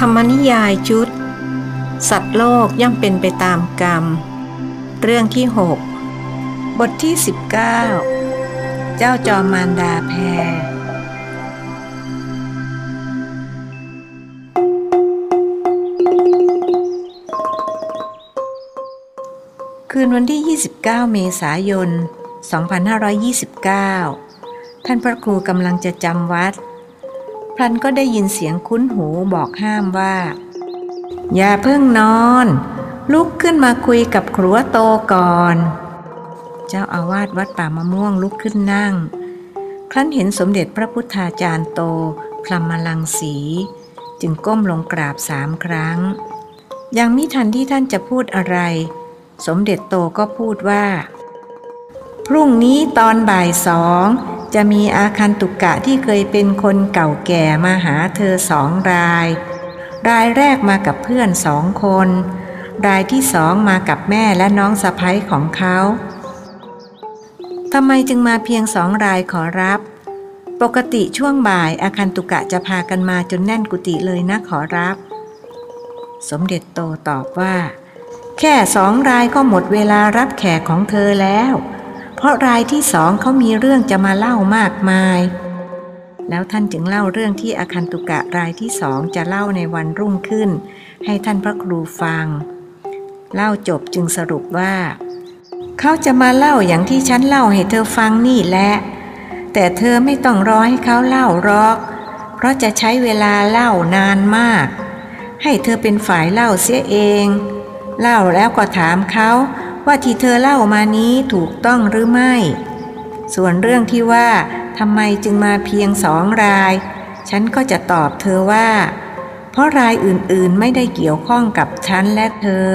ธรรมนิยายชุด สัตว์โลกย่อมเป็นไปตามกรรม เรื่องที่ 6 บทที่ 19 เจ้าจอมมารดาแพรคืนวันที่ 29 เมษายน 2529 ท่านพระครูกำลังจะจำวัด พลันก็ได้ยินเสียงคุ้นหูบอกห้ามว่า อย่าเพิ่งนอน ลุกขึ้นมาคุยกับครัวโตก่อน เจ้าอาวาสวัดป่ามะม่วงลุกขึ้นนั่ง ครั้นเห็นสมเด็จพระพุทธาจารย์โตพลัมมลังสี จึงก้มลงกราบสามครั้ง ยังมิทันที่ท่านจะพูดอะไร สมเด็จโตก็พูดว่า พรุ่งนี้ตอนบ่ายสอง จะมีอาคันตุกกะที่เคยเป็นคนเก่าแก่มาหาเธอสองราย รายแรกมากับเพื่อนสองคน รายที่สองมากับแม่และน้องสะพ้ยของเขาทำไมจึงมาเพียงสองรายขอรับ ปกติช่วงบ่ายอาคันตุกะจะพากันมาจนแน่นกุฏิเลยนะขอรับ สมเด็จโตตอบว่า แค่สองรายก็หมดเวลารับแขกของเธอแล้ว เพราะรายที่สองเขามีเรื่องจะมาเล่ามากมาย แล้วท่านจึงเล่าเรื่องที่อาคันตุกะรายที่สองจะเล่าในวันรุ่งขึ้น ให้ท่านพระครูฟัง เล่าจบจึงสรุปว่า เขาจะมาเล่าอย่างที่ฉันเล่าให้เธอฟังนี่แหละ แต่เธอไม่ต้องรอให้เขาเล่ารอกเพราะจะใช้เวลาเล่านานมาก ให้เธอเป็นฝ่ายเล่าเสียเอง เล่าแล้วก็ถามเขา ว่าที่เธอเล่ามานี้ถูกต้องหรือไม่ ส่วนเรื่องที่ว่าทำไมจึงมาเพียงสองราย ฉันก็จะตอบเธอว่า เพราะรายอื่นๆไม่ได้เกี่ยวข้องกับฉันและเธอ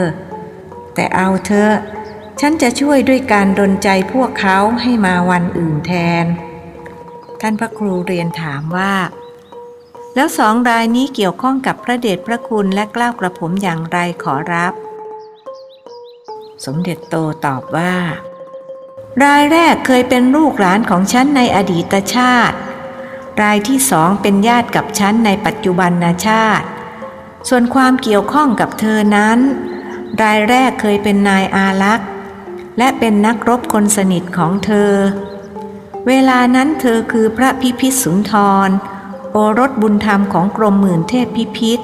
แต่เอาเธอ ฉันจะช่วยด้วยการดนใจพวกเขาให้มาวันอื่นแทน ท่านพระครูเรียนถามว่า แล้วสองรายนี้เกี่ยวข้องกับพระเดชพระคุณและกล้าวกระผมอย่างไรขอรับ สมเด็จโตตอบว่า รายแรกเคยเป็นลูกหลานของฉันในอดีตชาติ รายที่สองเป็นญาติกับฉันในปัจจุบันชาติ ส่วนความเกี่ยวข้องกับเธอนั้น รายแรกเคยเป็นนายอารักษ์และเป็นนักรบคนสนิทของเธอ เวลานั้นเธอคือพระพิพิธสุนทร โอรสบุญธรรมของกรมหมื่นเทพพิพิธ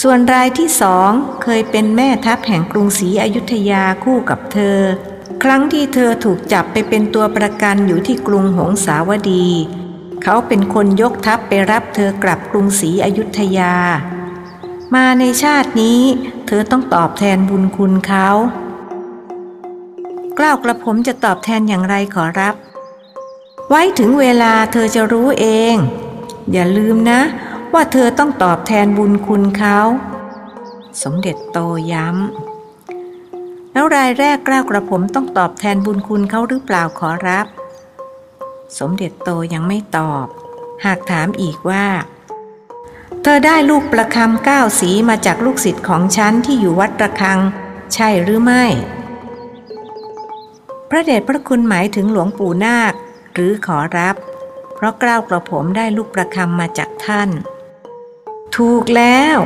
ส่วนรายที่สองเคยเป็นแม่ทัพแห่งกรุงศรีอยุธยาคู่กับเธอ ครั้งที่เธอถูกจับไปเป็นตัวประกันอยู่ที่กรุงหงสาวดี เขาเป็นคนยกทัพไปรับเธอกลับกรุงศรีอยุธยา มาในชาตินี้ เธอต้องตอบแทนบุญคุณเขากล้าวกระผมจะตอบแทนอย่างไรขอรับ ไว้ถึงเวลาเธอจะรู้เอง อย่าลืมนะ ว่าเธอต้องตอบแทนบุญคุณเขา สมเด็จโตย้ำ แล้วรายแรกกล้ากระผมต้องตอบแทนบุญคุณเขาหรือเปล่าขอรับ สมเด็จโตยังไม่ตอบ หากถามอีกว่า เธอได้ลูกประคำก้าวสีมาจากลูกศิษย์ของฉันที่อยู่วัดระฆัง ใช่หรือไม่ พระเดชพระคุณหมายถึงหลวงปู่นาคหรือขอรับ เพราะกล้าวกระผมได้ลูกประคำมาจากท่าน ถูกแล้ว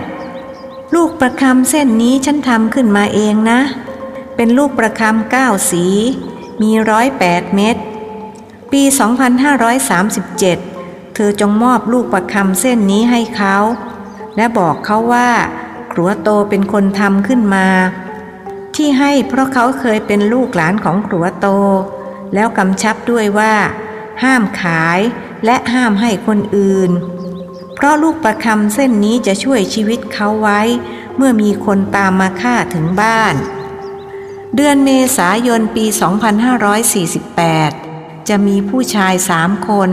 ลูกประคำเส้นนี้ฉันทำขึ้นมาเองนะ เป็นลูกประคำเก้าสี มีร้อยแปดเม็ด ปี 2537 เธอจงมอบลูกประคำเส้นนี้ให้เขา และบอกเขาว่าครัวโตเป็นคนทำขึ้นมา ที่ให้เพราะเขาเคยเป็นลูกหลานของครัวโต แล้วกำชับด้วยว่า ห้ามขายและห้ามให้คนอื่น เพราะลูกประคำเส้นนี้จะช่วยชีวิตเขาไว้ เมื่อมีคนตามมาฆ่าถึงบ้าน เดือนเมษายนปี 2548 จะมีผู้ชายสามคน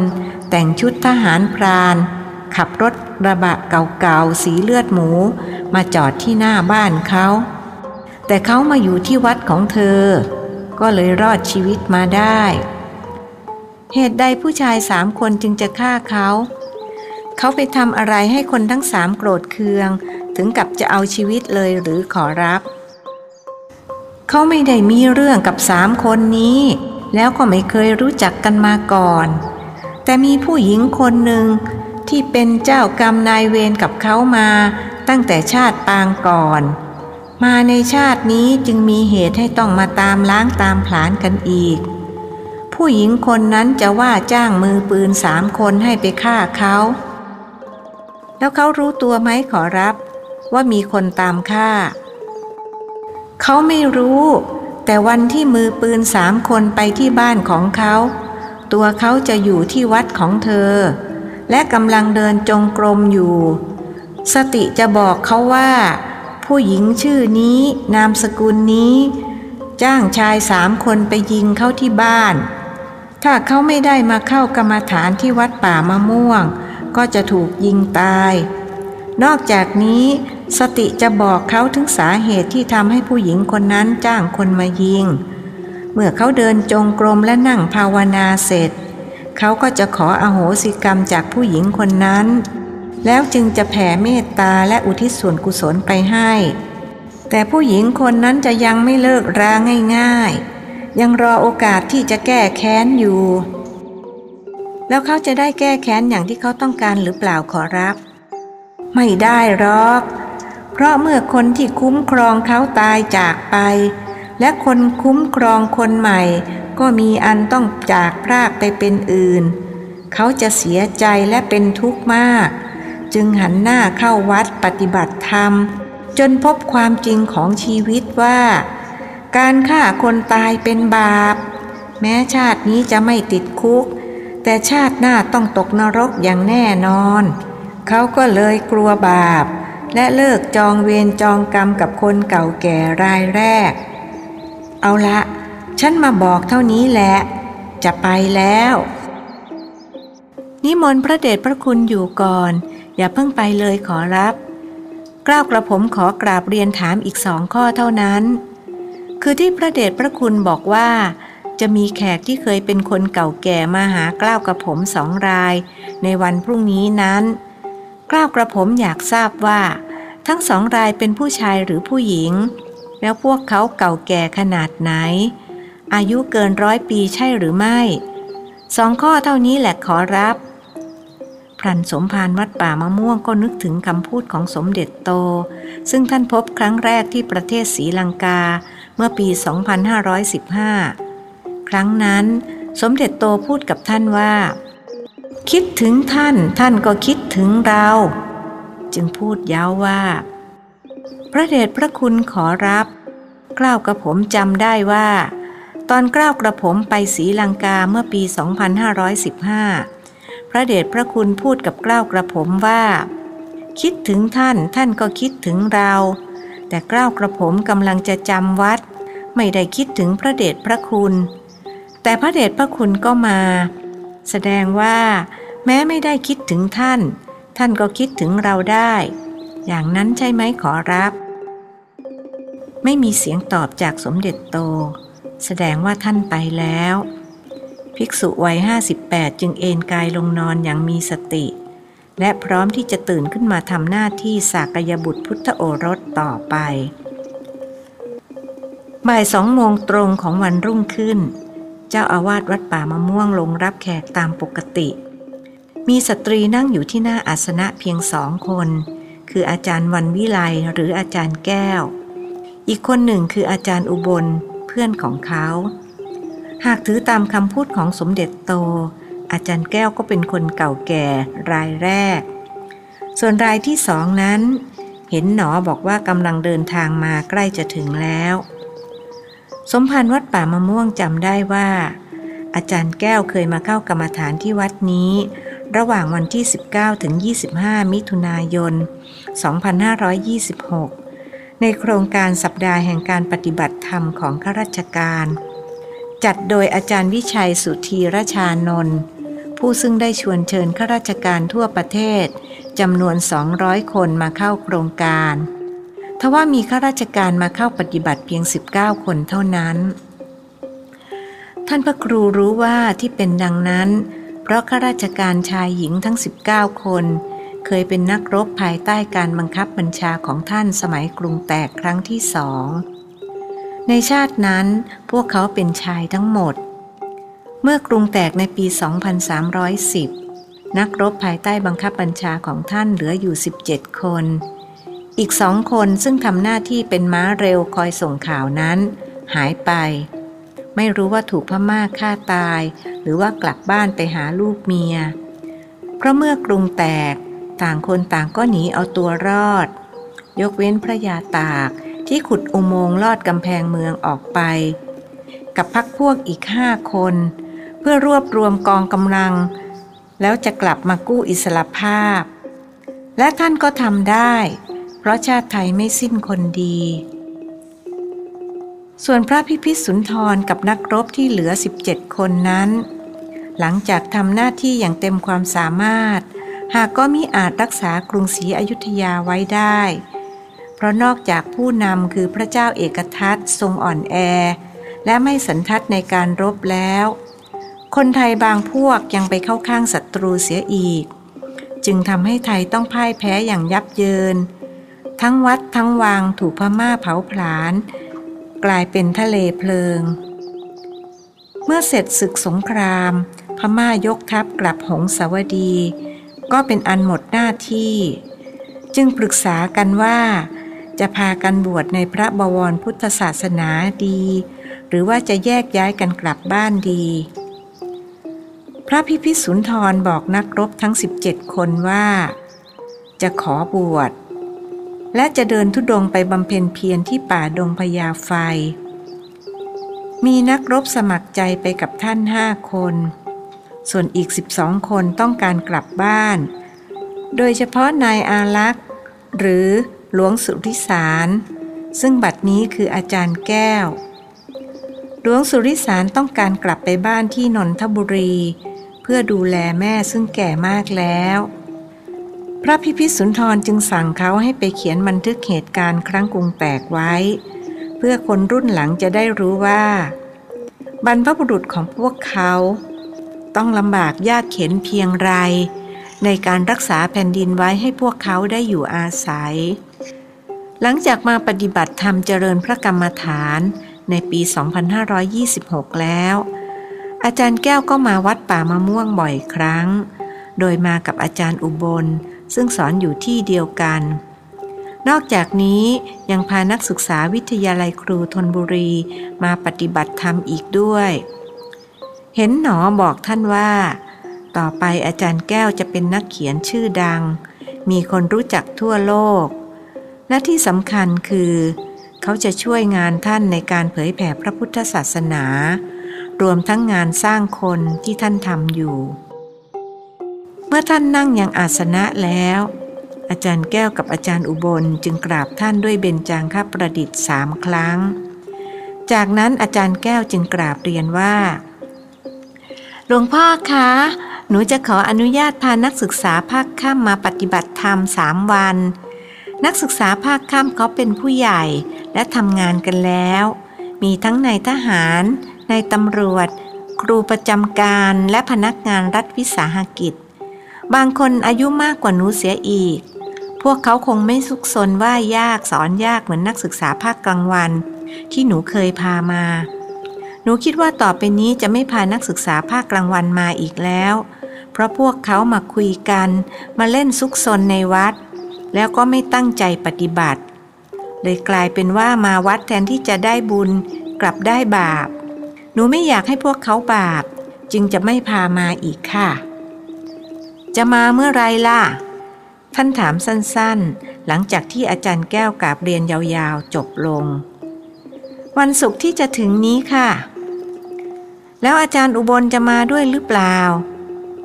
แต่งชุดทหารพรานขับรถระบะเก่าๆ สีเลือดหมู มาจอดที่หน้าบ้านเขา แต่เขามาอยู่ที่วัดของเธอ ก็เลยรอดชีวิตมาได้ เหตุใดผู้ชายสามคนจึงจะฆ่าเขา เขาไปทำอะไรให้คนทั้งสามโกรธเคือง ถึงกับจะเอาชีวิตเลยหรือขอรับ เขาไม่ได้มีเรื่องกับสามคนนี้ แล้วก็ไม่เคยรู้จักกันมาก่อน แต่มีผู้หญิงคนหนึ่งที่เป็นเจ้ากรรมนายเวรกับเขามาตั้งแต่ชาติปางก่อน มาในชาตินี้จึงมีเหตุให้ต้องมาตามล้างตามผลาญกันอีก ผู้หญิงคนนั้นจะว่าจ้างมือปืนสามคนให้ไปฆ่าเขา แล้วเขารู้ตัวไหมขอรับ ว่ามีคนตามฆ่า เขาไม่รู้ แต่วันที่มือปืนสามคนไปที่บ้านของเขา ตัวเขาจะอยู่ที่วัดของเธอ และกำลังเดินจงกรมอยู่ สติจะบอกเขาว่า ผู้หญิงชื่อนี้นามสกุลนี้ จ้างชายสามคนไปยิงเขาที่บ้าน ถ้าเขาไม่ได้มาเข้ากรรมฐานที่วัดป่ามะม่วง ก็จะถูกยิงตาย นอกจากนี้สติจะบอกเขาถึงสาเหตุที่ทำให้ผู้หญิงคนนั้นจ้างคนมายิง เมื่อเขาเดินจงกรมและนั่งภาวนาเสร็จ เขาก็จะขออโหสิกรรมจากผู้หญิงคนนั้น แล้วจึงจะแผ่เมตตาและอุทิศส่วนกุศลไปให้ แต่ผู้หญิงคนนั้นจะยังไม่เลิกราง่าย ๆ ยังรอโอกาสที่จะแก้แค้นอยู่ แล้วเขาจะได้แก้แค้นอย่างที่เขาต้องการหรือเปล่าขอรับ ไม่ได้หรอก เพราะเมื่อคนที่คุ้มครองเขาตายจากไป และคนคุ้มครองคนใหม่ ก็มีอันต้องจากพรากไปเป็นอื่น เขาจะเสียใจและเป็นทุกข์มาก จึงหันหน้าเข้าวัดปฏิบัติธรรม จนพบความจริงของชีวิตว่า การฆ่าคนตายเป็นบาป แม้ชาตินี้จะไม่ติดคุก แต่ชาติหน้าต้องตกนรกอย่างแน่นอน เขาก็เลยกลัวบาป และเลิกจองเวรจองกรรมกับคนเก่าแก่รายแรก เอาละ ฉันมาบอกเท่านี้แหละ จะไปแล้ว นิมนต์พระเดชพระคุณอยู่ก่อน อย่าเพิ่งไปเลยขอรับกล้าวกระผมขอกราบเรียนถามอีกสองข้อเท่านั้น คือที่พระเดชพระคุณบอกว่า จะมีแขกที่เคยเป็นคนเก่าแก่มาหากล้าวกระผมสองราย ในวันพรุ่งนี้นั้น กล้าวกระผมอยากทราบว่า ทั้งสองรายเป็นผู้ชายหรือผู้หญิง แล้วพวกเขาเก่าแก่ขนาดไหน อายุเกินร้อยปีใช่หรือไม่สองข้อเท่านี้แหละขอรับพรันสมภารวัดป่ามะม่วงก็นึกถึงคำพูดของสมเด็จโต ซึ่งท่านพบครั้งแรกที่ประเทศศรีลังกาเมื่อปี 2515 รั้งนั้น สมเด็จโตพูดกับท่านว่า คิดถึงท่านท่านก็คิดถึงเรา จึงพูดย้าว่า พระเดชพระคุณขอรับกล้าวกระผมจำได้ว่า ตอนกล้าวกระผมไปศรีลังกาเมื่อปี 2515 พระเดชพระคุณพูดกับกล้าวกระผมว่า คิดถึงท่านท่านก็คิดถึงเรา แต่กล้าวกระผมกำลังจะจำวัด ไม่ได้คิดถึงพระเดชพระคุณ แต่พระเดชพระคุณก็มา แสดงว่า แม้ไม่ได้คิดถึงท่าน ท่านก็คิดถึงเราได้ อย่างนั้นใช่ไหมขอรับ ไม่มีเสียงตอบจากสมเด็จโต แสดงว่าท่านไปแล้ว ภิกษุวัยห้าสิบแปดจึงเอนกายลงนอนอย่างมีสติ และพร้อมที่จะตื่นขึ้นมาทำหน้าที่สากยบุตรพุทธโอรสต่อไปบ่ายสองโมงตรงของวันรุ่งขึ้น เจ้าอาวาสวัดป่ามะม่วงลงรับแขกตามปกติ มีสตรีนั่งอยู่ที่หน้าอาสนะเพียงสองคน คืออาจารย์วันวิไลหรืออาจารย์แก้ว อีกคนหนึ่งคืออาจารย์อุบลเพื่อนของเขา หากถือตามคำพูดของสมเด็จโต อาจารย์แก้วก็เป็นคนเก่าแก่รายแรก ส่วนรายที่สองนั้น เห็นหนอบอกว่ากำลังเดินทางมาใกล้จะถึงแล้ว สมภารวัดป่ามะม่วงจำได้ว่า อาจารย์แก้วเคยมาเข้ากรรมฐานที่วัดนี้ ระหว่างวันที่ 19ถึง25 มิถุนายน 2526 ในโครงการสัปดาห์แห่งการปฏิบัติธรรมของข้าราชการ จัดโดยอาจารย์วิชัยสุธีรชานนท์ผู้ซึ่งได้ชวนเชิญข้าราชการทั่วประเทศจำนวน 200 คนมาเข้าโครงการ ทว่ามีข้าราชการมาเข้าปฏิบัติเพียง 19 คนเท่านั้น ท่านพระครูรู้ว่าที่เป็นดังนั้น เพราะข้าราชการชายหญิงทั้ง 19 คน เคยเป็นนักรบภายใต้การบังคับบัญชาของท่านสมัยกรุงแตกครั้งที่สองในชาตินั้นพวกเขาเป็นชายทั้งหมด เมื่อกรุงแตกในปี 2310 นักรบภายใต้บังคับบัญชาของท่านเหลืออยู่ 17 คน อีกสองคนซึ่งทำหน้าที่เป็นม้าเร็วคอยส่งข่าวนั้น หายไป ไม่รู้ว่าถูกพม่าฆ่าตาย หรือว่ากลับบ้านไปหาลูกเมีย เพราะเมื่อกรุงแตกต่างคนต่างก็หนีเอาตัวรอด ยกเว้นพระยาตากที่ขุดอุโมงค์ลอดกำแพงเมืองออกไป กับพักพวกอีกห้าคน เพื่อรวบรวมกองกำลัง แล้วจะกลับมากู้อิสรภาพ และท่านก็ทำได้ เพราะชาติไทยไม่สิ้นคนดี ส่วนพระพิพิธสุนทรกับนักรบที่เหลือ 17 คนนั้น หลังจากทำหน้าที่อย่างเต็มความสามารถ หากก็มิอาจรักษากรุงศรีอยุธยาไว้ได้ เพราะนอกจากผู้นำคือพระเจ้าเอกทัตทรงอ่อนแอ และไม่สันทัดในการรบแล้ว คนไทยบางพวกยังไปเข้าข้างศัตรูเสียอีก จึงทำให้ไทยต้องพ่ายแพ้อย่างยับเยิน ทั้งวัดทั้งวางถูกพม่าเผาผลาญ กลายเป็นทะเลเพลิง เมื่อเสร็จศึกสงคราม พม่ายกทัพกลับหงสาวดี ก็เป็นอันหมดหน้าที่ จึงปรึกษากันว่า จะพากันบวชในพระบวรพุทธศาสนาดี หรือว่าจะแยกย้ายกันกลับบ้านดี พระพิพิสุนทรบอกนักรบทั้ง 17 คนว่า จะขอบวช และจะเดินทุดงไปบำเพ็ญเพียรที่ป่าดงพญาไฟ มีนักรบสมัครใจไปกับท่านห้าคน ส่วนอีก 12 คนต้องการกลับบ้าน โดยเฉพาะนายอารักษ์ หรือหลวงสุริสาร ซึ่งบัดนี้คืออาจารย์แก้ว หลวงสุริสารต้องการกลับไปบ้านที่นนทบุรี เพื่อดูแลแม่ซึ่งแก่มากแล้ว พระพิพิสุนทรจึงสั่งเขาให้ไปเขียนบันทึกเหตุการณ์ครั้งกรุงแตกไว้ เพื่อคนรุ่นหลังจะได้รู้ว่า บรรพบุรุษของพวกเขา ต้องลำบากยากเข็นเพียงไร ในการรักษาแผ่นดินไว้ให้พวกเขาได้อยู่อาศัย หลังจากมาปฏิบัติธรรมเจริญพระกรรมฐานในปี 2526 แล้ว อาจารย์แก้วก็มาวัดป่ามะม่วงบ่อยครั้ง โดยมากับอาจารย์อุบล ซึ่งสอนอยู่ที่เดียวกัน นอกจากนี้ยังพานักศึกษาวิทยาลัยครูธนบุรีมาปฏิบัติธรรมอีกด้วย เห็นหนอบอกท่านว่า ต่อไปอาจารย์แก้วจะเป็นนักเขียนชื่อดัง มีคนรู้จักทั่วโลก และที่สำคัญคือ เขาจะช่วยงานท่านในการเผยแผ่พระพุทธศาสนา รวมทั้งงานสร้างคนที่ท่านทำอยู่ มื่อท่านนั่งยังอาสนะแล้ว อาจารย์แก้วกับอาจารย์อุบลจึงกราบท่านด้วยเบญจางคประดิษฐ์สามครั้ง จากนั้นอาจารย์แก้วจึงกราบเรียนว่า หลวงพ่อคะ หนูจะขออนุญาตพานักศึกษาภาคค่ำมาปฏิบัติธรรมสามวัน นักศึกษาภาคค่ำเขาเป็นผู้ใหญ่และทำงานกันแล้ว มีทั้งในทหารในตำรวจ ครูประจำการและพนักงานรัฐวิสาหกิจ บางคนอายุมากกว่าหนูเสียอีก พวกเขาคงไม่สุกซนว่ายากสอนยากเหมือนนักศึกษาภาคกลางวัน ที่หนูเคยพามา หนูคิดว่าต่อไปนี้จะไม่พานักศึกษาภาคกลางวันมาอีกแล้ว เพราะพวกเขามาคุยกัน มาเล่นซุกซนในวัด แล้วก็ไม่ตั้งใจปฏิบัติ เลยกลายเป็นว่ามาวัดแทนที่จะได้บุญกลับได้บาป หนูไม่อยากให้พวกเขาบาป จึงจะไม่พามาอีกค่ะ จะมาเมื่อไรล่ะ ท่านถามสั้นๆ หลังจากที่อาจารย์แก้วกาบเรียนยาวๆ จบลง วันศุกร์ที่จะถึงนี้ค่ะ แล้วอาจารย์อุบลจะมาด้วยหรือเปล่า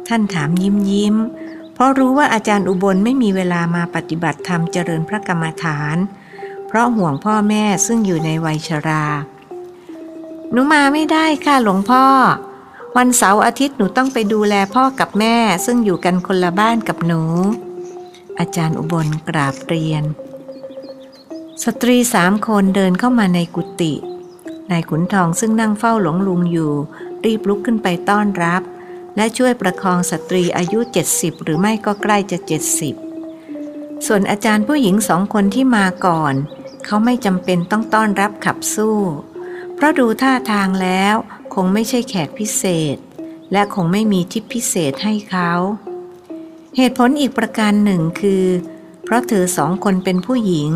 ท่านถามยิ้มยิ้ม เพราะรู้ว่าอาจารย์อุบลไม่มีเวลามาปฏิบัติธรรมเจริญพระกรรมฐาน เพราะห่วงพ่อแม่ซึ่งอยู่ในวัยชรา หนูมาไม่ได้ค่ะหลวงพ่อ วันเสาร์อาทิตย์หนูต้องไปดูแลพ่อกับแม่ ซึ่งอยู่กันคนละบ้านกับหนู อาจารย์อุบลกราบเรียน สตรีสามคนเดินเข้ามาในกุฏินายขุนทองซึ่งนั่งเฝ้าหลวงลุงอยู่ รีบลุกขึ้นไปต้อนรับ และช่วยประคองสตรีอายุ 70 หรือไม่ก็ใกล้จะ 70 ส่วนอาจารย์ผู้หญิงสองคนที่มาก่อน เขาไม่จำเป็นต้องต้อนรับขับสู้ เพราะดูท่าทางแล้ว งไม่ใช่แขกพิเศษ และคงไม่มีทิปพิเศษให้เขา เหตุผลอีกประการหนึ่งคือ เพราะเธอสองคนเป็นผู้หญิง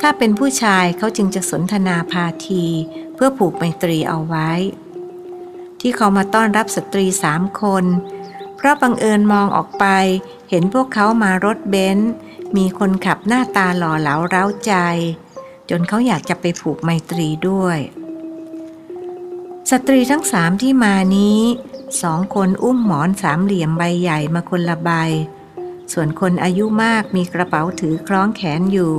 ถ้าเป็นผู้ชายเขาจึงจะสนทนาพาทีเพื่อผูกไมตรีเอาไว้ ที่เขามาต้อนรับสตรีสามคน เพราะบังเอิญมองออกไป เห็นพวกเขามารถเบนซ์มีคนขับหน้าตาหล่อเหลาเร้าใจ จนเขาอยากจะไปผูกไมตรีด้วย สตรีทั้งสามที่มานี้สองคนอุ้มหมอนสามเหลี่ยมใบใหญ่มาคนละใบ ส่วนคนอายุมากมีกระเป๋าถือคล้องแขนอยู่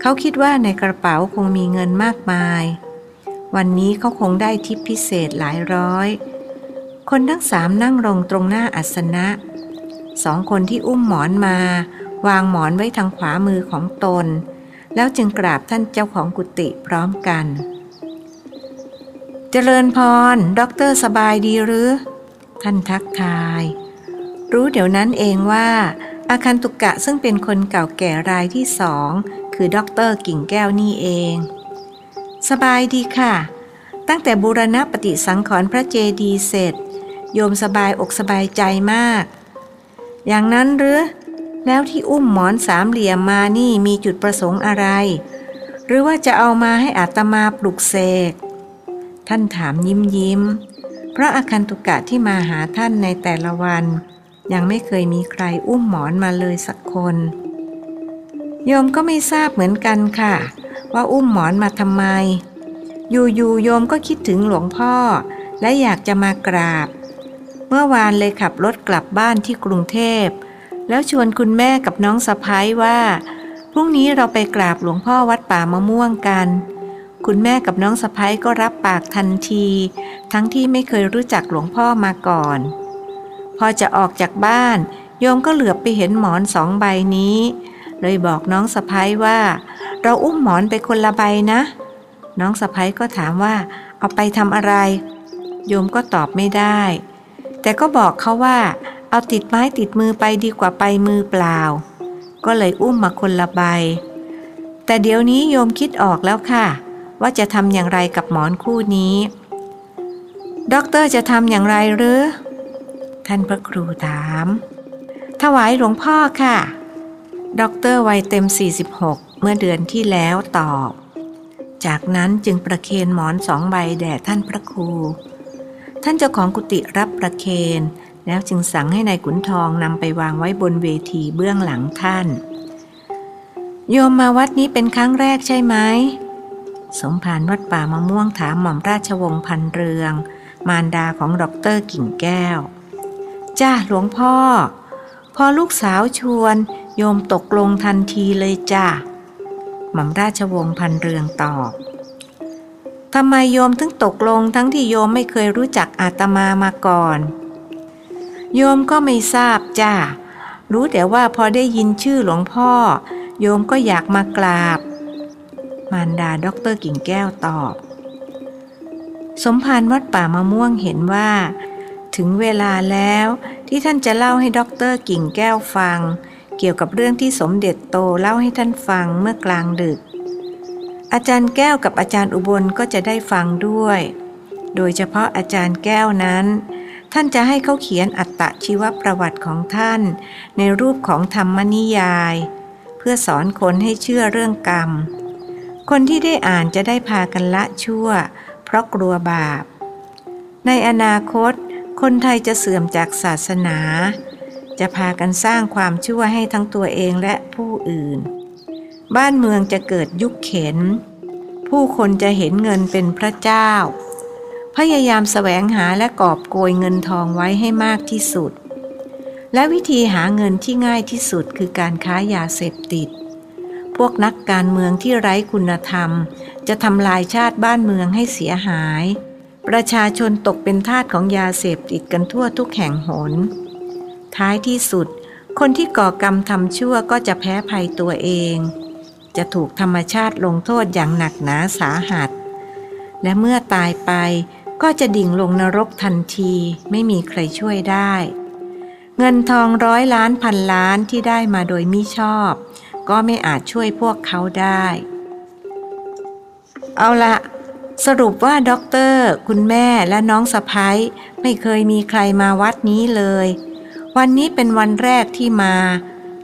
เขาคิดว่าในกระเป๋าคงมีเงินมากมาย วันนี้เขาคงได้ทิปพิเศษหลายร้อย คนทั้งสามนั่งลงตรงหน้าอาสนะ สองคนที่อุ้มหมอนมา วางหมอนไว้ทางขวามือของตน แล้วจึงกราบท่านเจ้าของกุฏิพร้อมกัน เจริญพรด็อกเตอร์สบายดีหรือ ท่านทักทาย รู้เดี๋ยวนั้นเองว่า อาคันตุกะซึ่งเป็นคนเก่าแก่รายที่สอง คือด็อกเตอร์กิ่งแก้วนี่เอง สบายดีค่ะ ตั้งแต่บูรณปฏิสังขรณ์พระเจดีย์เสร็จ โยมสบายอกสบายใจมาก อย่างนั้นหรือ แล้วที่อุ้มหมอนสามเหลี่ยมมานี่มีจุดประสงค์อะไร หรือว่าจะเอามาให้อาตมาปลุกเสก ท่านถามยิ้มยิ้ม เพราะอาคันตุกะที่มาหาท่านในแต่ละวัน ยังไม่เคยมีใครอุ้มหมอนมาเลยสักคน โยมก็ไม่ทราบเหมือนกันค่ะ ว่าอุ้มหมอนมาทำไม อยู่ๆโยมก็คิดถึงหลวงพ่อ และอยากจะมากราบ เมื่อวานเลยขับรถกลับบ้านที่กรุงเทพ แล้วชวนคุณแม่กับน้องสะพ้ายว่าพรุ่งนี้เราไปกราบหลวงพ่อวัดป่ามะม่วงกัน คุณแม่กับน้องสะพ้ยก็รับปากทันที ทั้งที่ไม่เคยรู้จักหลวงพ่อมาก่อน พอจะออกจากบ้าน โยมก็เหลือบไปเห็นหมอนสองใบนี้ เลยบอกน้องสะพ้ยว่า เราอุ้มหมอนไปคนละใบนะ น้องสะพ้ยก็ถามว่า เอาไปทำอะไร โยมก็ตอบไม่ได้ แต่ก็บอกเขาว่า เอาติดไม้ติดมือไปดีกว่าไปมือเปล่า ก็เลยอุ้มมาคนละใบ แต่เดี๋ยวนี้โยมคิดออกแล้วค่ะ ว่าจะทำอย่างไรกับหมอนคู่นี้ ด็อกเตอร์จะทำอย่างไรหรือ ท่านพระครูถาม ถวายหลวงพ่อค่ะ ด็อกเตอร์วัยเต็ม 46 เมื่อเดือนที่แล้วตอบ จากนั้นจึงประเคนหมอนสองใบแด่ท่านพระครู ท่านเจ้าของกุฏิรับประเคนแล้วจึงสั่งให้นายขุนทองนำไปวางไว้บนเวทีเบื้องหลังท่าน โยมมาวัดนี้เป็นครั้งแรกใช่ไหม สมภารวัดป่ามะม่วงถามหม่อมราชวงศ์พันเรือง มารดาของดรกิ่งแก้ว จ้าหลวงพ่อ พอลูกสาวชวนโยมตกลงทันทีเลยจ้าหม่อมราชวงศ์พันเรืองตอบทำไมโยมถึงตกลงทั้งที่โยมไม่เคยรู้จักอาตมามาก่อน โยมก็ไม่ทราบจ้ารู้แต่ว่าพอได้ยินชื่อหลวงพ่อ โยมก็อยากมากราบ มารดาด็อกเตอร์กิ่งแก้วตอบ สมภารวัดป่ามะม่วงเห็นว่า ถึงเวลาแล้วที่ท่านจะเล่าให้ด็อกเตอร์กิ่งแก้วฟัง เกี่ยวกับเรื่องที่สมเด็จโตเล่าให้ท่านฟังเมื่อกลางดึก อาจารย์แก้วกับอาจารย์อุบลก็จะได้ฟังด้วย โดยเฉพาะอาจารย์แก้วนั้น ท่านจะให้เขาเขียนอัตตะชีวประวัติของท่าน ในรูปของธรรมนิยาย เพื่อสอนคนให้เชื่อเรื่องกรรม คนที่ได้อ่านจะได้พากันละชั่ว เพราะกลัวบาป ในอนาคต คนไทยจะเสื่อมจากศาสนา จะพากันสร้างความชั่วให้ทั้งตัวเองและผู้อื่น บ้านเมืองจะเกิดยุคเข็น ผู้คนจะเห็นเงินเป็นพระเจ้า พยายามแสวงหาและกอบโกยเงินทองไว้ให้มากที่สุด และวิธีหาเงินที่ง่ายที่สุดคือการค้ายาเสพติด พวกนักการเมืองที่ไร้คุณธรรม จะทำลายชาติบ้านเมืองให้เสียหาย ประชาชนตกเป็นทาสของยาเสพติดกันทั่วทุกแห่งหน ท้ายที่สุด คนที่ก่อกรรมทำชั่วก็จะแพ้ภัยตัวเอง จะถูกธรรมชาติลงโทษอย่างหนักหนาสาหัส และเมื่อตายไปก็จะดิ่งลงนรกทันทีไม่มีใครช่วยได้ เงินทองร้อยล้านพันล้านที่ได้มาโดยมิชอบ ก็ไม่อาจช่วยพวกเขาได้ เอาละสรุปว่าด็อกเตอร์ คุณแม่และน้องสะใภ้ไม่เคยมีใครมาวัดนี้เลย วันนี้เป็นวันแรกที่มา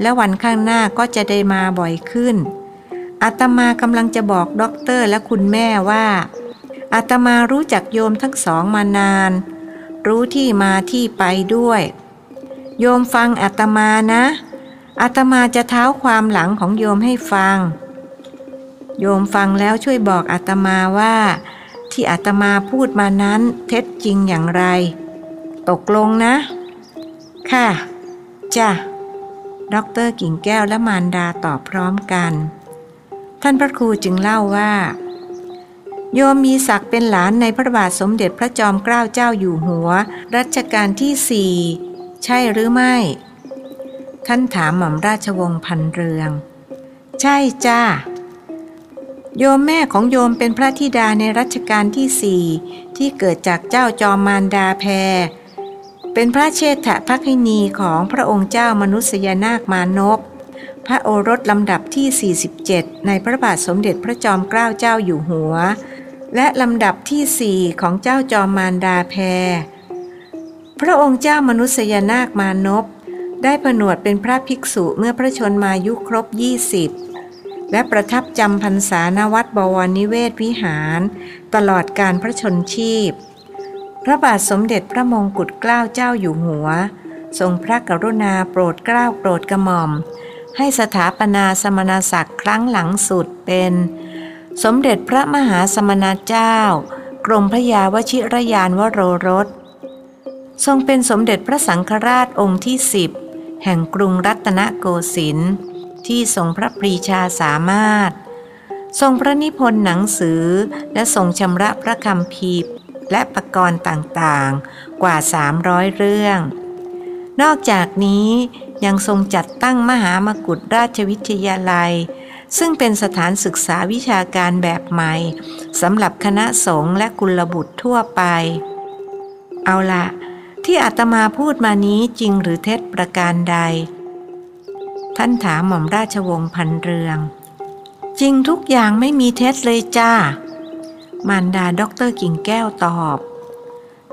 และวันข้างหน้าก็จะได้มาบ่อยขึ้นอาตมากำลังจะบอกด็อกเตอร์และคุณแม่ว่าอาตมารู้จักโยมทั้งสองมานาน รู้ที่มาที่ไปด้วย โยมฟังอาตมานะ อาตมาจะเท้าความหลังของโยมให้ฟัง โยมฟังแล้วช่วยบอกอาตมาว่า ที่อาตมาพูดมานั้นเท็จจริงอย่างไร ตกลงนะ ค่ะจ้ะด็อกเตอร์กิ่งแก้วและมารดาตอบพร้อมกัน ท่านพระครูจึงเล่าว่า โยมมีศักดิ์เป็นหลานในพระบาทสมเด็จพระจอมเกล้าเจ้าอยู่หัว รัชกาลที่สี่ใช่หรือไม่ ท่านถามหม่อมราชวงศ์พันเรือง ใช่จ้า โยมแม่ของโยมเป็นพระธิดาในรัชกาลที่สี่ที่เกิดจากเจ้าจอมมารดาแพร เป็นพระเชษฐพักนีของพระองค์เจ้ามนุษยนาคมานพ พระโอรสลำดับที่ 47 ในพระบาทสมเด็จพระจอมเกล้าเจ้าอยู่หัว และลำดับที่สี่ของเจ้าจอมมารดาแพรพระองค์เจ้ามนุษยนาคมานพ ได้ผนวดเป็นพระภิกษุเมื่อพระชนมายุครบ 20 และประทับจำพรรษาณวัดบวรนิเวศวิหาร ตลอดการพระชนชีพ พระบาทสมเด็จพระมงกุฎเกล้าเจ้าอยู่หัว ทรงพระกรุณาโปรดเกล้าโปรดกระหม่อม ให้สถาปนาสมณศักดิ์ครั้งหลังสุดเป็น สมเด็จพระมหาสมณเจ้ากรมพระยาวชิรยานวโรรสทรงเป็นสมเด็จพระสังฆราชองค์ที่สิบ แห่งกรุงรัตนโกสินทร์ที่ทรงพระปรีชาสามารถ ทรงพระนิพนธ์หนังสือและทรงชำระพระคำพีและประกรณ์ต่างๆ กว่า 300 เรื่อง นอกจากนี้ยังทรงจัดตั้งมหามกุฏราชวิทยาลัย ซึ่งเป็นสถานศึกษาวิชาการแบบใหม่สำหรับคณะสงฆ์และกุลบุตรทั่วไป เอาละ ที่อาตมาพูดมานี้จริงหรือเท็จประการใด ท่านถามหม่อมราชวงศ์พันเรือง จริงทุกอย่างไม่มีเท็จเลยจ้ามารดาด็อกเตอร์กิ่งแก้วตอบ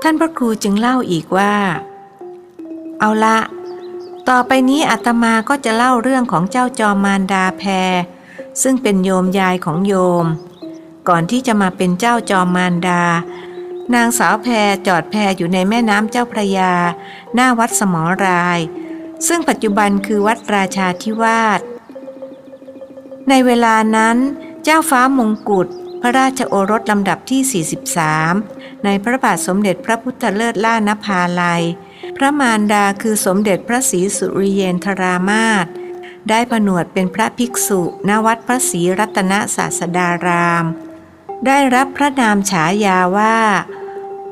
ท่านพระครูจึงเล่าอีกว่า เอาละ ต่อไปนี้อาตมาก็จะเล่าเรื่องของเจ้าจอมมารดาแพร ซึ่งเป็นโยมยายของโยม ก่อนที่จะมาเป็นเจ้าจอมมารดา นางสาวแพรจอดแพอยู่ในแม่น้ำเจ้าพระยา หน้าวัดสมอราย ซึ่งปัจจุบันคือวัดราชาธิวาสในเวลานั้น เจ้าฟ้ามงกุฎพระราชโอรสลำดับที่ 43 ในพระบาทสมเด็จพระพุทธเลิศล่านภาลัย พระมารดาคือสมเด็จพระศรีสุริเยนทรามาศได้ผนวดเป็นพระภิกษุณวัดพระศรีรัตนศาสดาราม ได้รับพระนามฉายาว่า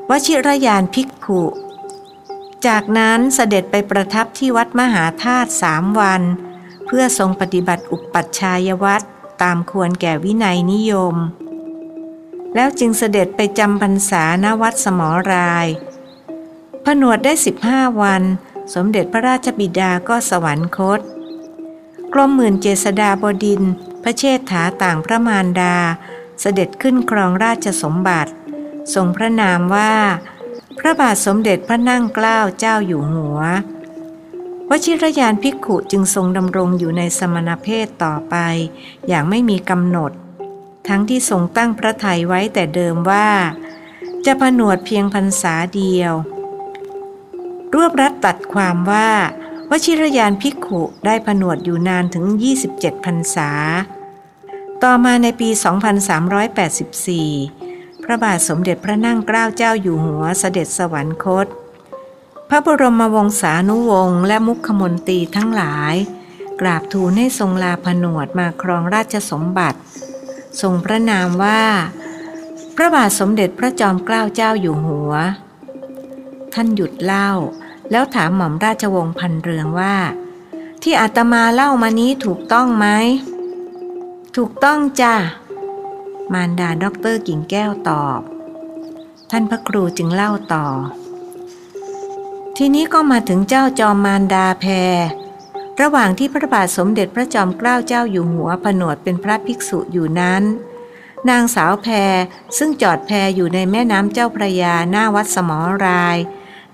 วชิรยานภิกขุ จากนั้นเสด็จไปประทับที่วัดมหาธาตุสามวัน เพื่อทรงปฏิบัติอุปัชฌายวัตรตามควรแก่วินัยนิยม แล้วจึงเสด็จไปจำพรรษาณวัดสมรายผนวดได้ 15 วัน สมเด็จพระราชบิดาก็สวรรคต กรมหมื่นเจษดาบดิน พระเชษฐาต่างพระมารดา เสด็จขึ้นครองราชสมบัติ ทรงพระนามว่า พระบาทสมเด็จพระนั่งเกล้าเจ้าอยู่หัว วชิรยานภิกขุจึงทรงดำรงอยู่ในสมณเพศต่อไป อย่างไม่มีกำหนด ทั้งที่ทรงตั้งพระทัยไว้แต่เดิมว่า จะผนวดเพียงพรรษาเดียว รวบรัดตัดความว่าวชิรยานภิกขุได้ผนวดอยู่นานถึง 27พรรษา ต่อมาในปี 2384 พระบาทสมเด็จพระนั่งเกล้าเจ้าอยู่หัวเสด็จสวรรคต พระบรมวงศานุวงศ์และมุขมนตรีทั้งหลาย กราบทูลให้ทรงลาผนวดมาครองราชสมบัติ ทรงพระนามว่า พระบาทสมเด็จพระจอมเกล้าเจ้าอยู่หัว ท่านหยุดเล่า แล้วถามหม่อมราชวงศ์พันเรืองว่า ที่อาตมาเล่ามานี้ถูกต้องไหม ถูกต้องจ้ะมารดาด็อกเตอร์กิ่งแก้วตอบ ท่านพระครูจึงเล่าต่อ ทีนี้ก็มาถึงเจ้าจอมมารดาแพร ระหว่างที่พระบาทสมเด็จพระจอมเกล้าเจ้าอยู่หัวผนวดเป็นพระภิกษุอยู่นั้น นางสาวแพรซึ่งจอดแพอยู่ในแม่น้ำเจ้าพระยาหน้าวัดสมอราย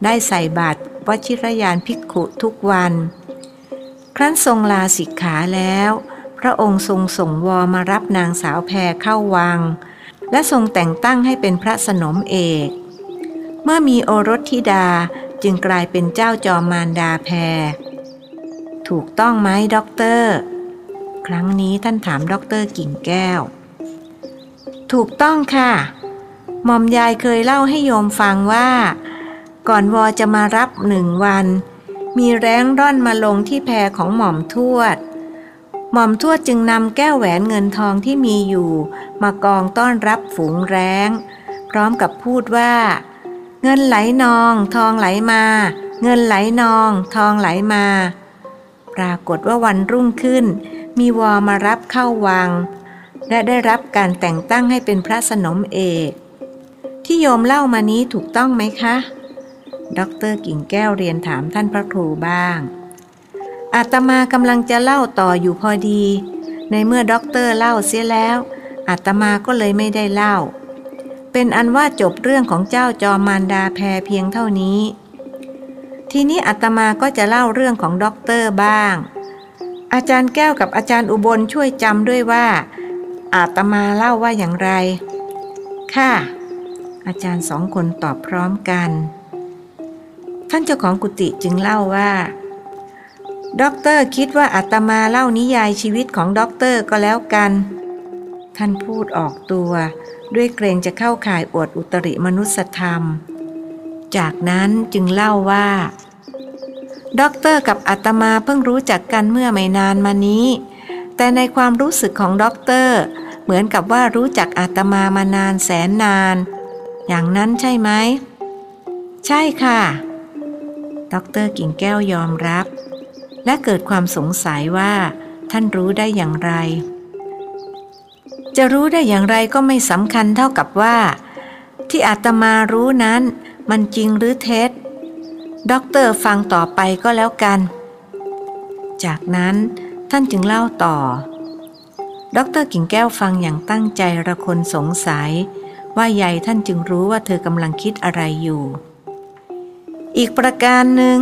ได้ใส่บาตรวชิรยานภิกขุทุกวัน ครั้นทรงลาสิกขาแล้ว พระองค์ทรงส่งวอมารับนางสาวแพรเข้าวัง และทรงแต่งตั้งให้เป็นพระสนมเอก เมื่อมีโอรสธิดาจึงกลายเป็นเจ้าจอมมารดาแพร ถูกต้องไหมด็อกเตอร์ ครั้งนี้ท่านถามด็อกเตอร์กิ่งแก้ว ถูกต้องค่ะหม่อมยายเคยเล่าให้โยมฟังว่า ก่อนวอจะมารับหนึ่งวัน มีแร้งร่อนมาลงที่แพรของหม่อมทวด หม่อมทวดจึงนำแก้วแหวนเงินทองที่มีอยู่ มากองต้อนรับฝูงแร้ง พร้อมกับพูดว่า เงินไหลนอง ทองไหลมา เงินไหลนอง ทองไหลมา ปรากฏว่าวันรุ่งขึ้น มีวอมารับเข้าวัง และได้รับการแต่งตั้งให้เป็นพระสนมเอก ที่โยมเล่ามานี้ถูกต้องไหมคะด็อกเตอร์กิ่งแก้วเรียนถามท่านพระครูบ้าง อาตมากำลังจะเล่าต่ออยู่พอดี ในเมื่อด็อกเตอร์เล่าเสียแล้วอาตมาก็เลยไม่ได้เล่า เป็นอันว่าจบเรื่องของเจ้าจอมมารดาแพรเพียงเท่านี้ ทีนี้อาตมาก็จะเล่าเรื่องของด็อกเตอร์บ้าง อาจารย์แก้วกับอาจารย์อุบลช่วยจำด้วยว่า อาตมาเล่าว่าอย่างไร ค่ะ อาจารย์สองคนตอบพร้อมกัน ท่านเจ้าของกุฏิจึงเล่าว่า ด็อกเตอร์คิดว่าอาตมาเล่านิยายชีวิตของด็อกเตอร์ก็แล้วกัน ท่านพูดออกตัว ด้วยเกรงจะเข้าข่ายอวดอุตริมนุสธรรม จากนั้นจึงเล่าว่าด็อกเตอร์กับอาตมาเพิ่งรู้จักกันเมื่อไม่นานมานี้ แต่ในความรู้สึกของด็อกเตอร์เหมือนกับว่ารู้จักอาตมามานานแสนนาน อย่างนั้นใช่ไหม ใช่ค่ะด็อกเตอร์กิ่งแก้วยอมรับ และเกิดความสงสัยว่า ท่านรู้ได้อย่างไร จะรู้ได้อย่างไรก็ไม่สำคัญเท่ากับว่า ที่อาตมารู้นั้น มันจริงหรือเท็จด็อกเตอร์ฟังต่อไปก็แล้วกัน จากนั้นท่านจึงเล่าต่อด็อกเตอร์กิ่งแก้วฟังอย่างตั้งใจระคนสงสัย ว่าไฉนท่านจึงรู้ว่าเธอกำลังคิดอะไรอยู่ อีกประการหนึ่ง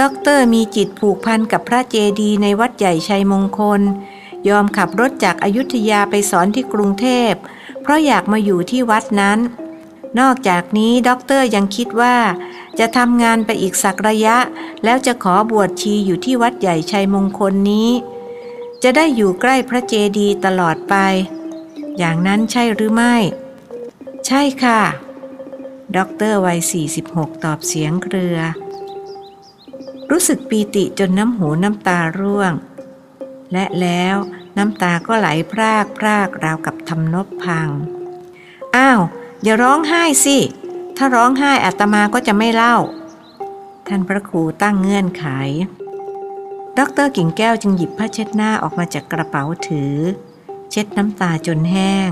ด็อกเตอร์มีจิตผูกพันกับพระเจดีย์ในวัดใหญ่ชัยมงคล ยอมขับรถจากอยุธยาไปสอนที่กรุงเทพ เพราะอยากมาอยู่ที่วัดนั้น นอกจากนี้ด็อกเตอร์ยังคิดว่า จะทำงานไปอีกสักระยะ แล้วจะขอบวชชีอยู่ที่วัดใหญ่ชัยมงคลนี้ จะได้อยู่ใกล้พระเจดีย์ตลอดไป อย่างนั้นใช่หรือไม่ ใช่ค่ะด็อกเตอร์วัย46 ตอบเสียงเครือ รู้สึกปีติจนน้ำหูน้ำตาร่วง และแล้วน้ำตาก็ไหลพรากพรากราวกับทำนบพัง อ้าว อย่าร้องไห้สิ ถ้าร้องไห้อาตมาก็จะไม่เล่า ท่านพระครูตั้งเงื่อนไข ดรกิ่งแก้วจึงหยิบผ้าเช็ดหน้าออกมาจากกระเป๋าถือ เช็ดน้ำตาจนแห้ง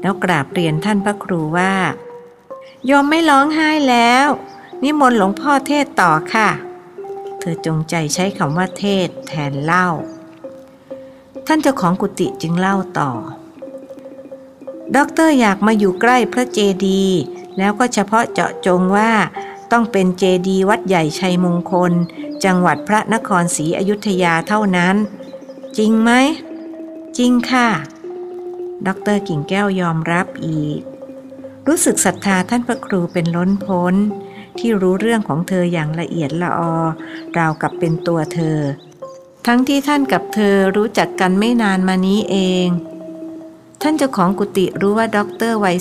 แล้วกราบเรียนท่านพระครูว่าโยมไม่ร้องไห้แล้ว นิมนต์หลวงพ่อเทศต่อค่ะ เธอจงใจใช้คำว่าเทศแทนเล่า ท่านเจ้าของกุฏิจึงเล่าต่อ ด็อกเตอร์อยากมาอยู่ใกล้พระเจดีย์แล้วก็เฉพาะเจาะจงว่าต้องเป็นเจดีย์วัดใหญ่ชัยมงคล จังหวัดพระนครศรีอยุธยาเท่านั้น จริงไหม จริงค่ะ ด็อกเตอร์กิ่งแก้วยอมรับอีก รู้สึกศรัทธาท่านพระครูเป็นล้นพ้น ที่รู้เรื่องของเธออย่างละเอียดละออ ราวกับเป็นตัวเธอ ทั้งที่ท่านกับเธอรู้จักกันไม่นานมานี้เอง ท่านเจ้าของกุฏิรู้ว่าด็อกเตอร์วัย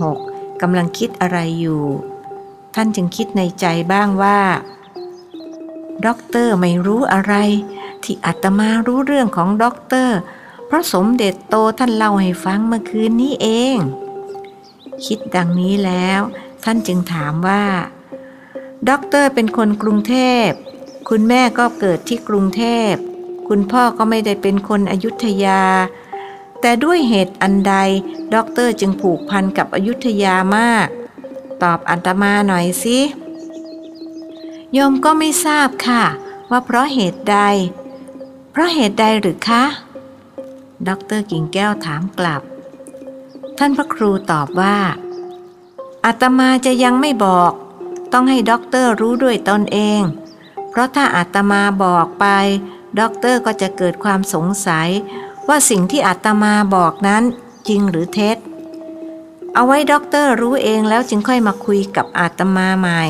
46กำลังคิดอะไรอยู่ ท่านจึงคิดในใจบ้างว่าด็อกเตอร์ไม่รู้อะไร ที่อาตมารู้เรื่องของด็อกเตอร์เพราะสมเด็จโตท่านเล่าให้ฟังเมื่อคืนนี้เอง คิดดังนี้แล้ว ท่านจึงถามว่า ด็อกเตอร์เป็นคนกรุงเทพ คุณแม่ก็เกิดที่กรุงเทพ คุณพ่อก็ไม่ได้เป็นคนอยุธยา แต่ด้วยเหตุอันใดด็อกเตอร์จึงผูกพันกับอยุธยามาก ตอบอาตมาหน่อยสิโยมก็ไม่ทราบค่ะ ว่าเพราะเหตุใด เพราะเหตุใดหรือคะด็อกเตอร์กิ่งแก้วถามกลับ ท่านพระครูตอบว่าอาตมาจะยังไม่บอก ต้องให้ด็อกเตอร์รู้ด้วยตนเอง เพราะถ้าอาตมาบอกไป ด็อกเตอร์ก็จะเกิดความสงสัย ว่าสิ่งที่อาตมาบอกนั้นจริงหรือเท็จ เอาไว้ด็อกเตอร์รู้เองแล้วจึงค่อยมาคุยกับอาตมาใหม่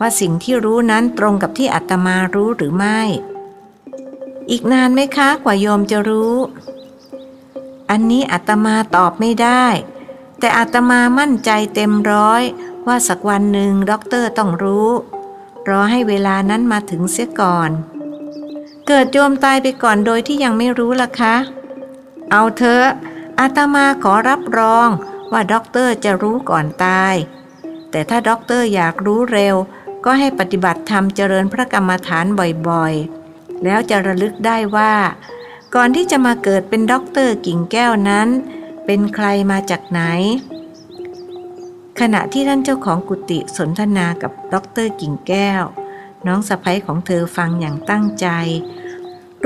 ว่าสิ่งที่รู้นั้นตรงกับที่อาตมารู้หรือไม่ อีกนานไหมคะกว่าโยมจะรู้ อันนี้อาตมาตอบไม่ได้ แต่อาตมามั่นใจเต็มร้อย ว่าสักวันหนึ่งด็อกเตอร์ต้องรู้ รอให้เวลานั้นมาถึงเสียก่อน เกิดโยมตายไปก่อนโดยที่ยังไม่รู้ล่ะคะ เอาเถอะอาตมาขอรับรองว่าด็อกเตอร์จะรู้ก่อนตาย แต่ถ้าด็อกเตอร์อยากรู้เร็ว ก็ให้ปฏิบัติธรรมเจริญพระกรรมฐานบ่อยๆ แล้วจะระลึกได้ว่า ก่อนที่จะมาเกิดเป็นด็อกเตอร์กิ่งแก้วนั้น เป็นใครมาจากไหน ขณะที่ท่านเจ้าของกุฏิสนทนากับด็อกเตอร์กิ่งแก้ว น้องสะใภ้ของเธอฟังอย่างตั้งใจ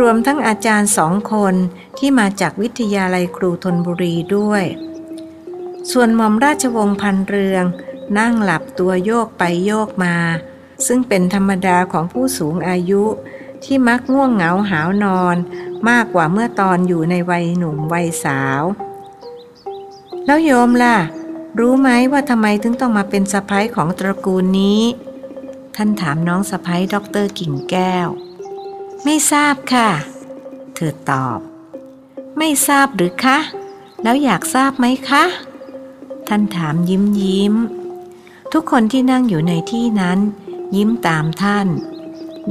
รวมทั้งอาจารย์สองคนที่มาจากวิทยาลัยครูธนบุรีด้วย ส่วนหม่อมราชวงศ์พันเรือง นั่งหลับตัวโยกไปโยกมา ซึ่งเป็นธรรมดาของผู้สูงอายุ ที่มักง่วงเหงาหาวนอน มากกว่าเมื่อตอนอยู่ในวัยหนุ่มวัยสาว แล้วโยมล่ะ รู้ไหมว่าทำไมถึงต้องมาเป็นสะใภ้ของตระกูลนี้ ท่านถามน้องสะใภ้ด็อกเตอร์กิ่งแก้ว ไม่ทราบค่ะ เธอตอบ ไม่ทราบหรือคะ แล้วอยากทราบไหมคะ ท่านถามยิ้มยิ้ม ทุกคนที่นั่งอยู่ในที่นั้น ยิ้มตามท่าน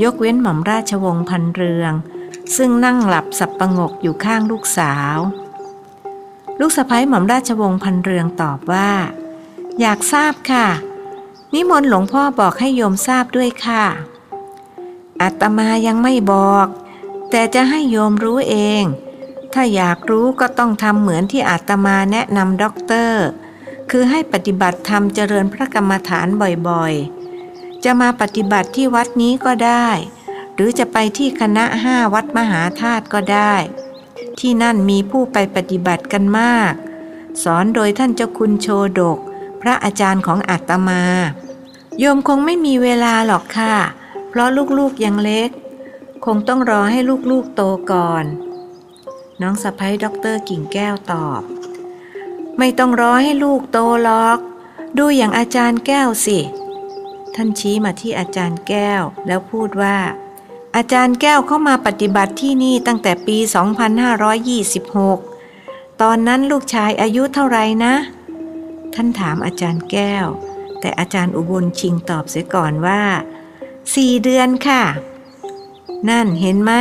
ยกเว้นหม่อมราชวงศ์พันเรือง ซึ่งนั่งหลับสับประงกอยู่ข้างลูกสาว ลูกสะพ้ยหม่อมราชวงศ์พันเรืองตอบว่า อยากทราบค่ะ นิมนต์หลวงพ่อบอกให้โยมทราบด้วยค่ะอาตมายังไม่บอก แต่จะให้โยมรู้เอง ถ้าอยากรู้ก็ต้องทำเหมือนที่อาตมาแนะนำด็อกเตอร์ คือให้ปฏิบัติธรรมเจริญพระกรรมฐานบ่อยๆ จะมาปฏิบัติที่วัดนี้ก็ได้ หรือจะไปที่คณะห้าวัดมหาธาตุก็ได้ ที่นั่นมีผู้ไปปฏิบัติกันมาก สอนโดยท่านเจ้าคุณโชดก พระอาจารย์ของอาตมา โยมคงไม่มีเวลาหรอกค่ะ เพราะลูกๆยังเล็ก คงต้องรอให้ลูกๆโตก่อน น้องสะใภ้ด็อกเตอร์กิ่งแก้วตอบ ไม่ต้องรอให้ลูกโตหรอก ดูอย่างอาจารย์แก้วสิ ท่านชี้มาที่อาจารย์แก้วแล้วพูดว่า อาจารย์แก้วเข้ามาปฏิบัติที่นี่ตั้งแต่ปี 2526 ตอนนั้นลูกชายอายุเท่าไหร่นะ ท่านถามอาจารย์แก้ว แต่อาจารย์อุบลชิงตอบเสียก่อนว่าสี่เดือนค่ะ นั่นเห็นไหม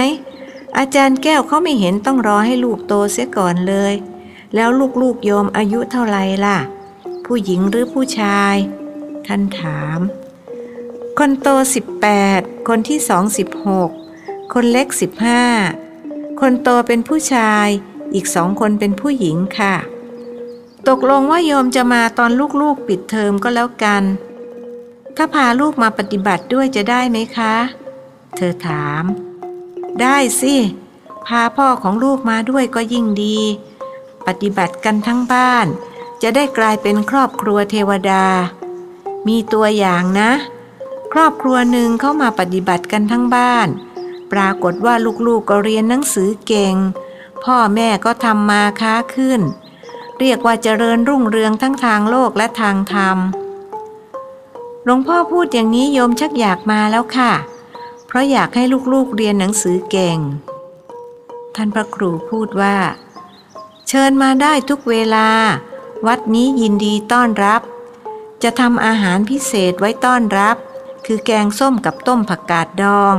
อาจารย์แก้วเขาไม่เห็นต้องรอให้ลูกโตเสียก่อนเลย แล้วลูกๆโยมอายุเท่าไหร่ล่ะ ผู้หญิงหรือผู้ชาย ท่านถาม คนโต 18 คนที่สองสิบหกคนเล็ก 15 คนโตเป็นผู้ชาย อีกสองคนเป็นผู้หญิงค่ะ ตกลงว่าโยมจะมาตอนลูกๆปิดเทอมก็แล้วกัน ถ้าพาลูกมาปฏิบัติด้วยจะได้ไหมคะ เธอถาม ได้สิ พาพ่อของลูกมาด้วยก็ยิ่งดี ปฏิบัติกันทั้งบ้าน จะได้กลายเป็นครอบครัวเทวดา มีตัวอย่างนะ ครอบครัวหนึ่งเข้ามาปฏิบัติกันทั้งบ้าน ปรากฏว่าลูกๆก็เรียนหนังสือเก่ง พ่อแม่ก็ทำมาค้าขึ้น เรียกว่าเจริญรุ่งเรืองทั้งทางโลกและทางธรรมหลวงพ่อพูดอย่างนี้โยมชักอยากมาแล้วค่ะ เพราะอยากให้ลูกๆเรียนหนังสือเก่ง ท่านพระครูพูดว่า เชิญมาได้ทุกเวลา วัดนี้ยินดีต้อนรับ จะทำอาหารพิเศษไว้ต้อนรับ คือแกงส้มกับต้มผักกาดดอง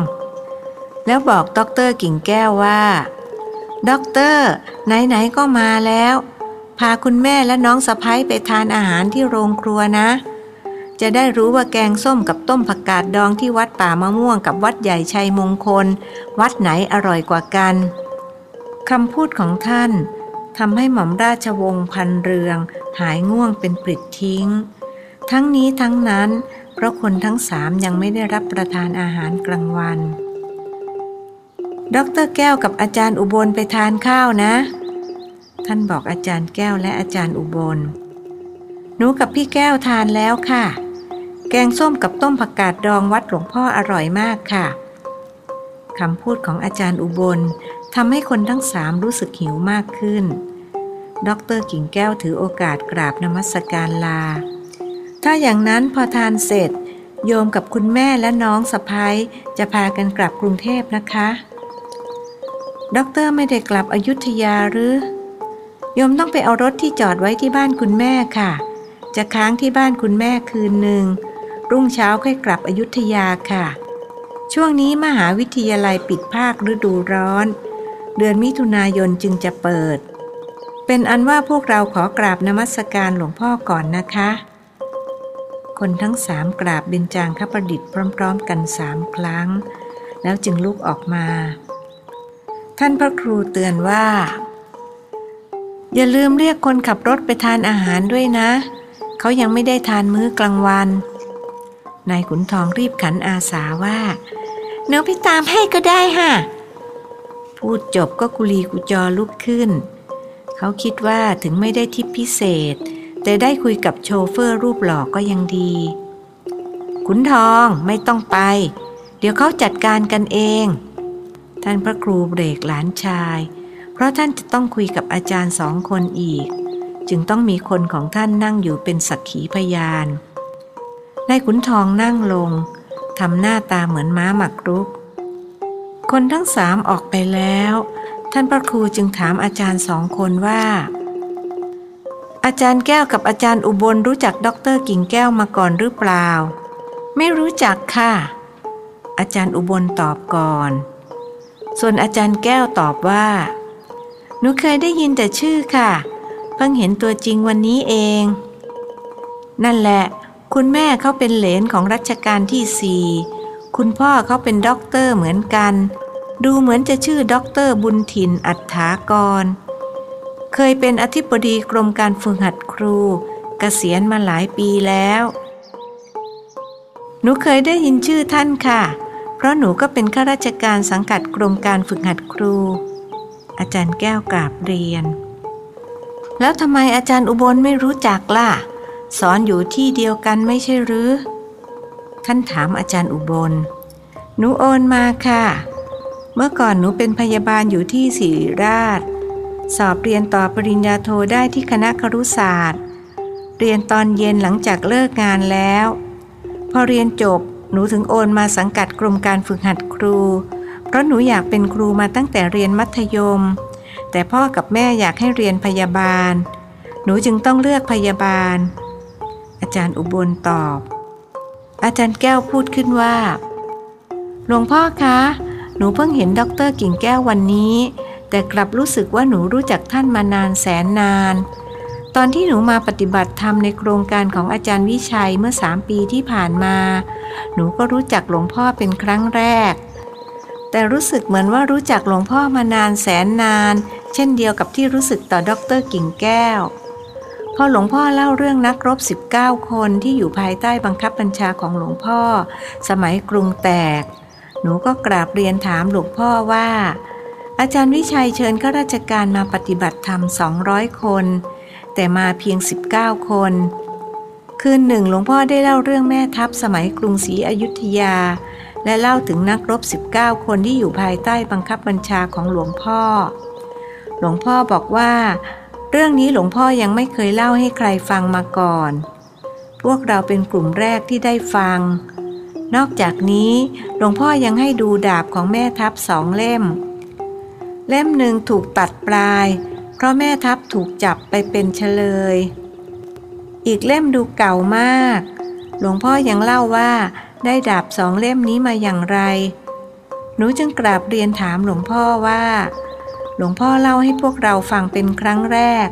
แล้วบอกด็อกเตอร์กิ่งแก้วว่าด็อกเตอร์ไหนๆก็มาแล้ว พาคุณแม่และน้องสะใภ้ไปทานอาหารที่โรงครัวนะ จะได้รู้ว่าแกงส้มกับต้มผักกาดดองที่วัดป่ามะม่วงกับวัดใหญ่ชัยมงคล วัดไหนอร่อยกว่ากันคำพูดของท่านทำให้หม่อมราชวงศ์พันเรือง หายง่วงเป็นปลิดทิ้ง ทั้งนี้ทั้งนั้น เพราะคนทั้งสามยังไม่ได้รับประทานอาหารกลางวัน ดรแก้วกับอาจารย์อุบลไปทานข้าวนะ ท่านบอกอาจารย์แก้วและอาจารย์อุบล หนูกับพี่แก้วทานแล้วค่ะ แกงส้มกับต้มผักกาดดองวัดหลวงพ่ออร่อยมากค่ะคำพูดของอาจารย์อุบลทำให้คนทั้งสามรู้สึกหิวมากขึ้น ดรกิ่งแก้วถือโอกาสกราบนมัสการลา ถ้าอย่างนั้นพอทานเสร็จ โยมกับคุณแม่และน้องสะพ้ายจะพากันกลับกรุงเทพนะคะ ด็อกเตอร์ไม่ได้กลับอยุธยาหรือ โยมต้องไปเอารถที่จอดไว้ที่บ้านคุณแม่ค่ะ จะค้างที่บ้านคุณแม่คืนหนึ่ง รุ่งเช้าค่อยกลับอยุธยาค่ะ ช่วงนี้มหาวิทยาลัยปิดภาคฤดูร้อน เดือนมิถุนายนจึงจะเปิด เป็นอันว่าพวกเราขอกราบนมัสการหลวงพ่อก่อนนะคะ คนทั้งสามกราบเบญจางคประดิษฐ์พร้อม ๆ กันสามครั้ง แล้วจึงลุกออกมา ท่านพระครูเตือนว่า อย่าลืมเรียกคนขับรถไปทานอาหารด้วยนะ เขายังไม่ได้ทานมื้อกลางวันนายขุนทองรีบขันอาสาว่าเนื้อพี่ตามให้ก็ได้ฮะพูดจบก็กุลีกุจอลุกขึ้น เขาคิดว่าถึงไม่ได้ทิปพิเศษ แต่ได้คุยกับโชเฟอร์รูปหล่อก็ยังดี ขุนทองไม่ต้องไป เดี๋ยวเขาจัดการกันเอง ท่านพระครูเบรกหลานชาย เพราะท่านจะต้องคุยกับอาจารย์สองคนอีก จึงต้องมีคนของท่านนั่งอยู่เป็นสักขีพยานนายขุนทองนั่งลงทำหน้าตาเหมือนม้าหมากรุก คนทั้งสามออกไปแล้ว ท่านพระครูจึงถามอาจารย์สองคนว่า อาจารย์แก้วกับอาจารย์อุบลรู้จักด็อกเตอร์กิ่งแก้วมาก่อนหรือเปล่า ไม่รู้จักค่ะ อาจารย์อุบลตอบก่อน ส่วนอาจารย์แก้วตอบว่า หนูเคยได้ยินแต่ชื่อค่ะ เพิ่งเห็นตัวจริงวันนี้เอง นั่นแหละ คุณแม่เขาเป็นเหลนของรัชกาลที่สี่คุณพ่อเขาเป็นด็อกเตอร์เหมือนกัน ดูเหมือนจะชื่อด็อกเตอร์บุญถิ่นอัตถากร เคยเป็นอธิบดีกรมการฝึกหัดครู เกษียณมาหลายปีแล้ว หนูเคยได้ยินชื่อท่านค่ะ เพราะหนูก็เป็นข้าราชการสังกัดกรมการฝึกหัดครู อาจารย์แก้วกราบเรียน แล้วทำไมอาจารย์อุบลไม่รู้จักล่ะ สอนอยู่ที่เดียวกันไม่ใช่หรือท่านถามอาจารย์อุบล หนูโอนมาค่ะ เมื่อก่อนหนูเป็นพยาบาลอยู่ที่ศริราช สอบเรียนต่อปริญญาโทได้ที่คณะครุศาสตร์ เรียนตอนเย็นหลังจากเลิกงานแล้ว พอเรียนจบหนูถึงโอนมาสังกัดกรมการฝึกหัดครู เพราะหนูอยากเป็นครูมาตั้งแต่เรียนมัธยม แต่พ่อกับแม่อยากให้เรียนพยาบาล หนูจึงต้องเลือกพยาบาล อาจารย์อุบลตอบ อาจารย์แก้วพูดขึ้นว่าหลวงพ่อคะ หนูเพิ่งเห็นด็อกเตอร์กิ่งแก้ววันนี้ แต่กลับรู้สึกว่าหนูรู้จักท่านมานานแสนนาน ตอนที่หนูมาปฏิบัติธรรมในโครงการของอาจารย์วิชัยเมื่อสามปีที่ผ่านมา หนูก็รู้จักหลวงพ่อเป็นครั้งแรก แต่รู้สึกเหมือนว่ารู้จักหลวงพ่อมานานแสนนาน เช่นเดียวกับที่รู้สึกต่อดรกิ่งแก้วพอหลวงพ่อเล่าเรื่องนักรบ 19 คนที่อยู่ภายใต้บังคับบัญชาของหลวงพ่อ สมัยกรุงแตก หนูก็กราบเรียนถามหลวงพ่อว่า อาจารย์วิชัยเชิญข้าราชการมาปฏิบัติธรรม 200 คน แต่มาเพียง 19 คน คืนหนึ่งหลวงพ่อได้เล่าเรื่องแม่ทัพสมัยกรุงศรีอยุธยา และเล่าถึงนักรบ 19 คนที่อยู่ภายใต้บังคับบัญชาของหลวงพ่อ หลวงพ่อบอกว่า เรื่องนี้หลวงพ่อยังไม่เคยเล่าให้ใครฟังมาก่อน พวกเราเป็นกลุ่มแรกที่ได้ฟัง นอกจากนี้หลวงพ่อยังให้ดูดาบของแม่ทัพสองเล่ม เล่มหนึ่งถูกตัดปลาย เพราะแม่ทัพถูกจับไปเป็นเฉลย อีกเล่มดูเก่ามาก หลวงพ่อยังเล่าว่าได้ดาบสองเล่มนี้มาอย่างไร หนูจึงกราบเรียนถามหลวงพ่อว่า หลวงพ่อเล่าให้พวกเราฟังเป็นครั้งแรก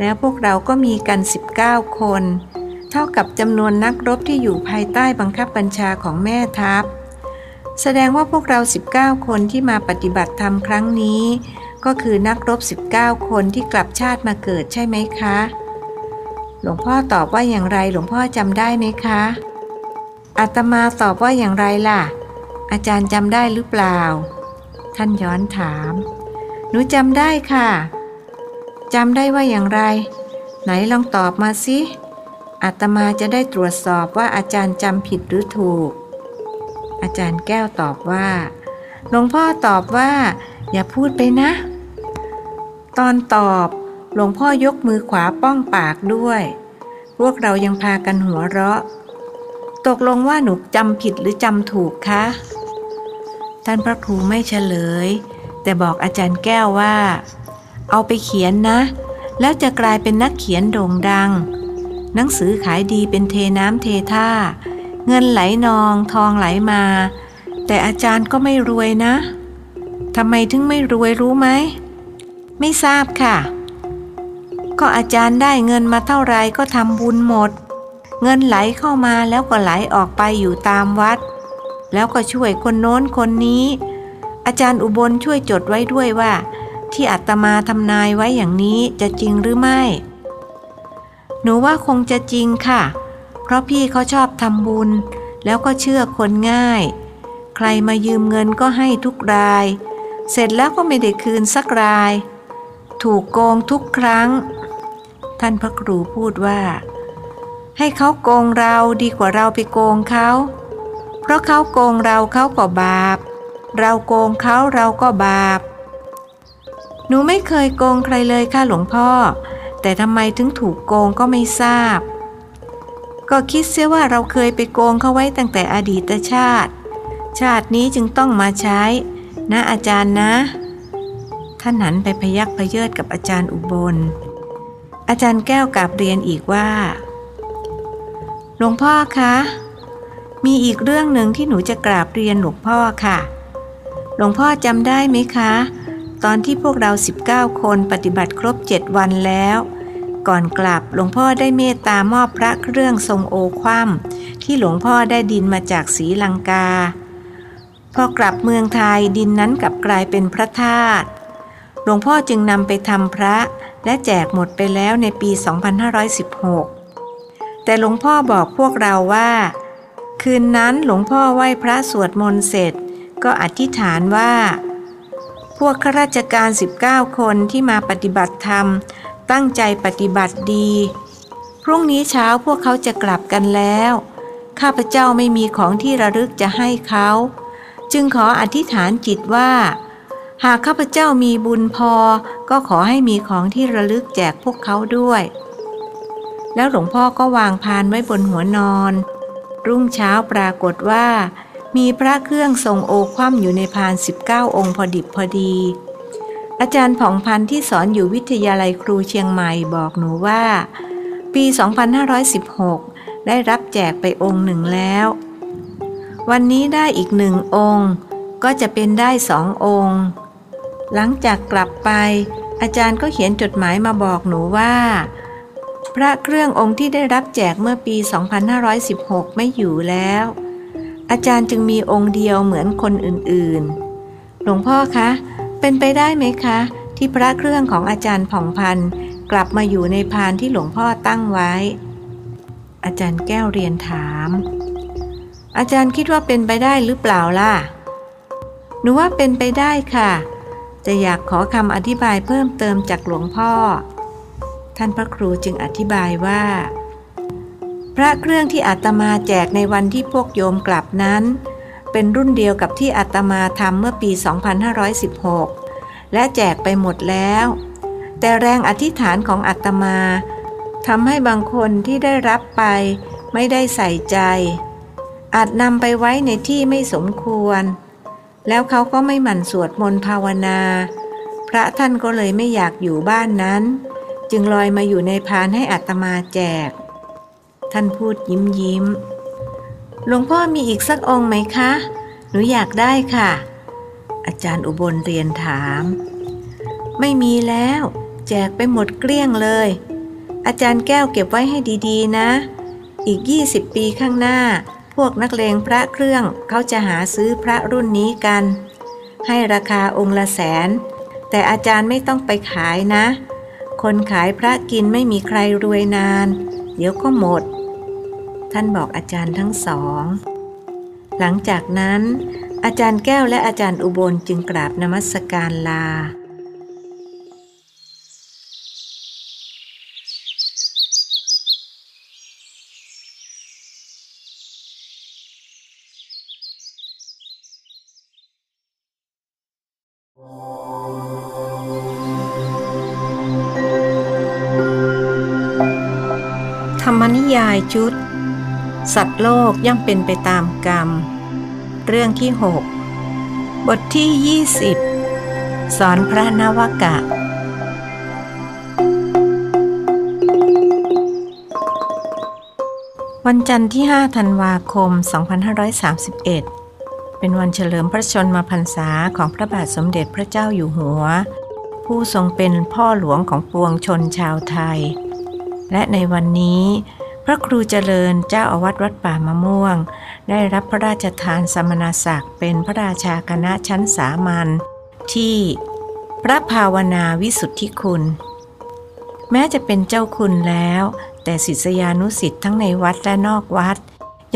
แล้วพวกเราก็มีกัน 19 คน เท่ากับจำนวนนักรบที่อยู่ภายใต้บังคับบัญชาของแม่ทัพ แสดงว่าพวกเรา 19 คนที่มาปฏิบัติธรรมครั้งนี้ ก็คือนักรบ 19 คนที่กลับชาติมาเกิดใช่ไหมคะ หลวงพ่อตอบว่าอย่างไรหลวงพ่อจำได้ไหมคะอาตมาตอบว่าอย่างไรล่ะ อาจารย์จำได้หรือเปล่า ท่านย้อนถาม หนูจำได้ค่ะจำได้ว่าอย่างไร ไหนลองตอบมาสิอาตมาจะได้ตรวจสอบว่าอาจารย์จำผิดหรือถูก อาจารย์แก้วตอบว่า หลวงพ่อตอบว่า อย่าพูดไปนะ ตอนตอบหลวงพ่อยกมือขวาป้องปากด้วย พวกเรายังพากันหัวเราะ ตกลงว่าหนูจำผิดหรือจำถูกคะ ท่านพระครูไม่เฉลย แต่บอกอาจารย์แก้วว่า เอาไปเขียนนะ แล้วจะกลายเป็นนักเขียนโด่งดัง หนังสือขายดีเป็นเทน้ำเทท่า เงินไหลนองทองไหลมา แต่อาจารย์ก็ไม่รวยนะทำไมถึงไม่รวยรู้ไหม ไม่ทราบค่ะ ก็อาจารย์ได้เงินมาเท่าไรก็ทำบุญหมด เงินไหลเข้ามาแล้วก็ไหลออกไปอยู่ตามวัด แล้วก็ช่วยคนโน้นคนนี้ อาจารย์อุบลช่วยจดไว้ด้วยว่า ที่อาตมาทำนายไว้อย่างนี้จะจริงหรือไม่ หนูว่าคงจะจริงค่ะ เพราะพี่เขาชอบทำบุญ แล้วก็เชื่อคนง่าย ใครมายืมเงินก็ให้ทุกราย เสร็จแล้วก็ไม่ได้คืนสักราย ถูกโกงทุกครั้ง ท่านพระครูพูดว่า ให้เขาโกงเราดีกว่าเราไปโกงเขา เพราะเขาโกงเราเขาก็บาป เราโกงเขาเราก็บาป หนูไม่เคยโกงใครเลยค่ะหลวงพ่อ แต่ทำไมถึงถูกโกงก็ไม่ทราบ ก็คิดเสียว่าเราเคยไปโกงเขาไว้ตั้งแต่อดีตชาติ ชาตินี้จึงต้องมาใช้ นะอาจารย์นะท่านหันไปพยักพเยิดกับอาจารย์อุบล อาจารย์แก้วกลับเรียนอีกว่าหลวงพ่อคะมีอีกเรื่องหนึ่งที่หนูจะกราบเรียนหลวงพ่อค่ะ หลวงพ่อจำได้ไหมคะ ตอนที่พวกเรา 19 คนปฏิบัติครบเจ็ดวันแล้ว ก่อนกลับหลวงพ่อได้เมตตามอบพระเครื่องทรงโอคว่ำที่หลวงพ่อได้ดินมาจากศรีลังกา พอกลับเมืองไทยดินนั้นกลับกลายเป็นพระธาตุหลวงพ่อจึงนำไปทำพระและแจกหมดไปแล้วในปี 2516 แต่หลวงพ่อบอกพวกเราว่า คืนนั้นหลวงพ่อไหว้พระสวดมนต์เสร็จ ก็อธิษฐานว่า พวกข้าราชการ 19 คนที่มาปฏิบัติธรรม ตั้งใจปฏิบัติดี พรุ่งนี้เช้าพวกเขาจะกลับกันแล้ว ข้าพเจ้าไม่มีของที่ระลึกจะให้เขา จึงขออธิษฐานจิตว่า หากข้าพเจ้ามีบุญพอ ก็ขอให้มีของที่ระลึกแจกพวกเขาด้วย แล้วหลวงพ่อก็วางพานไว้บนหัวนอน รุ่งเช้าปรากฏว่า มีพระเครื่องทรงโอคว่ำอยู่ในพาน 19 องค์พอดิบพอดี อาจารย์ผ่องพันธ์ที่สอนอยู่วิทยาลัยครูเชียงใหม่บอกหนูว่า ปี 2516 ได้รับแจกไปองค์หนึ่งแล้ว วันนี้ได้อีกหนึ่งองค์ ก็จะเป็นได้สององค์ หลังจากกลับไป อาจารย์ก็เขียนจดหมายมาบอกหนูว่า พระเครื่ององค์ที่ได้รับแจกเมื่อปี 2516 ไม่อยู่แล้ว อาจารย์จึงมีองค์เดียวเหมือนคนอื่นๆ หลวงพ่อคะ เป็นไปได้ไหมคะ ที่พระเครื่องของอาจารย์ผ่องพันธ์กลับมาอยู่ในพานที่หลวงพ่อตั้งไว้ อาจารย์แก้วเรียนถาม อาจารย์คิดว่าเป็นไปได้หรือเปล่าล่ะ หนูว่าเป็นไปได้ค่ะ จะอยากขอคำอธิบายเพิ่มเติมจากหลวงพ่อ ท่านพระครูจึงอธิบายว่า พระเครื่องที่อาตมาแจกในวันที่พวกโยมกลับนั้น เป็นรุ่นเดียวกับที่อาตมาทำเมื่อปี 2516 และแจกไปหมดแล้ว แต่แรงอธิษฐานของอาตมาทำให้บางคนที่ได้รับไปไม่ได้ใส่ใจ อาจนำไปไว้ในที่ไม่สมควร แล้วเขาก็ไม่หมั่นสวดมนต์ภาวนา พระท่านก็เลยไม่อยากอยู่บ้านนั้น จึงลอยมาอยู่ในพานให้อัตมาแจก ท่านพูดยิ้มยิ้ม หลวงพ่อมีอีกสักองค์ไหมคะ หนูอยากได้ค่ะ อาจารย์อุบลเรียนถาม ไม่มีแล้ว แจกไปหมดเกลี้ยงเลย อาจารย์แก้วเก็บไว้ให้ดีๆ นะ อีก 20 ปีข้างหน้า พวกนักเลงพระเครื่องเขาจะหาซื้อพระรุ่นนี้กัน ให้ราคาองค์ละแสน แต่อาจารย์ไม่ต้องไปขายนะ คนขายพระกินไม่มีใครรวยนาน เดี๋ยวก็หมด ท่านบอกอาจารย์ทั้งสอง หลังจากนั้น อาจารย์แก้วและอาจารย์อุบลจึงกราบนมัสการลาธรรมนิยายชุด สัตว์โลกย่อมเป็นไปตามกรรม เรื่องที่ 6 บทที่ 20 สอนพระนวกะ วันจันทร์ที่ 5 ธันวาคม 2531 เป็นวันเฉลิมพระชนมพรรษาของพระบาทสมเด็จพระเจ้าอยู่หัว ผู้ทรงเป็นพ่อหลวงของปวงชนชาวไทย และในวันนี้ พระครูเจริญเจ้าอาวาสวัดป่ามะม่วง ได้รับพระราชทานสมณศักดิ์เป็นพระราชาคณะชั้นสามัญที่พระภาวนาวิสุทธิคุณ แม้จะเป็นเจ้าคุณแล้ว แต่ศิษยานุสิ์ทั้งในวัดและนอกวัด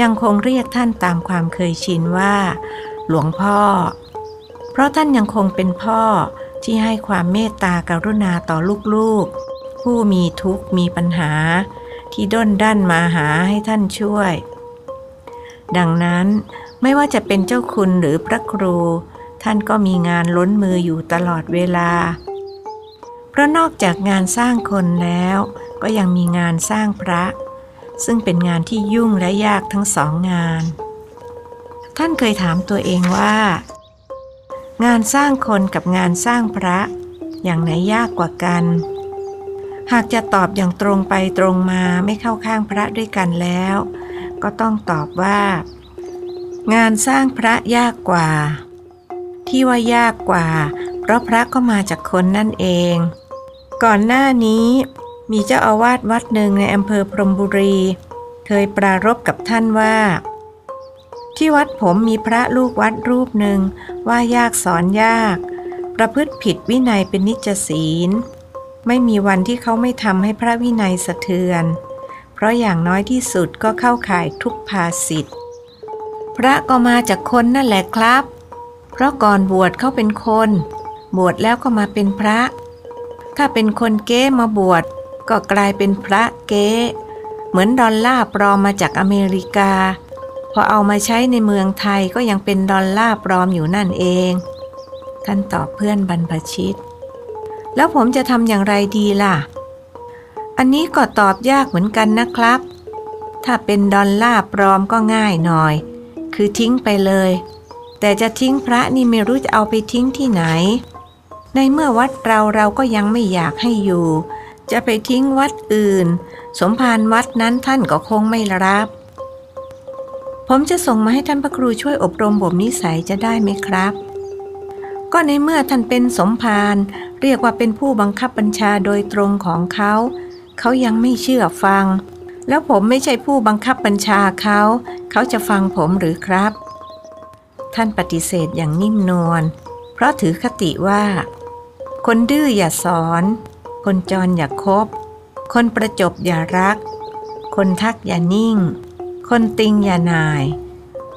ยังคงเรียกท่านตามความเคยชินว่า หลวงพ่อ เพราะท่านยังคงเป็นพ่อที่ให้ความเมตตากรุณาต่อลูกๆ ผู้มีทุกข์มีปัญหา ที่ด้นด้านมาหาให้ท่านช่วย ดังนั้นไม่ว่าจะเป็นเจ้าคุณหรือพระครู ท่านก็มีงานล้นมืออยู่ตลอดเวลา เพราะนอกจากงานสร้างคนแล้ว ก็ยังมีงานสร้างพระ ซึ่งเป็นงานที่ยุ่งและยากทั้งสองงาน ท่านเคยถามตัวเองว่า งานสร้างคนกับงานสร้างพระ อย่างไหนยากกว่ากัน หากจะตอบอย่างตรงไปตรงมาไม่เข้าข้างพระด้วยกันแล้ว ก็ต้องตอบว่า งานสร้างพระยากกว่า ที่ว่ายากกว่า เพราะพระก็มาจากคนนั่นเอง ก่อนหน้านี้มีเจ้าอาวาสวัดหนึ่งในอำเภอพรมบุรี เคยปรารบกับท่านว่า ที่วัดผมมีพระลูกวัดรูปหนึ่งว่ายากสอนยาก ประพฤติผิดวินัยเป็นนิจศีล ไม่มีวันที่เขาไม่ทำให้พระวินัยสะเทือน เพราะอย่างน้อยที่สุดก็เข้าข่ายทุกภาสิทธิ์พระก็มาจากคนนั่นแหละครับ เพราะก่อนบวชเขาเป็นคน บวชแล้วก็มาเป็นพระ ถ้าเป็นคนเก้มาบวชก็กลายเป็นพระเก้เหมือนดอลลาร์ปลอมมาจากอเมริกา พอเอามาใช้ในเมืองไทยก็ยังเป็นดอลลาร์ปลอมอยู่นั่นเอง ท่านตอบเพื่อนบรรพชิต แล้วผมจะทำอย่างไรดีล่ะ อันนี้ก็ตอบยากเหมือนกันนะครับ ถ้าเป็นดอลลาร์ปลอมก็ง่ายหน่อย คือทิ้งไปเลย แต่จะทิ้งพระนี่ไม่รู้จะเอาไปทิ้งที่ไหน ในเมื่อวัดเราเราก็ยังไม่อยากให้อยู่ จะไปทิ้งวัดอื่น สมภารวัดนั้นท่านก็คงไม่รับ ผมจะส่งมาให้ท่านพระครูช่วยอบรมบ่มนิสัยจะได้ไหมครับ ก็ในเมื่อท่านเป็นสมภารเรียกว่าเป็นผู้บังคับบัญชาโดยตรงของเขา เขายังไม่เชื่อฟัง แล้วผมไม่ใช่ผู้บังคับบัญชาเขา เขาจะฟังผมหรือครับ ท่านปฏิเสธอย่างนิ่มนวลเพราะถือคติว่า คนดื้ออย่าสอน คนจรอย่าคบ คนประจบอย่ารัก คนทักอย่านิ่ง คนติงอย่านาย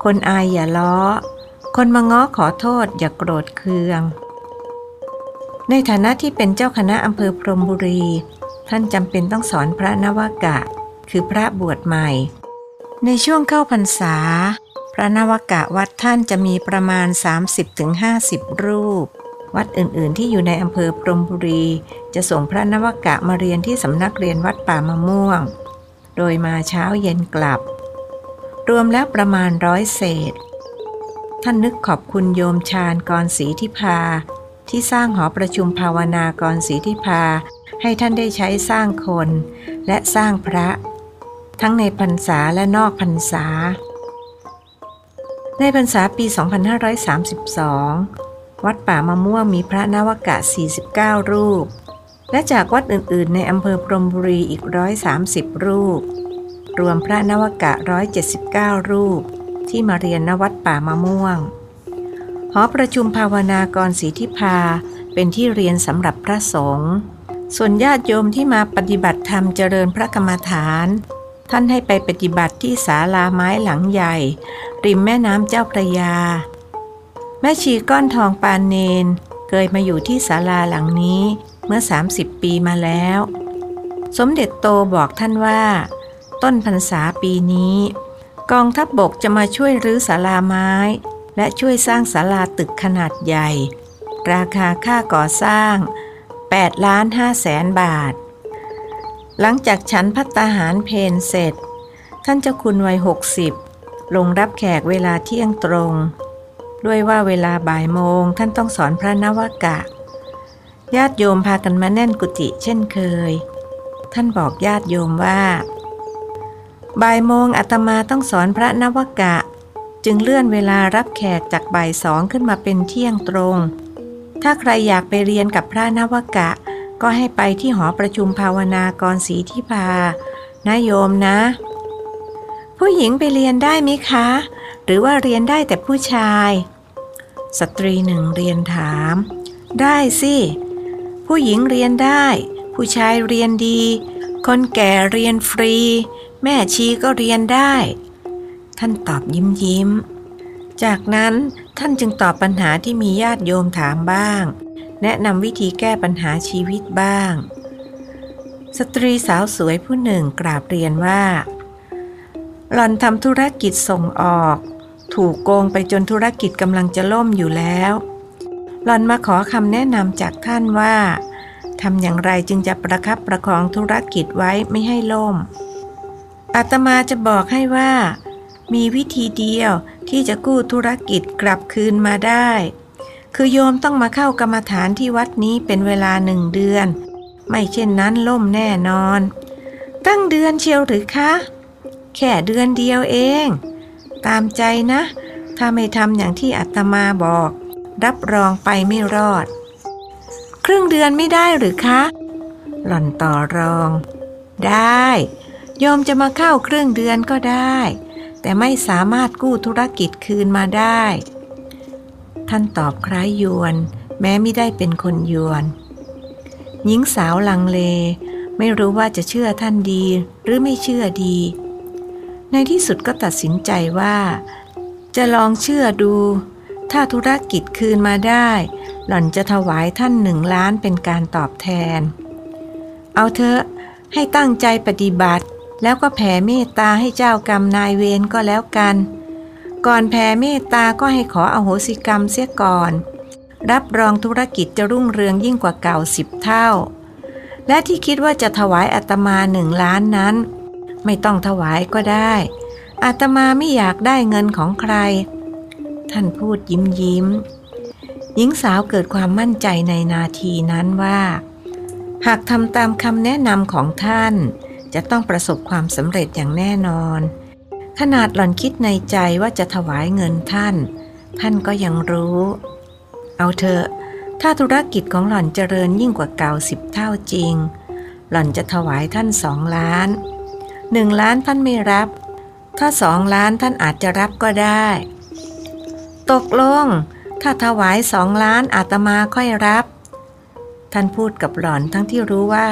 คนอายอย่าล้อ คนมาง้อขอโทษอย่าโกรธเคือง ในฐานะที่เป็นเจ้าคณะอำเภอพรมบุรี ท่านจำเป็นต้องสอนพระนวากะ คือพระบวชใหม่ ในช่วงเข้าพรรษา พระนวากะวัดท่านจะมีประมาณ 30-50 รูป วัดอื่นๆที่อยู่ในอำเภอพรมบุรี จะส่งพระนวากะมาเรียนที่สำนักเรียนวัดป่ามะม่วง โดยมาเช้าเย็นกลับ รวมแล้วประมาณร้อยเศษ ท่านนึกขอบคุณโยมชาญกรศรีทิพา ที่สร้างหอประชุมภาวนากรศรีทิพา ให้ท่านได้ใช้สร้างคน และสร้างพระ ทั้งในพรรษาและนอกพรรษา ในพรรษาปี 2532 วัดป่ามะม่วงมีพระนวกะ 49 รูป และจากวัดอื่นๆ ในอำเภอพรมบุรีอีก 130 รูป รวมพระนวกะ 179 รูป ที่มาเรียนณวัดป่ามะม่วง หอประชุมภาวนากรศรีทิพาเป็นที่เรียนสำหรับพระสงฆ์ ส่วนญาติโยมที่มาปฏิบัติธรรมเจริญพระกรรมฐาน ท่านให้ไปปฏิบัติที่ศาลาไม้หลังใหญ่ ริมแม่น้ำเจ้าพระยา แม่ชีก้อนทองปานเนน เคยมาอยู่ที่ศาลาหลังนี้เมื่อ 30 ปีมาแล้ว สมเด็จโตบอกท่านว่า ต้นพรรษาปีนี้ กองทัพบบกจะมาช่วยรื้อศาลาไม้ และช่วยสร้างศาลาตึกขนาดใหญ่ ราคาค่าก่อสร้าง8ล้าน5แสนบาท หลังจากฉันพัตตาหารเพนเสร็จ ท่านเจ้าคุณวัยหกสิบลงรับแขกเวลาเที่ยงตรง ด้วยว่าเวลาบ่ายโมงท่านต้องสอนพระนวกะ ญาติโยมพากันมาแน่นกุฏิเช่นเคย ท่านบอกญาติโยมว่า บ่ายโมงอาตมาต้องสอนพระนวกะ จึงเลื่อนเวลารับแขกจากบ่ายสองขึ้นมาเป็นเที่ยงตรง ถ้าใครอยากไปเรียนกับพระนวกะ ก็ให้ไปที่หอประชุมภาวนากรศรีทิพานะโยมนะ ผู้หญิงไปเรียนได้ไหมคะ หรือว่าเรียนได้แต่ผู้ชาย สตรีหนึ่งเรียนถาม ได้สิ ผู้หญิงเรียนได้ ผู้ชายเรียนดี คนแก่เรียนฟรี แม่ชีก็เรียนได้ ท่านตอบยิ้มยิ้ม จากนั้นท่านจึงตอบปัญหาที่มีญาติโยมถามบ้าง แนะนำวิธีแก้ปัญหาชีวิตบ้าง สตรีสาวสวยผู้หนึ่งกราบเรียนว่า หล่อนทำธุรกิจส่งออก ถูกโกงไปจนธุรกิจกำลังจะล่มอยู่แล้วหล่อนมาขอคำแนะนำจากท่านว่าทำอย่างไรจึงจะประคับประคองธุรกิจไว้ไม่ให้ล่ม อาตมาจะบอกให้ว่า มีวิธีเดียวที่จะกู้ธุรกิจกลับคืนมาได้ คือโยมต้องมาเข้ากรรมฐานที่วัดนี้เป็นเวลาหนึ่งเดือน ไม่เช่นนั้นล่มแน่นอน ตั้งเดือนเชียวหรือคะ แค่เดือนเดียวเอง ตามใจนะ ถ้าไม่ทำอย่างที่อาตมาบอก รับรองไปไม่รอด ครึ่งเดือนไม่ได้หรือคะ หล่อนต่อรอง ได้ โยมจะมาเข้าครึ่งเดือนก็ได้ แต่ไม่สามารถกู้ธุรกิจคืนมาได้ ท่านตอบคล้ายยวน แม้ไม่ได้เป็นคนยวน หญิงสาวลังเล ไม่รู้ว่าจะเชื่อท่านดีหรือไม่เชื่อดี ในที่สุดก็ตัดสินใจว่า จะลองเชื่อดู ถ้าธุรกิจคืนมาได้ หล่อนจะถวายท่านหนึ่งล้านเป็นการตอบแทน เอาเถอะให้ตั้งใจปฏิบัติ แล้วก็แผ่เมตตาให้เจ้ากรรมนายเวรก็แล้วกัน ก่อนแผ่เมตตาก็ให้ขออโหสิกรรมเสียก่อน รับรองธุรกิจจะรุ่งเรืองยิ่งกว่าเก่าสิบเท่า และที่คิดว่าจะถวายอาตมาหนึ่งล้านนั้น ไม่ต้องถวายก็ได้อาตมาไม่อยากได้เงินของใคร ท่านพูดยิ้มยิ้ม หญิงสาวเกิดความมั่นใจในนาทีนั้นว่า หากทำตามคำแนะนำของท่าน จะต้องประสบความสำเร็จอย่างแน่นอน ขนาดหล่อนคิดในใจว่าจะถวายเงินท่าน ท่านก็ยังรู้ เอาเถอะ ถ้าธุรกิจของหล่อนเจริญยิ่งกว่าเก่าสิบเท่าจริง หล่อนจะถวายท่านสองล้านหนึ่งล้านท่านไม่รับ ถ้าสองล้านท่านอาจจะรับก็ได้ ตกลง ถ้าถวายสองล้านอาตมาค่อยรับ ท่านพูดกับหล่อนทั้งที่รู้ว่า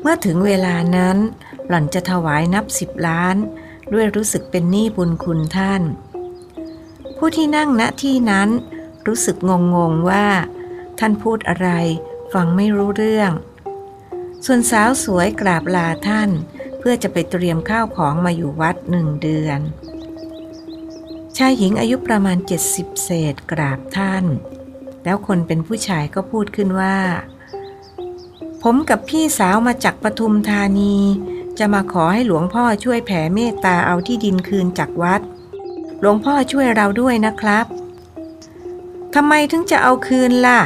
เมื่อถึงเวลานั้น หล่อนจะถวายนับสิบล้าน ด้วยรู้สึกเป็นหนี้บุญคุณท่าน ผู้ที่นั่งณที่นั้น รู้สึกงงงๆว่า ท่านพูดอะไร ฟังไม่รู้เรื่อง ส่วนสาวสวยกราบลาท่าน เพื่อจะไปเตรียมข้าวของมาอยู่วัดหนึ่งเดือน ชายหญิงอายุประมาณ 70 เศษกราบท่าน แล้วคนเป็นผู้ชายก็พูดขึ้นว่าผมกับพี่สาวมาจากปทุมธานี จะมาขอให้หลวงพ่อช่วยแผ่เมตตาเอาที่ดินคืนจากวัด หลวงพ่อช่วยเราด้วยนะครับทำไมถึงจะเอาคืนล่ะ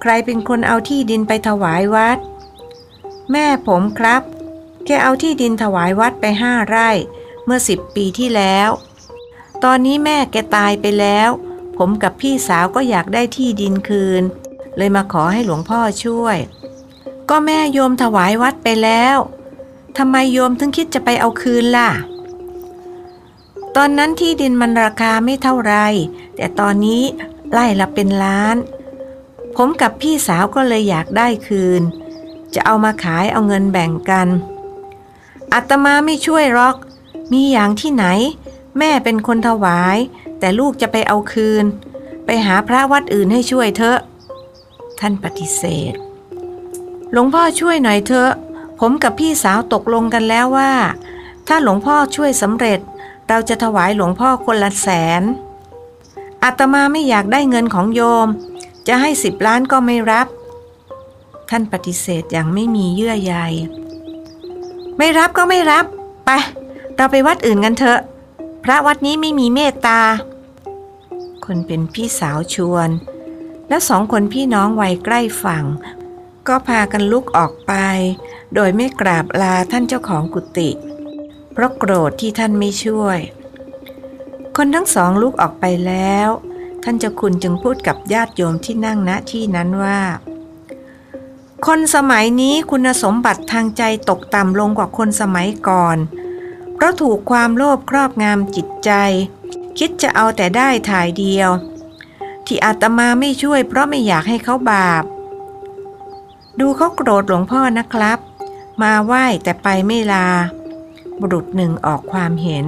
ใครเป็นคนเอาที่ดินไปถวายวัด แม่ผมครับ แกเอาที่ดินถวายวัดไปห้าไร่ เมื่อสิบปีที่แล้ว ตอนนี้แม่แกตายไปแล้ว ผมกับพี่สาวก็อยากได้ที่ดินคืน เลยมาขอให้หลวงพ่อช่วย ก็แม่โยมถวายวัดไปแล้ว ทำไมโยมถึงคิดจะไปเอาคืนล่ะ ตอนนั้นที่ดินมันราคาไม่เท่าไร แต่ตอนนี้ไล่ละเป็นล้าน ผมกับพี่สาวก็เลยอยากได้คืน จะเอามาขายเอาเงินแบ่งกันอาตมาไม่ช่วยหรอก มีอย่างที่ไหน แม่เป็นคนถวาย แต่ลูกจะไปเอาคืน ไปหาพระวัดอื่นให้ช่วยเถอะ ท่านปฏิเสธ หลวงพ่อช่วยหน่อยเถอะ ผมกับพี่สาวตกลงกันแล้วว่า ถ้าหลวงพ่อช่วยสำเร็จ เราจะถวายหลวงพ่อคนละแสนอาตมาไม่อยากได้เงินของโยม จะให้สิบล้านก็ไม่รับ ท่านปฏิเสธอย่างไม่มีเยื่อใย ไม่รับก็ไม่รับ ไป เราไปวัดอื่นกันเถอะ พระวัดนี้ไม่มีเมตตา คนเป็นพี่สาวชวน และสองคนพี่น้องวัยใกล้ฝั่ง ก็พากันลุกออกไป โดยไม่กราบลาท่านเจ้าของกุฏิเพราะโกรธที่ท่านไม่ช่วย คนทั้งสองลุกออกไปแล้ว ท่านเจ้าคุณจึงพูดกับญาติโยมที่นั่งณที่นั้นว่า คนสมัยนี้คุณสมบัติทางใจตกต่ำลงกว่าคนสมัยก่อน เพราะถูกความโลภครอบงำจิตใจ คิดจะเอาแต่ได้ถ่ายเดียว ที่อาตมาไม่ช่วยเพราะไม่อยากให้เขาบาป ดูเขาโกรธหลวงพ่อนะครับ มาไหว้แต่ไปไม่ลา บุรุษหนึ่งออกความเห็น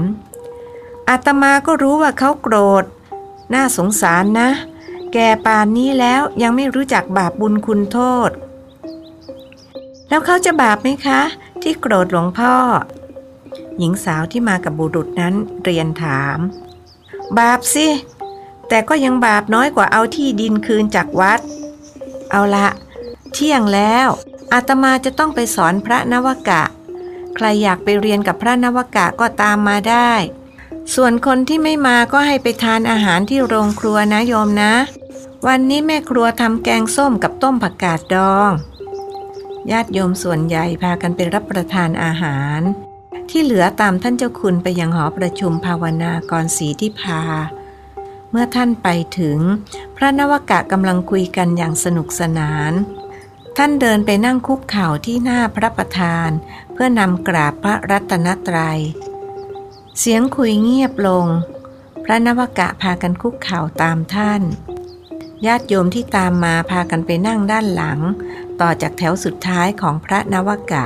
อาตมาก็รู้ว่าเขาโกรธ น่าสงสารนะ แกปานนี้แล้วยังไม่รู้จักบาปบุญคุณโทษ แล้วเขาจะบาปไหมคะ ที่โกรธหลวงพ่อ หญิงสาวที่มากับบุรุษนั้นเรียนถาม บาปสิ แต่ก็ยังบาปน้อยกว่าเอาที่ดินคืนจากวัด เอาละ เที่ยงแล้ว อาตมาจะต้องไปสอนพระนวกะ ใครอยากไปเรียนกับพระนวกะก็ตามมาได้ ส่วนคนที่ไม่มาก็ให้ไปทานอาหารที่โรงครัวนะโยมนะ วันนี้แม่ครัวทำแกงส้มกับต้มผักกาดดอง ญาติโยมส่วนใหญ่พากันไปรับประทานอาหาร ที่เหลือตามท่านเจ้าคุณไปยังหอประชุมภาวนากรศรีที่พาเมื่อท่านไปถึง พระนวกะกำลังคุยกันอย่างสนุกสนาน ท่านเดินไปนั่งคุกเข่าที่หน้าพระประธาน เพื่อนำกราบพระรัตนตรยัย เสียงคุยเงียบลง พระนวกะพากันคุกเข่าตามท่าน ญาติโยมที่ตามมาพากันไปนั่งด้านหลัง ต่อจากแถวสุดท้ายของพระนวกะ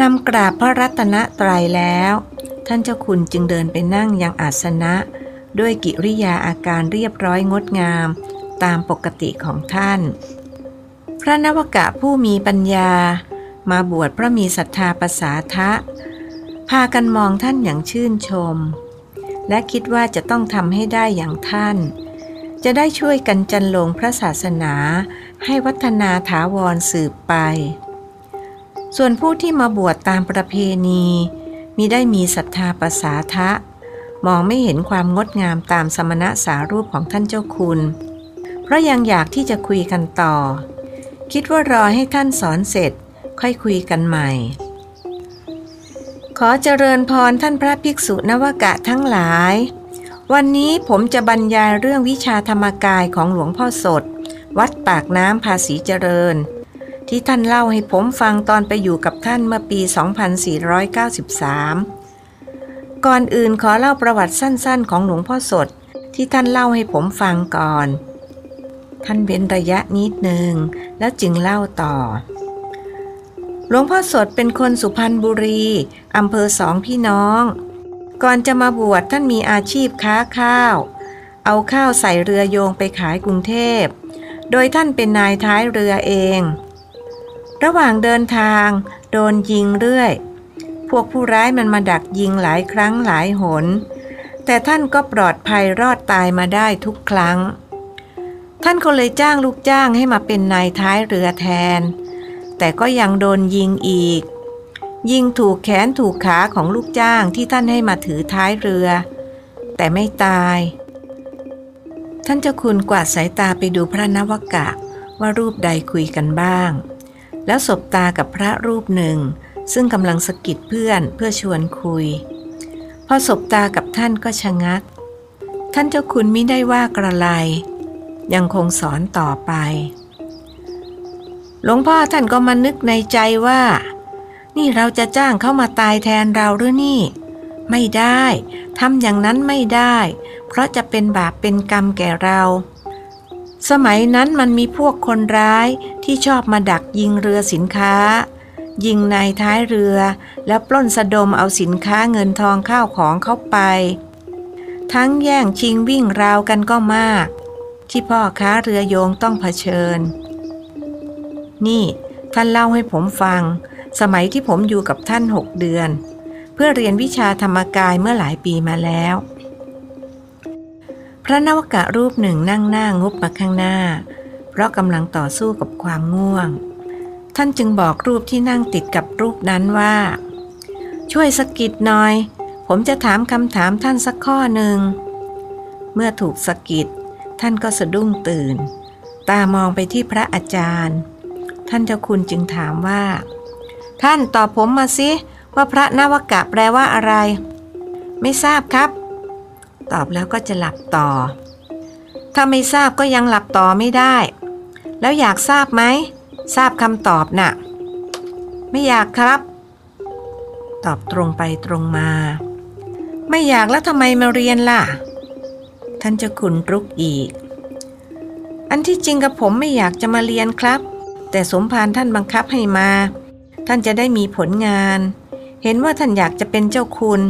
นำกราบพระรัตนตรัยแล้ว ท่านเจ้าคุณจึงเดินไปนั่งยังอาสนะ ด้วยกิริยาอาการเรียบร้อยงดงาม ตามปกติของท่าน พระนวกะผู้มีปัญญา มาบวชเพราะมีศรัทธาภาษาทะ พากันมองท่านอย่างชื่นชม และคิดว่าจะต้องทำให้ได้อย่างท่าน จะได้ช่วยกันจันลงพระศาสนาให้วัฒนาถาวรสืบไป ส่วนผู้ที่มาบวชตามประเพณีมิได้มีศรัทธาภาษาทะ มองไม่เห็นความงดงามตามสมณะสารูปของท่านเจ้าคุณ เพราะยังอยากที่จะคุยกันต่อ คิดว่ารอให้ท่านสอนเสร็จ ค่อยคุยกันใหม่ ขอเจริญพรท่านพระภิกษุนวกะทั้งหลาย วันนี้ผมจะบรรยายเรื่องวิชาธรรมกายของหลวงพ่อสด วัดปากน้ำภาษีเจริญ ที่ท่านเล่าให้ผมฟังตอนไปอยู่กับท่านเมื่อปี 2493ก่อนอื่นขอเล่าประวัติสั้นๆ ของหลวงพ่อสด ที่ท่านเล่าให้ผมฟังก่อน ท่านเว้นระยะนิดหนึ่งแล้วจึงเล่าต่อ หลวงพ่อสดเป็นคนสุพรรณบุรีอำเภอสองพี่น้อง ก่อนจะมาบวชท่านมีอาชีพค้าข้าว เอาข้าวใส่เรือโยงไปขายกรุงเทพ โดยท่านเป็นนายท้ายเรือเอง ระหว่างเดินทาง โดนยิงเรื่อย พวกผู้ร้ายมันมาดักยิงหลายครั้งหลายหนแต่ท่านก็ปลอดภัยรอดตายมาได้ทุกครั้ง ท่านก็เลยจ้างลูกจ้างให้มาเป็นนายท้ายเรือแทน แต่ก็ยังโดนยิงอีก ยิงถูกแขนถูกขาของลูกจ้างที่ท่านให้มาถือท้ายเรือ แต่ไม่ตาย ท่านเจ้าคุณกวาดสายตาไปดูพระนวกะว่ารูปใดคุยกันบ้าง แล้วสบตากับพระรูปหนึ่ง ซึ่งกำลังสะกิดเพื่อนเพื่อชวนคุย พอสบตากับท่านก็ชะงัก ท่านเจ้าคุณไม่ได้ว่ากระไร ยังคงสอนต่อไป หลวงพ่อท่านก็มานึกในใจว่า นี่เราจะจ้างเขามาตายแทนเราหรือนี่ ไม่ได้ทำอย่างนั้นไม่ได้ เพราะจะเป็นบาปเป็นกรรมแก่เรา สมัยนั้นมันมีพวกคนร้ายที่ชอบมาดักยิงเรือสินค้า ยิงในท้ายเรือ แล้วปล้นสะดมเอาสินค้าเงินทองข้าวของเข้าไป ทั้งแย่งชิงวิ่งราวกันก็มาก ที่พ่อค้าเรือโยงต้องเผชิญ นี่ท่านเล่าให้ผมฟัง สมัยที่ผมอยู่กับท่านหกเดือน เพื่อเรียนวิชาธรรมกายเมื่อหลายปีมาแล้ว พระนวกะรูปหนึ่งนั่งหน้างุบมาข้างหน้า เพราะกำลังต่อสู้กับความง่วง ท่านจึงบอกรูปที่นั่งติดกับรูปนั้นว่า ช่วยสกิดหน่อย ผมจะถามคำถามท่านสักข้อหนึ่ง เมื่อถูกสกิด ท่านก็สะดุ้งตื่น ตามองไปที่พระอาจารย์ ท่านเจ้าคุณจึงถามว่า ท่านตอบผมมาสิว่าพระนวกะแปลว่าอะไร ไม่ทราบครับ ตอบแล้วก็จะหลับต่อ ถ้าไม่ทราบก็ยังหลับต่อไม่ได้ แล้วอยากทราบไหม ทราบคำตอบนะ่ะ ไม่อยากครับ ตอบตรงไปตรงมา ไม่อยากแล้วทำไมมาเรียนล่ะ ท่านเจ้าคุณรุกอีก อันที่จริงกับผมไม่อยากจะมาเรียนครับ แต่สมภารท่านบังคับให้มา ท่านจะได้มีผลงาน เห็นว่าท่านอยากจะเป็นเจ้าคุณ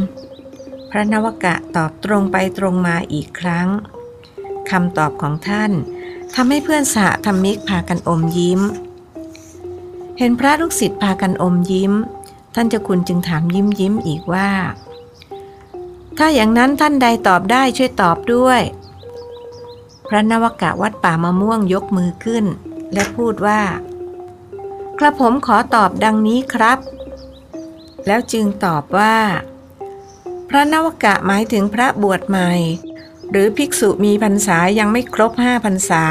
พระนวกะตอบตรงไปตรงมาอีกครั้งคำตอบของท่านทำให้เพื่อนสหธรรมิกพากันอมยิ้ม เห็นพระลูกศิษย์พากันอมยิ้ม ท่านเจ้าคุณจึงถามยิ้มยิ้มอีกว่า ถ้าอย่างนั้นท่านใดตอบได้ช่วยตอบด้วย พระนวกะวัดป่ามะม่วงยกมือขึ้น และพูดว่า กระผมขอตอบดังนี้ครับ แล้วจึงตอบว่า พระนวกะหมายถึงพระบวชใหม่ หรือภิกษุมีพรรษายังไม่ครบห้าพรรษา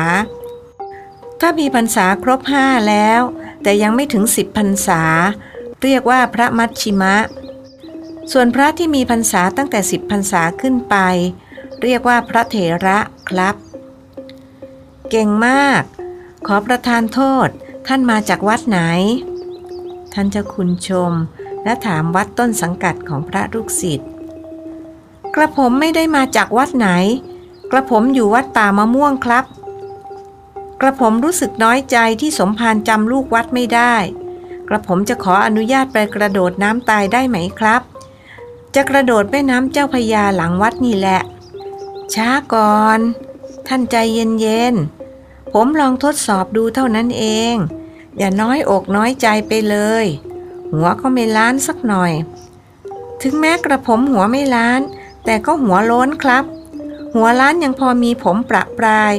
ถ้ามีพรรษาครบห้าแล้ว แต่ยังไม่ถึงสิบพรรษา เรียกว่าพระมัชชิมะ ส่วนพระที่มีพรรษาตั้งแต่สิบพรรษาขึ้นไป เรียกว่าพระเถระครับ เก่งมาก ขอประทานโทษท่านมาจากวัดไหน ท่านเจ้าคุณชม และถามวัดต้นสังกัดของพระลูกศิษย์กระผมไม่ได้มาจากวัดไหน กระผมอยู่วัดป่ามะม่วงครับ กระผมรู้สึกน้อยใจที่สมภารจำลูกวัดไม่ได้ กระผมจะขออนุญาตไปกระโดดน้ำตายได้ไหมครับ จะกระโดดแม่น้ำเจ้าพยาหลังวัดนี่แหละ ช้าก่อน ท่านใจเย็นๆ ผมลองทดสอบดูเท่านั้นเอง อย่าน้อยอกน้อยใจไปเลย หัวก็ไม่ล้านสักหน่อย ถึงแม้กระผมหัวไม่ล้าน แต่ก็หัวโล้นครับ หัวล้านยังพอมีผมประปราย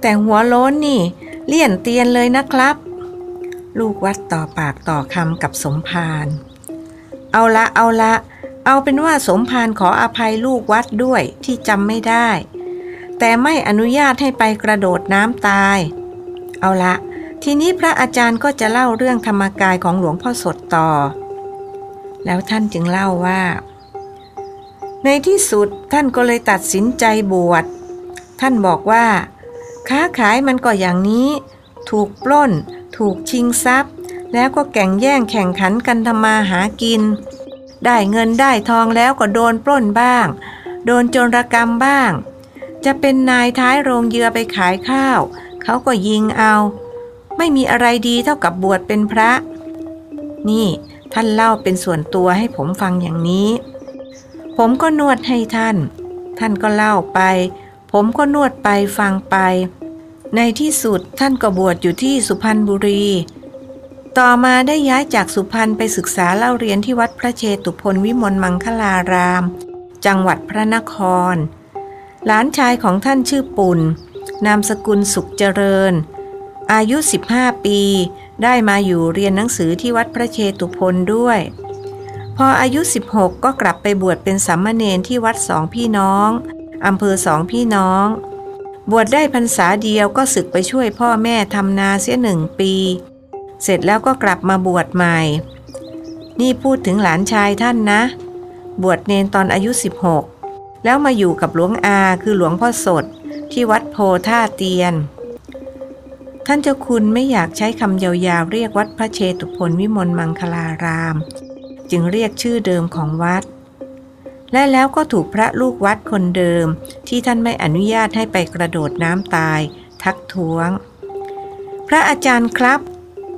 แต่หัวโล้นนี่ เลี่ยนเตียนเลยนะครับ ลูกวัดต่อปากต่อคำกับสมภารเอาละเอาละ เอาเป็นว่าสมภารขออภัยลูกวัดด้วยที่จำไม่ได้ แต่ไม่อนุญาตให้ไปกระโดดน้ำตาย เอาละ ทีนี้พระอาจารย์ก็จะเล่าเรื่องธรรมกายของหลวงพ่อสดต่อ แล้วท่านจึงเล่าว่า ในที่สุดท่านก็เลยตัดสินใจบวช ท่านบอกว่า ค้าขายมันก็อย่างนี้ ถูกปล้น ถูกชิงทรัพย์ แล้วก็แก่งแย่งแข่งขันกันทำมาหากิน ได้เงินได้ทองแล้วก็โดนปล้นบ้าง โดนโจรกรรมบ้าง จะเป็นนายท้ายโรงเยือไปขายข้าว เขาก็ยิงเอา ไม่มีอะไรดีเท่ากับบวชเป็นพระ นี่ท่านเล่าเป็นส่วนตัวให้ผมฟังอย่างนี้ ผมก็นวดให้ท่าน ท่านก็เล่าไป ผมก็นวดไปฟังไป ในที่สุดท่านก็บวชอยู่ที่สุพรรณบุรี ต่อมาได้ย้ายจากสุพรรณไปศึกษาเล่าเรียนที่วัดพระเชตุพนวิมลมังคลาราม จังหวัดพระนคร หลานชายของท่านชื่อปุ่น นามสกุลสุขเจริญ อายุ 15 ปี ได้มาอยู่เรียนหนังสือที่วัดพระเชตุพนด้วย พออายุ 16 ก็กลับไปบวชเป็นสามเณรที่วัดสองพี่น้องอำเภอสองพี่น้อง บวชได้พรรษาเดียวก็ศึกไปช่วยพ่อแม่ทำนาเสียหนึ่งปี เสร็จแล้วก็กลับมาบวชใหม่ นี่พูดถึงหลานชายท่านนะ บวชเนนตอนอายุ 16 แล้วมาอยู่กับหลวงอาคือหลวงพ่อสด ที่วัดโพท่าเตียน ท่านเจ้าคุณไม่อยากใช้คำยาวๆ เรียกวัดพระเชตุพนวิมลมังคลาราม จึงเรียกชื่อเดิมของวัด และแล้วก็ถูกพระลูกวัดคนเดิม ที่ท่านไม่อนุญาตให้ไปกระโดดน้ำตาย ทักท้วง พระอาจารย์ครับ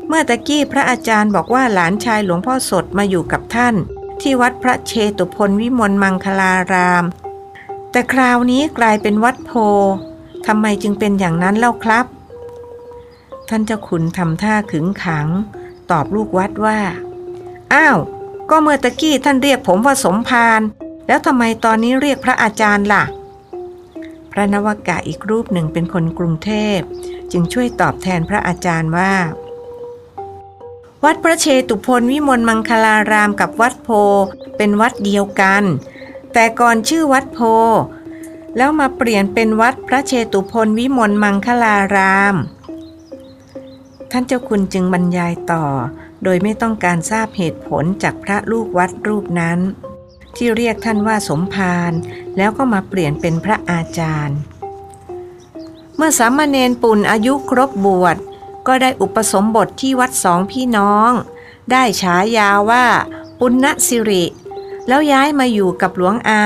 เมื่อตะกี้พระอาจารย์บอกว่าหลานชายหลวงพ่อสดมาอยู่กับท่าน ที่วัดพระเชตุพนวิมลมังคลาราม แต่คราวนี้กลายเป็นวัดโพทำไมจึงเป็นอย่างนั้นเล่าครับ ท่านเจ้าคุณทำท่าขึงขัง ตอบลูกวัดว่า อ้าว ก็เมื่อตะกี้ท่านเรียกผมว่าสมภารแล้วทำไมตอนนี้เรียกพระอาจารย์ล่ะ พระนวกะอีกรูปหนึ่งเป็นคนกรุงเทพ จึงช่วยตอบแทนพระอาจารย์ว่า วัดพระเชตุพนวิมลมังคลารามกับวัดโพเป็นวัดเดียวกัน แต่ก่อนชื่อวัดโพ แล้วมาเปลี่ยนเป็นวัดพระเชตุพนวิมลมังคลาราม ท่านเจ้าคุณจึงบรรยายต่อ โดยไม่ต้องการทราบเหตุผลจากพระลูกวัดรูปนั้น ที่เรียกท่านว่าสมภารแล้วก็มาเปลี่ยนเป็นพระอาจารย์ เมื่อสามเณรปุ่นอายุครบบวช ก็ได้อุปสมบทที่วัดสองพี่น้อง ได้ฉายาว่า ปุณณสิริ แล้วย้ายมาอยู่กับหลวงอา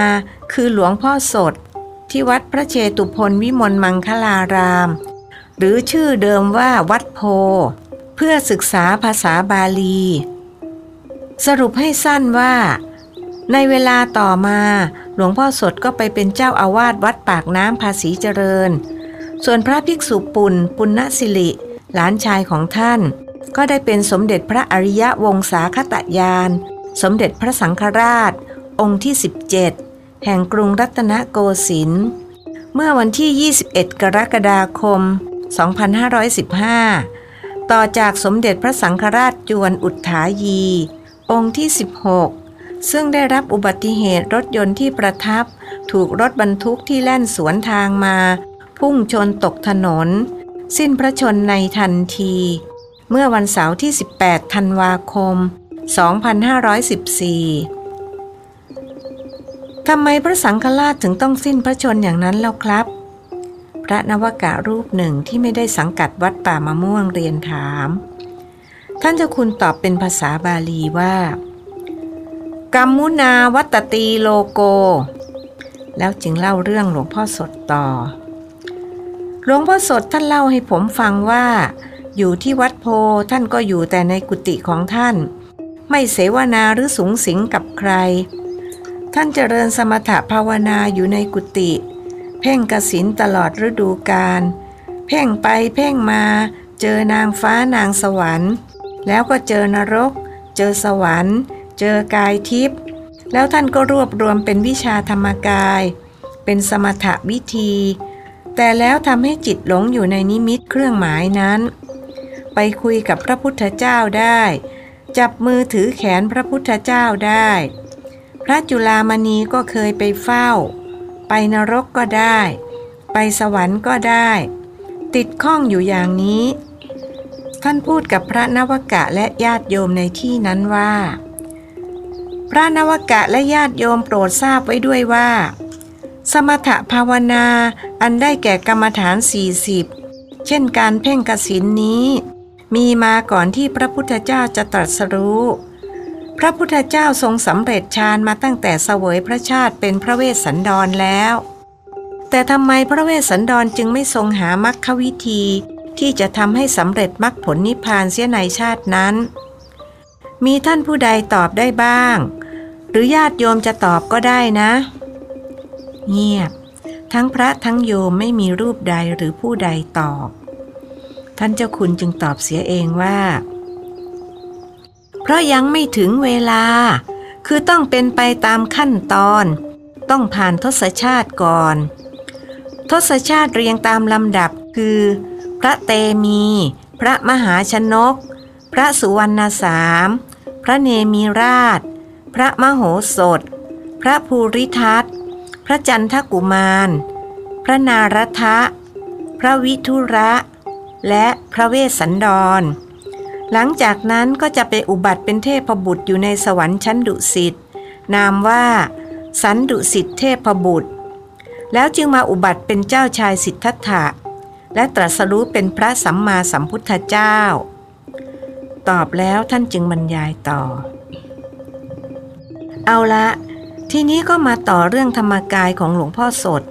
คือหลวงพ่อสด ที่วัดพระเชตุพนวิมลมังคลาราม หรือชื่อเดิมว่าวัดโพ เพื่อศึกษาภาษาบาลี สรุปให้สั้นว่า ในเวลาต่อมาหลวงพ่อสดก็ไปเป็นเจ้าอาวาสวัดปากน้ำภาษีเจริญ ส่วนพระภิกษุปุณปุณณสิริ หลานชายของท่าน ก็ได้เป็นสมเด็จพระอริยวงศาคตยาน สมเด็จพระสังฆราช องค์ที่ 17 แห่งกรุงรัตนโกสินทร์เมื่อวันที่ 21 กรกฎาคม 2515 ต่อจากสมเด็จพระสังฆราชจวนอุทธายี องค์ที่ 16 ซึ่งได้รับอุบัติเหตุรถยนต์ที่ประทับ ถูกรถบรรทุกที่แล่นสวนทางมา พุ่งชนตกถนน สิ้นพระชนในทันที เมื่อวันเสาร์ที่ 18 ธันวาคม 2514 ทำไมพระสังฆราชถึงต้องสิ้นพระชนอย่างนั้นแล้วครับ พระนวกะรูปหนึ่งที่ไม่ได้สังกัดวัดป่ามะม่วงเรียนถาม ท่านเจ้าคุณตอบเป็นภาษาบาลีว่า กัมมุนาวัตตีโลโก แล้วจึงเล่าเรื่องหลวงพ่อสดต่อ หลวงพ่อสดท่านเล่าให้ผมฟังว่า อยู่ที่วัดโพท่านก็อยู่แต่ในกุฏิของท่าน ไม่เสวนาหรือสูงสิงกับใคร ท่านเจริญสมถภาวนาอยู่ในกุฏิเพ่งกสินตลอดฤดูกาลเพ่งไปเพ่งมาเจอนางฟ้านางสวรรค์ แล้วก็เจอนรก เจอสวรรค์ เจอกายทิพย์แล้วท่านก็รวบรวมเป็นวิชาธรรมกาย เป็นสมถวิธี แต่แล้วทำให้จิตหลงอยู่ในนิมิตเครื่องหมายนั้น ไปคุยกับพระพุทธเจ้าได้ จับมือถือแขนพระพุทธเจ้าได้ พระจุลามณีก็เคยไปเฝ้า ไปนรกก็ได้ ไปสวรรค์ก็ได้ ติดข้องอยู่อย่างนี้ ท่านพูดกับพระนวกะและญาติโยมในที่นั้นว่า พระนวกะและญาติโยมโปรดทราบไว้ด้วยว่า สมถภาวนาอันได้แก่กรรมฐาน 40 เช่นการเพ่งกสินนี้ มีมาก่อนที่พระพุทธเจ้าจะตรัสรู้ พระพุทธเจ้าทรงสำเร็จฌานมาตั้งแต่เสวยพระชาติเป็นพระเวสสันดรแล้ว แต่ทำไมพระเวสสันดรจึงไม่ทรงหามรรควิธีที่จะทำให้สำเร็จมรรคผลนิพพานเสียในชาตินั้น มีท่านผู้ใดตอบได้บ้าง หรือญาติโยมจะตอบก็ได้นะ เงียบ ทั้งพระทั้งโยมไม่มีรูปใดหรือผู้ใดตอบ ท่านเจ้าคุณจึงตอบเสียเองว่า เพราะยังไม่ถึงเวลา คือต้องเป็นไปตามขั้นตอน ต้องผ่านทศชาติก่อน ทศชาติเรียงตามลำดับคือ พระเตมี พระมหาชนก พระสุวรรณสาม พระเนมีราช พระมโหสถ พระภูริทัต พระจันทกุมาร พระนารทะ พระวิทุระ และพระเวสสันดร หลังจากนั้นก็จะไปอุบัติเป็นเทพบุตรอยู่ในสวรรค์ชั้นดุสิต นามว่า สันดุสิตเทพบุตร แล้วจึงมาอุบัติเป็นเจ้าชายสิทธัตถะ และตรัสรู้เป็นพระสัมมาสัมพุทธเจ้า ตอบแล้วท่านจึงบรรยายต่อ เอาละ ทีนี้ก็มาต่อเรื่องธรรมกายของหลวงพ่อสด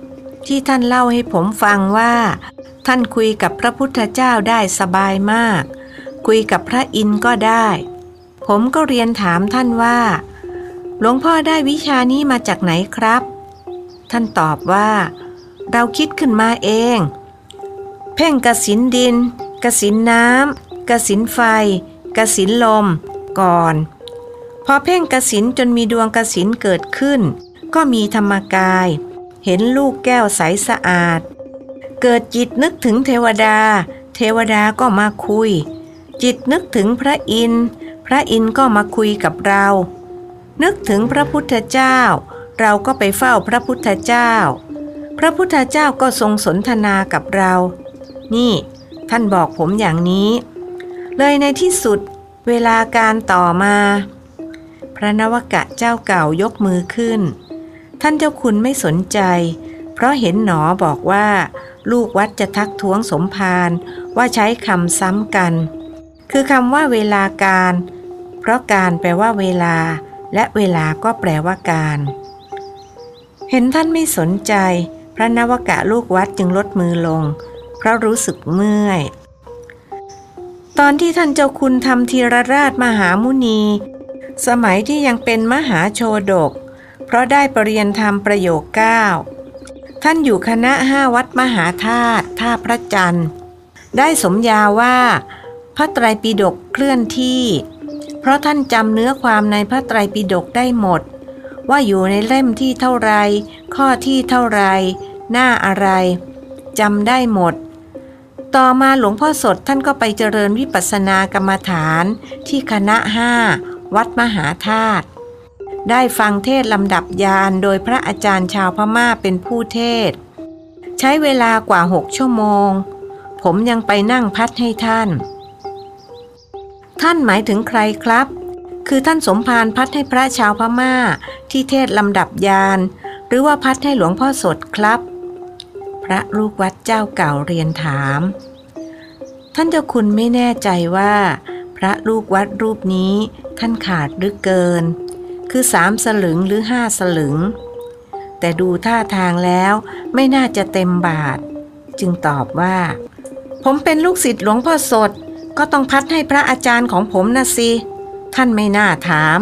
ที่ท่านเล่าให้ผมฟังว่า ท่านคุยกับพระพุทธเจ้าได้สบายมาก คุยกับพระอินทร์ก็ได้ ผมก็เรียนถามท่านว่า หลวงพ่อได้วิชานี้มาจากไหนครับ ท่านตอบว่า เราคิดขึ้นมาเอง เพ่งกสินดินกสินน้ำกสินไฟกสินลม ก่อน พอเพ่งกสินจนมีดวงกสินเกิดขึ้น ก็มีธรรมกาย เห็นลูกแก้วใสสะอาด เกิดจิตนึกถึงเทวดา เทวดาก็มาคุย จิตนึกถึงพระอินทร์ พระอินทร์ก็มาคุยกับเรา นึกถึงพระพุทธเจ้า เราก็ไปเฝ้าพระพุทธเจ้า พระพุทธเจ้าก็ทรงสนทนากับเรา นี่ ท่านบอกผมอย่างนี้ เลยในที่สุดเวลาการต่อมา ระนวกะเจ้าเก่ายกมือขึ้น ท่านเจ้าคุณไม่สนใจ เพราะเห็นหนอบอกว่า ลูกวัดจะทักท้วงสมภารว่าใช้คำซ้ำกัน คือคำว่าเวลาการ เพราะการแปลว่าเวลา และเวลาก็แปลว่าการ เห็นท่านไม่สนใจ พระนวกะลูกวัดจึงลดมือลง เพราะรู้สึกเมื่อย ตอนที่ท่านเจ้าคุณทำธีรราชมหามุนี สมัยที่ยังเป็นมหาโชดก เพราะได้ปรริยนธรรมประโยคเก้าท่านอยู่คณะห้าวัดมหาธาตุท่าพระจันทร์ ได้สมญาว่า พระไตรปิฎกเคลื่อนที่ เพราะท่านจำเนื้อความในพระไตรปิฎกได้หมด ว่าอยู่ในเล่มที่เท่าไร ข้อที่เท่าไร หน้าอะไรจำได้หมดต่อมาหลวงพ่อสดท่านก็ไปเจริญวิปัสสนากรรมฐานที่คณะห้า วัดมหาธาตุได้ฟังเทศลำดับยานโดยพระอาจารย์ชาวพม่าเป็นผู้เทศ ใช้เวลากว่าหกชั่วโมง ผมยังไปนั่งพัดให้ท่าน ท่านหมายถึงใครครับ คือท่านสมภารพัดให้พระชาวพม่าที่เทศลำดับยานหรือว่าพัดให้หลวงพ่อสดครับ พระลูกวัดเจ้าเก่าเรียนถาม ท่านเจ้าคุณไม่แน่ใจว่า ระลูกวัดรูปนี้ท่านขาดหรือเกิน คือสามสลึงหรือห้าสลึง แต่ดูท่าทางแล้วไม่น่าจะเต็มบาท จึงตอบว่า ผมเป็นลูกศิษย์หลวงพ่อสด ก็ต้องพัดให้พระอาจารย์ของผมนะสิ ท่านไม่น่าถาม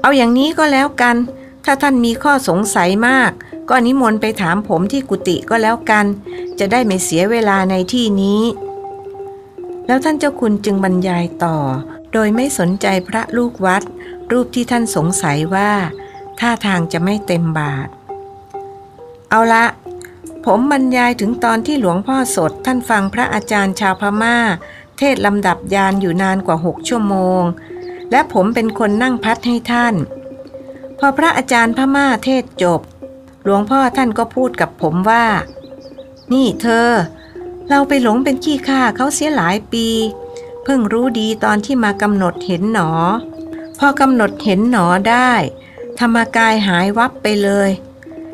เอาอย่างนี้ก็แล้วกัน ถ้าท่านมีข้อสงสัยมาก ก็นิมนต์ไปถามผมที่กุฏิก็แล้วกัน จะได้ไม่เสียเวลาในที่นี้ แล้วท่านเจ้าคุณจึงบรรยายต่อ โดยไม่สนใจพระลูกวัด รูปที่ท่านสงสัยว่า ท่าทางจะไม่เต็มบาท เอาละ ผมบรรยายถึงตอนที่หลวงพ่อสดท่านฟังพระอาจารย์ชาวพม่า เทศลำดับยานอยู่นานกว่าหกชั่วโมง และผมเป็นคนนั่งพัดให้ท่าน พอพระอาจารย์พม่าเทศจบ หลวงพ่อท่านก็พูดกับผมว่า นี่เธอ เราไปหลงเป็นขี้ข้าเขาเสียหลายปี เพิ่งรู้ดีตอนที่มากำหนดเห็นหนอ พอกำหนดเห็นหนอได้ ธรรมกายหายวับไปเลย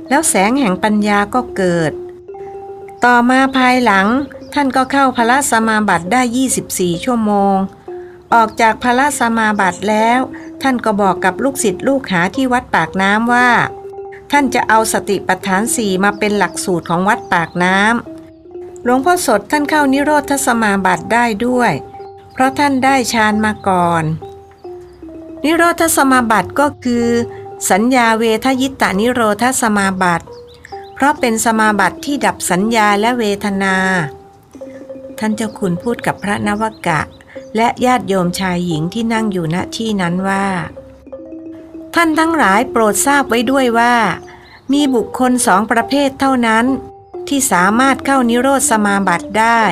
แล้วแสงแห่งปัญญาก็เกิด ต่อมาภายหลังท่านก็เข้าพระสมาบัติได้ 24 ชั่วโมง ออกจากพระสมาบัติแล้ว ท่านก็บอกกับลูกศิษย์ลูกหาที่วัดปากน้ำว่า ท่านจะเอาสติปัฏฐานสี่มาเป็นหลักสูตรของวัดปากน้ำ หลวงพ่อสดท่านเข้านิโรธสมาบัติได้ด้วย เพราะท่านได้ฌานมาก่อน นิโรธสมาบัติก็คือ สัญญาเวทยิตานิโรธสมาบัติ เพราะเป็นสมาบัติที่ดับสัญญาและเวทนา ท่านเจ้าคุณพูดกับพระนวกะ และญาติโยมชายหญิงที่นั่งอยู่ณที่นั้นว่า ท่านทั้งหลายโปรดทราบไว้ด้วยว่า มีบุคคลสองประเภทเท่านั้น ที่สามารถเข้านิโรธสมาบัติได้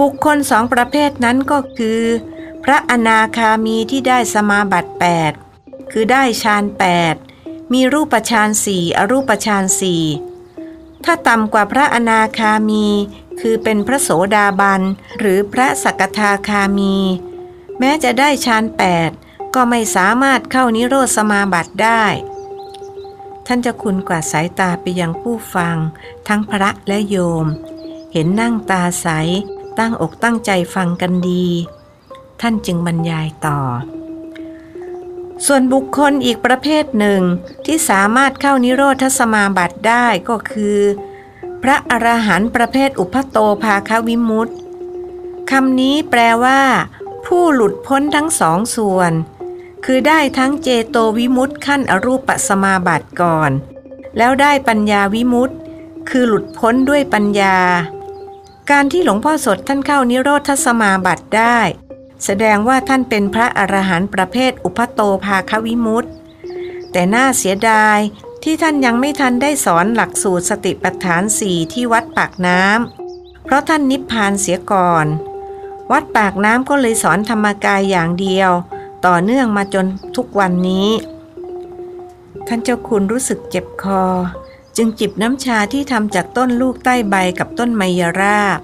บุคคลสองประเภทนั้นก็คือ พระอนาคามีที่ได้สมาบัติ 8 คือได้ฌาน8 มีรูปฌานสี่อรูปฌานสี่ถ้าต่ำกว่าพระอนาคามี คือเป็นพระโสดาบัน หรือพระสกทาคามี แม้จะได้ฌานแปดก็ไม่สามารถเข้านิโรธสมาบัติได้ ท่านเจะคุณกวาดสายตาไปยังผู้ฟัง ทั้งพระและโยม เห็นนั่งตาใส ตั้งอกตั้งใจฟังกันดี ท่านจึงบรรยายต่อ ส่วนบุคคลอีกประเภทหนึ่งที่สามารถเข้านิโรธสมาบัติได้ก็คือ พระอรหันต์ประเภทอุปโตภาควิมุตติคำนี้แปลว่า ผู้หลุดพ้นทั้งสองส่วน คือได้ทั้งเจโตวิมุตติขั้นอรูปสมาบัติก่อน แล้วได้ปัญญาวิมุตติคือหลุดพ้นด้วยปัญญา การที่หลวงพ่อสดท่านเข้านิโรธสมาบัติได้ แสดงว่าท่านเป็นพระอรหันต์ประเภทอุปโตภาควิมุตติแต่น่าเสียดายที่ท่านยังไม่ทันได้สอนหลักสูตรสติปัฏฐานสี่ที่วัดปากน้ำเพราะท่านนิพพานเสียก่อน วัดปากน้ำก็เลยสอนธรรมกายอย่างเดียว ต่อเนื่องมาจนทุกวันนี้ ท่านเจ้าคุณรู้สึกเจ็บคอ จึงจิบน้ำชาที่ทำจากต้นลูกใต้ใบกับต้นไมยราบ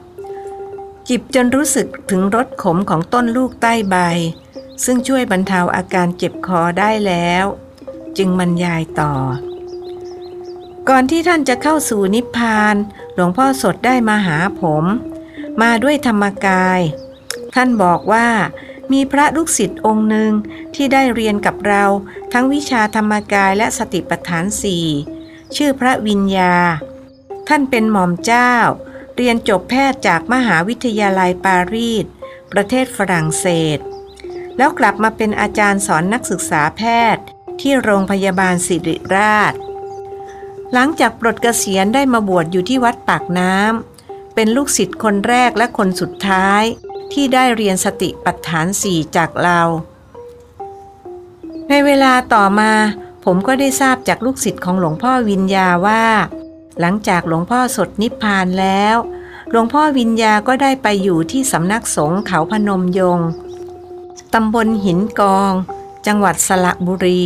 จิบจนรู้สึกถึงรสขมของต้นลูกใต้ใบ ซึ่งช่วยบรรเทาอาการเจ็บคอได้แล้ว จึงบรรยายต่อ ก่อนที่ท่านจะเข้าสู่นิพพาน หลวงพ่อสดได้มาหาผม มาด้วยธรรมกาย ท่านบอกว่า มีพระลูกศิษย์องค์หนึ่งที่ได้เรียนกับเราทั้งวิชาธรรมกายและสติปัฏฐานสี่ชื่อพระวิญญา ท่านเป็นหม่อมเจ้า เรียนจบแพทย์จากมหาวิทยาลัยปารีสประเทศฝรั่งเศส แล้วกลับมาเป็นอาจารย์สอนนักศึกษาแพทย์ที่โรงพยาบาลศิริราช หลังจากปลดเกษียณได้มาบวชอยู่ที่วัดปากน้ำเป็นลูกศิษย์คนแรกและคนสุดท้าย ที่ได้เรียนสติปัฏฐานสี่จากเรา ในเวลาต่อมาผมก็ได้ทราบจากลูกศิษย์ของหลวงพ่อวิญญาว่า หลังจากหลวงพ่อสดนิพพานแล้ว หลวงพ่อวิญญาก็ได้ไปอยู่ที่สำนักสงฆ์เขาพนมยงค์ตำบลหินกอง จังหวัดสระบุรี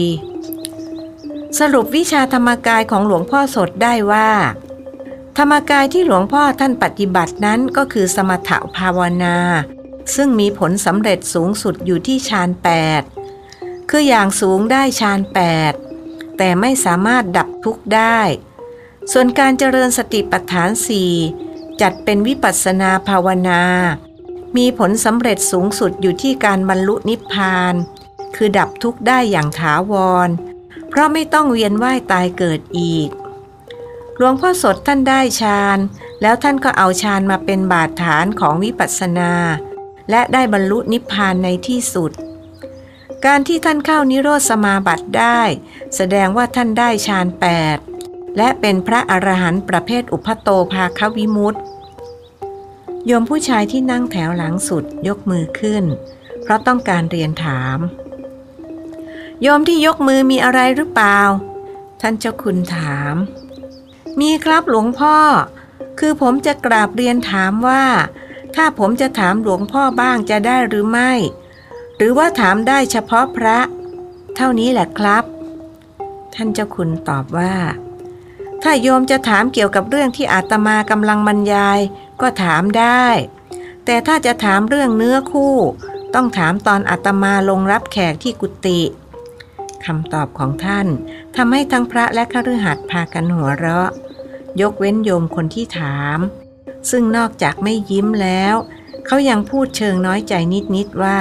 สรุปวิชาธรรมกายของหลวงพ่อสดได้ว่า ธรรมกายที่หลวงพ่อท่านปฏิบัตินั้นก็คือสมถภาวนา ซึ่งมีผลสำเร็จสูงสุดอยู่ที่ฌานแปดคืออย่างสูงได้ฌานแปดแต่ไม่สามารถดับทุกข์ได้ ส่วนการเจริญสติปัฏฐานสี่จัดเป็นวิปัสสนาภาวนา มีผลสำเร็จสูงสุดอยู่ที่การบรรลุนิพพาน คือดับทุกข์ได้อย่างถาวร เพราะไม่ต้องเวียนว่ายตายเกิดอีกหลวงพ่อสดท่านได้ฌาน แล้วท่านก็เอาฌานมาเป็นบาดฐานของวิปัสสนา และได้บรรลุนิพพานในที่สุด การที่ท่านเข้านิโรธสมาบัติได้ แสดงว่าท่านได้ฌานแปดและเป็นพระอรหันต์ประเภทอุพโตภาควิมุตติโยมผู้ชายที่นั่งแถวหลังสุดยกมือขึ้น เพราะต้องการเรียนถาม โยมที่ยกมือมีอะไรหรือเปล่า ท่านเจ้าคุณถาม มีครับหลวงพ่อ คือผมจะกราบเรียนถามว่า ถ้าผมจะถามหลวงพ่อบ้างจะได้หรือไม่ หรือว่าถามได้เฉพาะพระ เท่านี้แหละครับ ท่านเจ้าคุณตอบว่า ถ้าโยมจะถามเกี่ยวกับเรื่องที่อาตมากำลังบรรยาย ก็ถามได้ แต่ถ้าจะถามเรื่องเนื้อคู่ ต้องถามตอนอาตมาลงรับแขกที่กุฏิคำตอบของท่านทำให้ทั้งพระและคฤหัสถ์พากันหัวเราะ ยกเว้นโยมคนที่ถาม ซึ่งนอกจากไม่ยิ้มแล้ว เขายังพูดเชิงน้อยใจนิด ๆ ว่า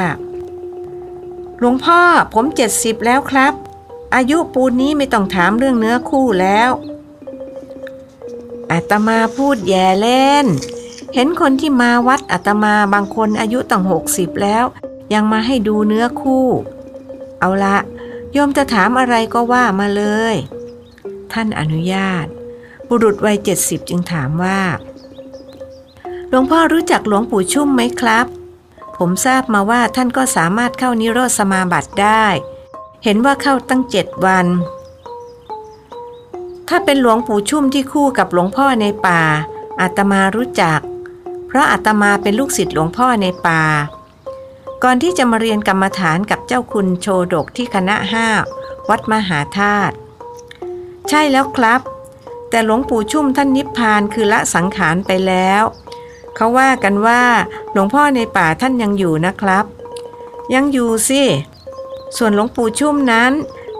หลวงพ่อผมเจ็ดสิบแล้วครับ อายุปูนนี้ไม่ต้องถามเรื่องเนื้อคู่แล้วอาตมาพูดแย่เล่น เห็นคนที่มาวัดอาตมาบางคนอายุตั้งหกสิบแล้ว ยังมาให้ดูเนื้อคู่ เอาละโยมจะถามอะไรก็ว่ามาเลย ท่านอนุญาต บุรุษวัยเจ็ดสิบจึงถามว่า หลวงพ่อรู้จักหลวงปู่ชุ่มไหมครับ ผมทราบมาว่าท่านก็สามารถเข้านิโรธสมาบัติได้ เห็นว่าเข้าตั้งเจ็ดวัน ถ้าเป็นหลวงปู่ชุ่มที่คู่กับหลวงพ่อในป่าอาตมารู้จัก เพราะอาตมาเป็นลูกศิษย์หลวงพ่อในป่า ก่อนที่จะมาเรียนกรรมฐานกับเจ้าคุณโชดกที่คณะห้าวัดมหาธาตุใช่แล้วครับ แต่หลวงปู่ชุ่มท่านนิพพานคือละสังขารไปแล้ว เขาว่ากันว่า หลวงพ่อในป่าท่านยังอยู่นะครับ ยังอยู่สิ ส่วนหลวงปู่ชุ่มนั้น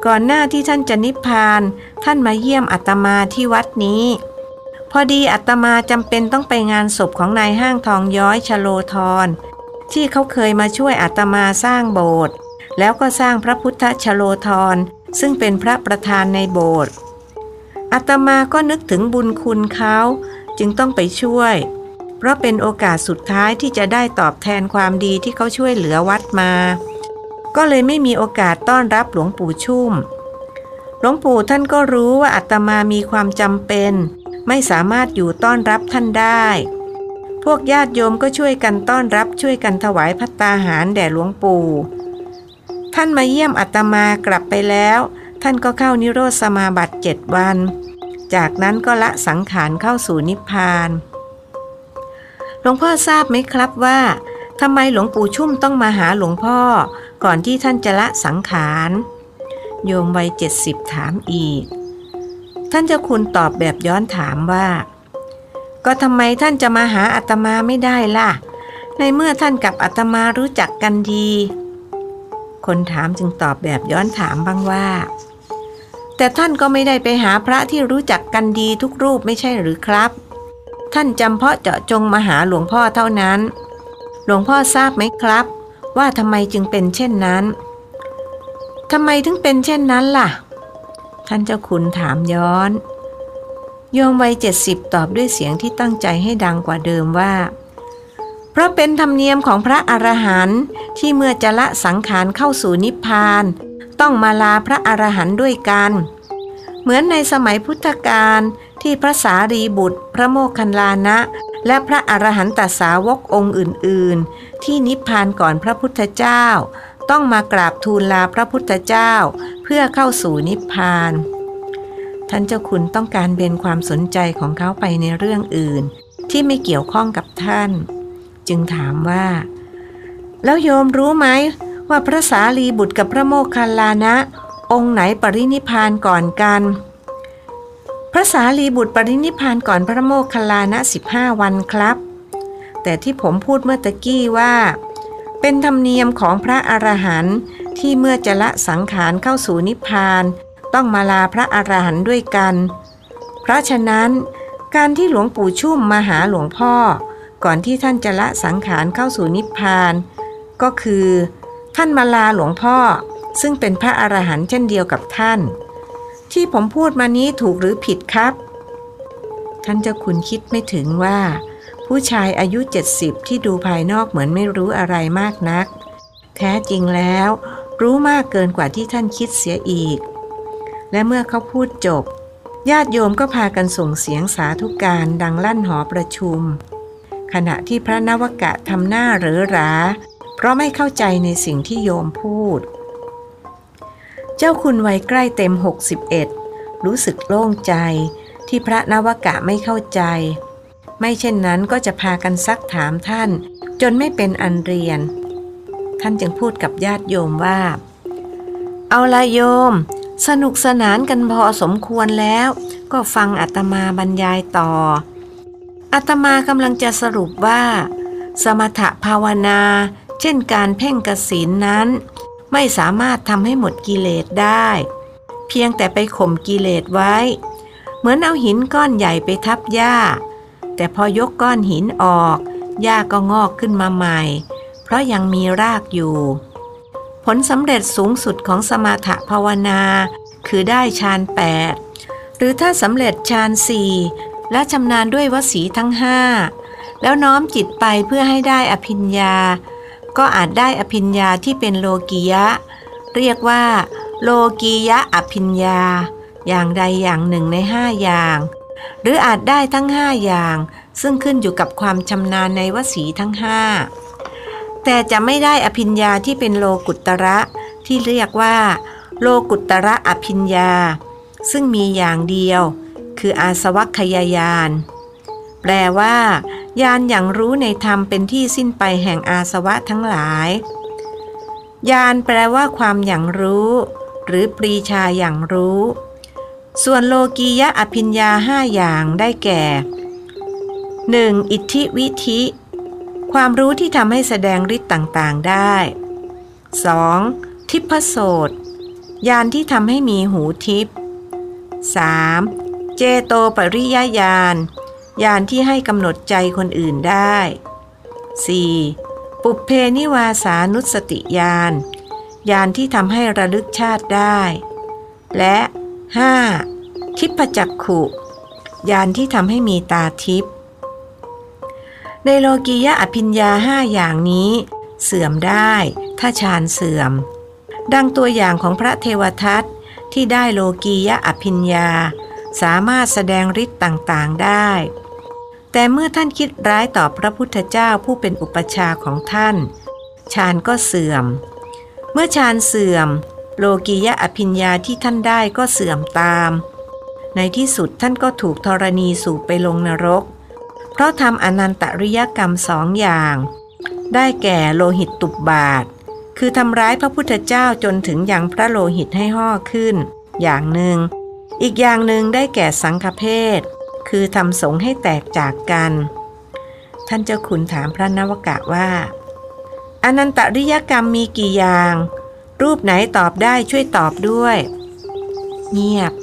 ก่อนหน้าที่ท่านจะนิพพาน ท่านมาเยี่ยมอาตมาที่วัดนี้ พอดีอาตมาจำเป็นต้องไปงานศพของนายห้างทองย้อยชโลธรที่เขาเคยมาช่วยอาตมาสร้างโบสถ์แล้วก็สร้างพระพุทธชโลธรซึ่งเป็นพระประธานในโบสถ์อาตมาก็นึกถึงบุญคุณเขา จึงต้องไปช่วย เพราะเป็นโอกาสสุดท้ายที่จะได้ตอบแทนความดีที่เขาช่วยเหลือวัดมา ก็เลยไม่มีโอกาสต้อนรับหลวงปู่ชุ่ม หลวงปู่ท่านก็รู้ว่าอาตมามีความจำเป็น ไม่สามารถอยู่ต้อนรับท่านได้ พวกญาติโยมก็ช่วยกันต้อนรับช่วยกันถวายพัตตาหารแด่หลวงปู่ ท่านมาเยี่ยมอาตมากลับไปแล้ว ท่านก็เข้านิโรธสมาบัติเจ็ดวัน จากนั้นก็ละสังขารเข้าสู่นิพพาน ลวงพ่อทราบไหมครับว่าทำไมหลวงปู่ชุ่มต้องมาหาหลวงพ่อ ก่อนที่ท่านจะละสังขาร โยมวัยเจ็ดสิบถามอีก ท่านเจ้าคุณตอบแบบย้อนถามว่า ก็ทำไมท่านจะมาหาอาตมาไม่ได้ล่ะ ในเมื่อท่านกับอาตมารู้จักกันดี คนถามจึงตอบแบบย้อนถามบ้างว่า แต่ท่านก็ไม่ได้ไปหาพระที่รู้จักกันดีทุกรูปไม่ใช่หรือครับ ท่านจำเพาะเจาะจงมาหาหลวงพ่อเท่านั้น หลวงพ่อทราบไหมครับ ว่าทำไมจึงเป็นเช่นนั้นทำไมถึงเป็นเช่นนั้นล่ะ ท่านเจ้าคุณถามย้อน โยมวัยเจ็ดสิบตอบด้วยเสียงที่ตั้งใจให้ดังกว่าเดิมว่า เพราะเป็นธรรมเนียมของพระอรหันต์ที่เมื่อจะละสังขารเข้าสู่นิพพาน ต้องมาลาพระอรหันต์ด้วยกัน เหมือนในสมัยพุทธกาล ที่พระสารีบุตร พระโมคคัลลานะ และพระอรหันตสาวกองค์อื่น ๆ ที่นิพพานก่อนพระพุทธเจ้า ต้องมากราบทูลลาพระพุทธเจ้า เพื่อเข้าสู่นิพพาน ท่านเจ้าคุณต้องการเบนความสนใจของเขาไปในเรื่องอื่น ที่ไม่เกี่ยวข้องกับท่าน จึงถามว่า แล้วโยมรู้ไหมว่าพระสารีบุตรกับพระโมคคัลลานะ องค์ไหนปรินิพพานก่อนกัน ระสารีบุตรปรินิพพานก่อนพระโมคคัลลานะ 15 วันครับ แต่ที่ผมพูดเมื่อตะกี้ว่า เป็นธรรมเนียมของพระอรหันต์ที่เมื่อจะละสังขารเข้าสู่นิพพาน ต้องมาลาพระอรหันต์ด้วยกัน เพราะฉะนั้น การที่หลวงปู่ชุ่มมาหาหลวงพ่อ ก่อนที่ท่านจะละสังขารเข้าสู่นิพพาน ก็คือ ท่านมาลาหลวงพ่อ ซึ่งเป็นพระอรหันต์เช่นเดียวกับท่าน ที่ผมพูดมานี้ถูกหรือผิดครับ ท่านเจ้าคุณคิดไม่ถึงว่า ผู้ชายอายุ 70 ที่ดูภายนอกเหมือนไม่รู้อะไรมากนัก แท้จริงแล้ว รู้มากเกินกว่าที่ท่านคิดเสียอีก และเมื่อเขาพูดจบ ญาติโยมก็พากันส่งเสียงสาธุการดังลั่นหอประชุม ขณะที่พระนวกะทำหน้าเหรอหรา เพราะไม่เข้าใจในสิ่งที่โยมพูด เจ้าคุณวัยใกล้เต็ม 61 รู้สึกโล่งใจที่พระนวกะไม่เข้าใจ ไม่เช่นนั้นก็จะพากันซักถามท่าน จนไม่เป็นอันเรียน ท่านจึงพูดกับญาติโยมว่า เอาละโยม สนุกสนานกันพอสมควรแล้ว ก็ฟังอาตมาบรรยายต่ออาตมากำลังจะสรุปว่า สมถภาวนา เช่นการเพ่งกสินนั้น ไม่สามารถทำให้หมดกิเลสได้ เพียงแต่ไปข่มกิเลสไว้ เหมือนเอาหินก้อนใหญ่ไปทับหญ้า แต่พอยกก้อนหินออกหญ้าก็งอกขึ้นมาใหม่ เพราะยังมีรากอยู่ ผลสำเร็จสูงสุดของสมถภาวนา คือได้ฌานแปดหรือถ้าสำเร็จฌานสี่และชำนาญด้วยวสีทั้งห้าแล้วน้อมจิตไปเพื่อให้ได้อภิญญา ก็อาจได้อภิญญาที่เป็นโลกียะ เรียกว่า โลกียะอภิญญา อย่างใดอย่างหนึ่งในห้าอย่าง หรืออาจได้ทั้งห้าอย่าง ซึ่งขึ้นอยู่กับความชำนาญในวสีทั้งห้าแต่จะไม่ได้อภิญญาที่เป็นโลกุตระที่เรียกว่า โลกุตระอภิญญา ซึ่งมีอย่างเดียว คืออาสวัคยายาน แปลว่ายานอย่างรู้ในธรรมเป็นที่สิ้นไปแห่งอาสวะทั้งหลายยานแปลว่าความอย่างรู้ หรือปรีชาอย่างรู้ ส่วนโลกียะอภิญญาห้าอย่างได้แก่ 1. อิทธิวิธิ ความรู้ที่ทำให้แสดงฤทธิ์ต่างๆได้ 2. ทิพโสตยานที่ทำให้มีหูทิพ 3. เจโตปริยญาณ ญาณที่ให้กำหนดใจคนอื่นได้ 4. ปุเพนิวาสานุสติญาณญาณที่ทำให้ระลึกชาติได้ และ 5. ทิพจักขุญาณที่ทำให้มีตาทิพย์ในโลกียะอภิญญาห้าอย่างนี้ เสื่อมได้ถ้าฌานเสื่อม ดังตัวอย่างของพระเทวทัตที่ได้โลกียะอภิญญา สามารถแสดงฤทธิ์ต่างๆได้ แต่เมื่อท่านคิดร้ายต่อพระพุทธเจ้าผู้เป็นอุปชาของท่าน ฌานก็เสื่อม เมื่อฌานเสื่อม โลกียะอภิญญาที่ท่านได้ก็เสื่อมตาม ในที่สุดท่านก็ถูกธรณีสูบไปลงนรก เพราะทำอนันตริยกรรมสองอย่าง ได้แก่โลหิตตุบบาท คือทำร้ายพระพุทธเจ้าจนถึงยังพระโลหิตให้ห่อขึ้น อย่างหนึ่ง อีกอย่างหนึ่งได้แก่สังฆเพศ คือทำสงให้แตกจากกัน ท่านเจ้าขุนถามพระนวกะว่า อนันตริยกรรมมีกี่อย่าง รูปไหนตอบได้ช่วยตอบด้วย เงียบ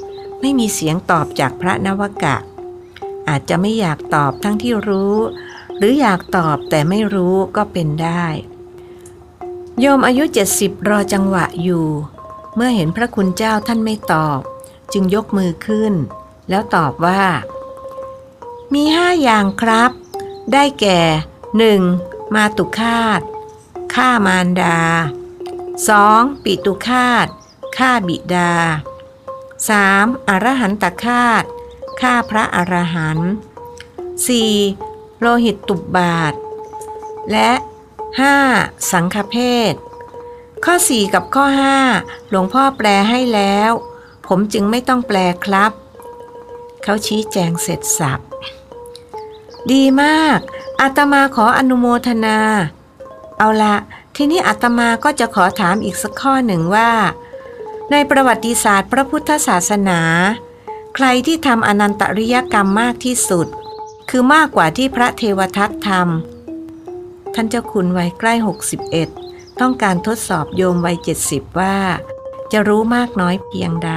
ไม่มีเสียงตอบจากพระนวกะ อาจจะไม่อยากตอบทั้งที่รู้ หรืออยากตอบแต่ไม่รู้ก็เป็นได้โยมอายุเจ็ดสิบรอจังหวะอยู่ เมื่อเห็นพระคุณเจ้าท่านไม่ตอบ จึงยกมือขึ้น แล้วตอบว่า มีห้าอย่างครับ ได้แก่ 1. มาตุคาตฆ่ามารดา 2. ปิตุคาตฆ่าบิดา 3. อรหันตคาตฆ่าพระอรหันต์ 4. โลหิตตุบบาท และ 5. สังฆเพศ ข้อ 4 กับข้อ 5 หลวงพ่อแปลให้แล้ว ผมจึงไม่ต้องแปลครับ เขาชี้แจงเสร็จสับ ดีมากอาตมาขออนุโมทนา เอาละทีนี้อาตมาก็จะขอถามอีกสักข้อหนึ่งว่า ในประวัติศาสตร์พระพุทธศาสนา ใครที่ทำอนันตริยกรรมมากที่สุด คือมากกว่าที่พระเทวทัตทำท่านเจ้าคุณวัยใกล้ 61 ต้องการทดสอบโยมวัย 70 ว่า จะรู้มากน้อยเพียงใด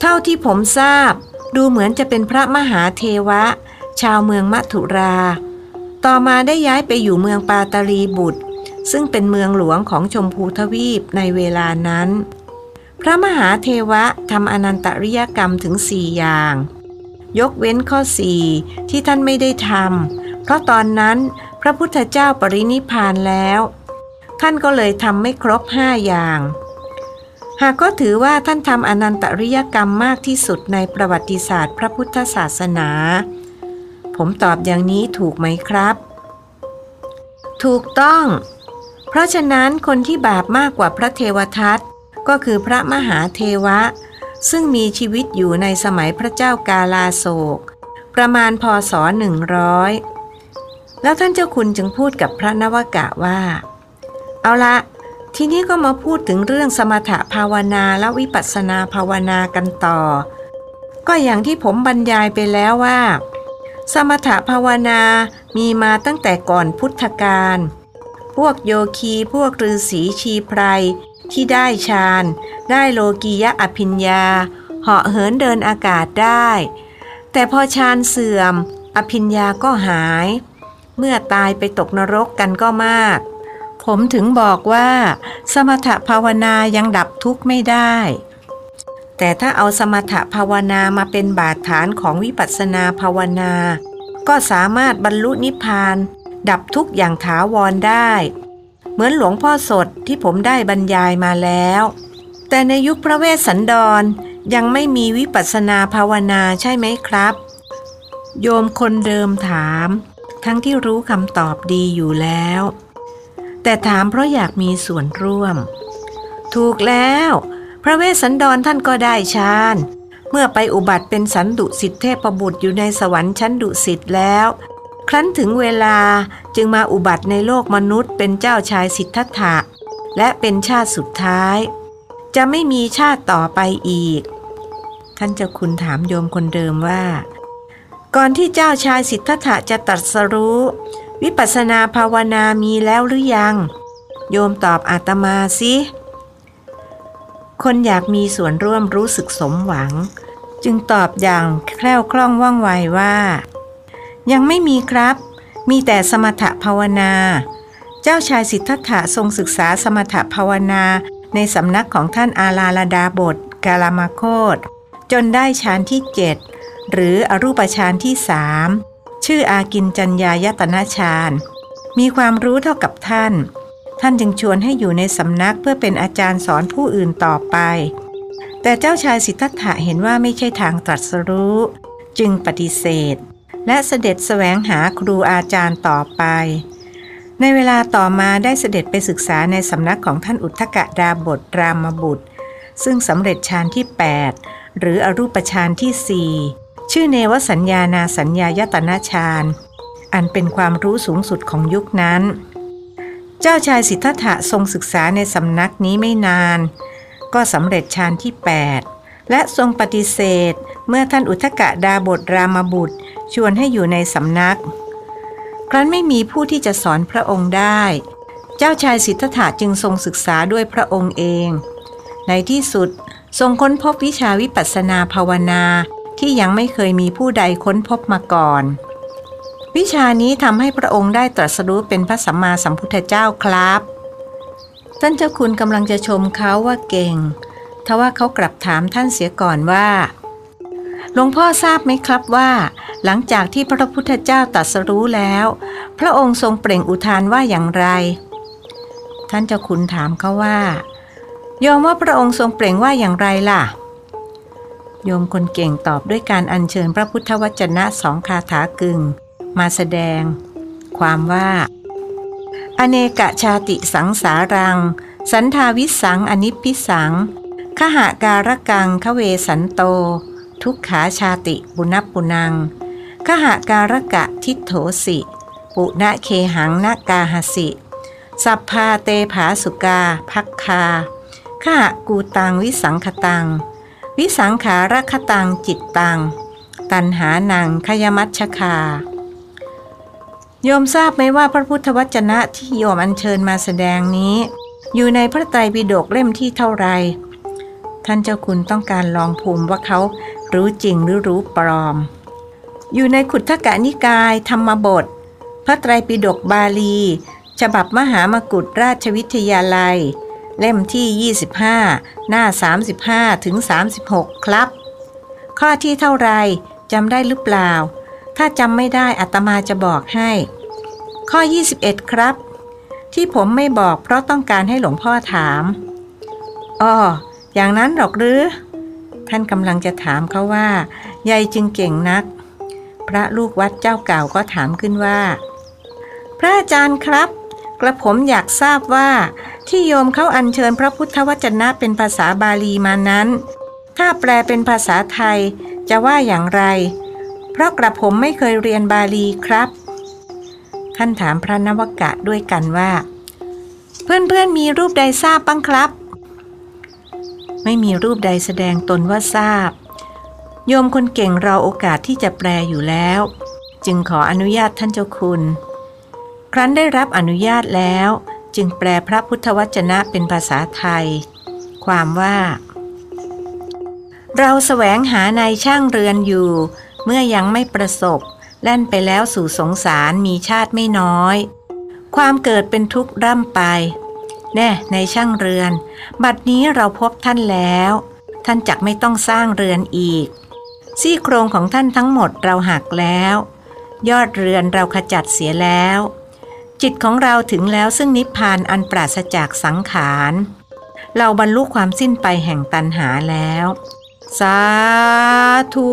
เท่าที่ผมทราบดูเหมือนจะเป็นพระมหาเทวะ ชาวเมืองมัทุรา ต่อมาได้ย้ายไปอยู่เมืองปาตาลีบุตร ซึ่งเป็นเมืองหลวงของชมพูทวีปในเวลานั้น พระมหาเทวะทำอนันตริยกรรมถึงสี่อย่าง ยกเว้นข้อสี่ที่ท่านไม่ได้ทำเพราะตอนนั้นพระพุทธเจ้าปรินิพานแล้ว ท่านก็เลยทำไม่ครบห้าอย่างหากก็ถือว่าท่านทำอนันตริยกรรมมากที่สุดในประวัติศาสตร์พระพุทธศาสนา ผมตอบอย่างนี้ถูกไหมครับ ถูกต้อง เพราะฉะนั้นคนที่บาปมากกว่าพระเทวทัตก็คือพระมหาเทวะ ซึ่งมีชีวิตอยู่ในสมัยพระเจ้ากาลาโศก ประมาณพศหนึ่งร้อยแล้วท่านเจ้าคุณจึงพูดกับพระนวกะว่า เอาละทีนี้ก็มาพูดถึงเรื่องสมถภาวนาและวิปัสสนาภาวนากันต่อ ก็อย่างที่ผมบรรยายไปแล้วว่า สมถภาวนามีมาตั้งแต่ก่อนพุทธกาล พวกโยคีพวกฤาษีชีไพรที่ได้ฌาน ได้โลกียะอภิญญา เหาะเหินเดินอากาศได้ แต่พอฌานเสื่อม อภิญญาก็หาย เมื่อตายไปตกนรกกันก็มาก ผมถึงบอกว่า สมถภาวนายังดับทุกข์ไม่ได้ แต่ถ้าเอาสมถภาวนามาเป็นบาดฐานของวิปัสสนาภาวนา ก็สามารถบรรลุนิพพาน ดับทุกอย่างถาวรได้ เหมือนหลวงพ่อสดที่ผมได้บรรยายมาแล้ว แต่ในยุคพระเวสสันดรยังไม่มีวิปัสสนาภาวนาใช่ไหมครับ โยมคนเดิมถาม ทั้งที่รู้คำตอบดีอยู่แล้ว แต่ถามเพราะอยากมีส่วนร่วม ถูกแล้ว ระเวสสันดรท่านก็ได้ฌาน เมื่อไปอุบัติเป็นสันดุสิทธิเทพบุตรอยู่ในสวรรค์ชั้นดุสิตแล้ว ครั้นถึงเวลาจึงมาอุบัติในโลกมนุษย์เป็นเจ้าชายสิทธัตถะ และเป็นชาติสุดท้าย จะไม่มีชาติต่อไปอีก ท่านเจ้าคุณถามโยมคนเดิมว่า ก่อนที่เจ้าชายสิทธัตถะจะตรัสรู้ วิปัสสนาภาวนามีแล้วหรือยัง โยมตอบอาตมาสิ คนอยากมีส่วนร่วมรู้สึกสมหวัง จึงตอบอย่างแคล่วคล่องว่องไวว่า ยังไม่มีครับ มีแต่สมถภาวนา เจ้าชายสิทธัตถะทรงศึกษาสมถภาวนาในสำนักของท่านอาลาลดาบทกาลามาโคตจนได้ฌานที่เจ็ดหรืออรูปฌานที่สามชื่ออากินจัญญายตนะฌานมีความรู้เท่ากับท่าน ท่านจึงชวนให้อยู่ในสำนักเพื่อเป็นอาจารย์สอนผู้อื่นต่อไป แต่เจ้าชายสิทธัตถะเห็นว่าไม่ใช่ทางตรัสรู้ จึงปฏิเสธ และเสด็จแสวงหาครูอาจารย์ต่อไป ในเวลาต่อมาได้เสด็จไปศึกษาในสำนักของท่านอุทธกะดาบทรามบุตร ซึ่งสำเร็จฌานที่ 8 หรืออรูปฌานที่ 4 ชื่อเนวสัญญานาสัญญายตนาฌานอันเป็นความรู้สูงสุดของยุคนั้น จ้าชายสิทธัตถะทรงศึกษาในสำนักนี้ไม่นาน ก็สำเร็จฌานที่ 8 และทรงปฏิเสธ เมื่อท่านอุทกะดาบทรามบุตร ชวนให้อยู่ในสำนัก ครั้นไม่มีผู้ที่จะสอนพระองค์ได้ เจ้าชายสิทธัตถะจึงทรงศึกษาด้วยพระองค์เอง ในที่สุดทรงค้นพบวิชาวิปัสสนาภาวนาที่ยังไม่เคยมีผู้ใดค้นพบมาก่อน วิชานี้ทำให้พระองค์ได้ตรัสรู้เป็นพระสัมมาสัมพุทธเจ้าครับ ท่านเจ้าคุณกำลังจะชมเขาว่าเก่ง ทว่าเขากลับถามท่านเสียก่อนว่า หลวงพ่อทราบไหมครับว่า หลังจากที่พระพุทธเจ้าตรัสรู้แล้ว พระองค์ทรงเปล่งอุทานว่าอย่างไร ท่านเจ้าคุณถามเขาว่ายอมว่าพระองค์ทรงเปล่งว่าอย่างไรล่ะ โยมคนเก่งตอบด้วยการอัญเชิญพระพุทธวจนะสองคาถากึ่ง มาแสดง ความว่า อเนกชาติสังสารัง สันทาวิสังอนิพิสังขหาการกังขเวสันโต ทุกขาชาติบุณปุนังขหาการกะทิโถสิ ปุณะเคหังนากาหสิ สัพพาเตผาสุกาพักคาขหากูตังวิสังคตัง วิสังขารคตังจิตตัง ตันหานังขยมัชคา โยมทราบไหมว่าพระพุทธวจนะที่โยมอัญเชิญมาแสดงนี้ อยู่ในพระไตรปิฎกเล่มที่เท่าไร ท่านเจ้าคุณต้องการลองภูมิว่าเขารู้จริงหรือรู้ปลอม อยู่ในขุทธกะนิกาย ธรรมบท พระไตรปิฎกบาลี ฉบับมหามกุฏราชวิทยาลัย เล่มที่ 25 หน้า 35ถึง36 ครับ ข้อที่เท่าไรจำได้หรือเปล่าถ้าจำไม่ได้อัตมาจะบอกให้ ข้อ 21 ครับ ที่ผมไม่บอกเพราะต้องการให้หลวงพ่อถามอ๋ออย่างนั้นหรอกหรือ ท่านกำลังจะถามเขาว่า ยายจึงเก่งนัก พระลูกวัดเจ้าเก่าก็ถามขึ้นว่า พระอาจารย์ครับ กระผมอยากทราบว่าที่โยมเขาอัญเชิญพระพุทธวจนะเป็นภาษาบาลีมานั้น ถ้าแปลเป็นภาษาไทยจะว่าอย่างไร เพราะกระผมไม่เคยเรียนบาลีครับ ท่านถามพระนวกะด้วยกันว่า เพื่อนๆมีรูปใดทราบบ้างครับ ไม่มีรูปใดแสดงตนว่าทราบ โยมคนเก่งรอโอกาสที่จะแปลอยู่แล้ว จึงขออนุญาตท่านเจ้าคุณ ครั้นได้รับอนุญาตแล้ว จึงแปลพระพุทธวจนะเป็นภาษาไทย ความว่า เราแสวงหาในช่างเรือนอยู่ เมื่อยังไม่ประสบ แล่นไปแล้วสู่สงสารมีชาติไม่น้อย ความเกิดเป็นทุกข์ร่ำไป แน่ในช่างเรือน บัดนี้เราพบท่านแล้ว ท่านจักไม่ต้องสร้างเรือนอีก ซี่โครงของท่านทั้งหมดเราหักแล้ว ยอดเรือนเราขจัดเสียแล้ว จิตของเราถึงแล้วซึ่งนิพพานอันปราศจากสังขาร เราบรรลุความสิ้นไปแห่งตันหาแล้ว สาธุ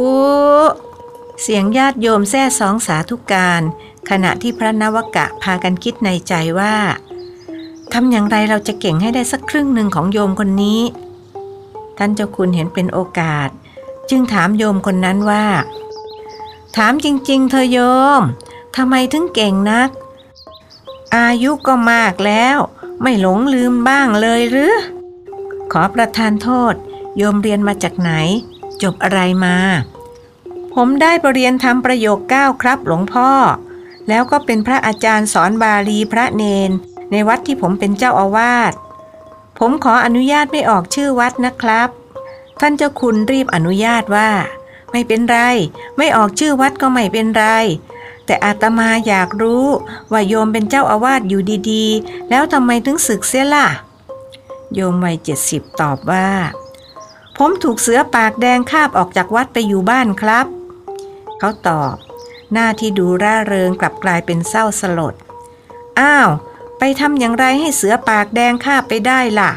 เสียงญาติโยมแท้สองสาธุการ ขณะที่พระนวกะพากันคิดในใจว่าทำอย่างไรเราจะเก่งให้ได้สักครึ่งหนึ่งของโยมคนนี้ ท่านเจ้าคุณเห็นเป็นโอกาส จึงถามโยมคนนั้นว่า ถามจริงๆ เธอโยมทำไมถึงเก่งนัก อายุก็มากแล้ว ไม่หลงลืมบ้างเลยหรือ ขอประทานโทษ โยมเรียนมาจากไหน จบอะไรมา ผมได้ปรริญญาทำประโยคเก้าครับหลวงพ่อ แล้วก็เป็นพระอาจารย์สอนบาลีพระเนน ในวัดที่ผมเป็นเจ้าอาวาส ผมขออนุญาตไม่ออกชื่อวัดนะครับ ท่านเจ้าคุณรีบอนุญาตว่า ไม่เป็นไร ไม่ออกชื่อวัดก็ไม่เป็นไร แต่อาตมาอยากรู้ว่าโยมเป็นเจ้าอาวาสอยู่ดีๆ แล้วทำไมถึงศึกเสียล่ะ โยมวัยเจ็ดสิบตอบว่า ผมถูกเสือปากแดงคาบออกจากวัดไปอยู่บ้านครับ เขาตอบ หน้าที่ดูร่าเริงกลับกลายเป็นเศร้าสลด อ้าว ไปทำอย่างไรให้เสือปากแดงคาบไปได้ล่ะ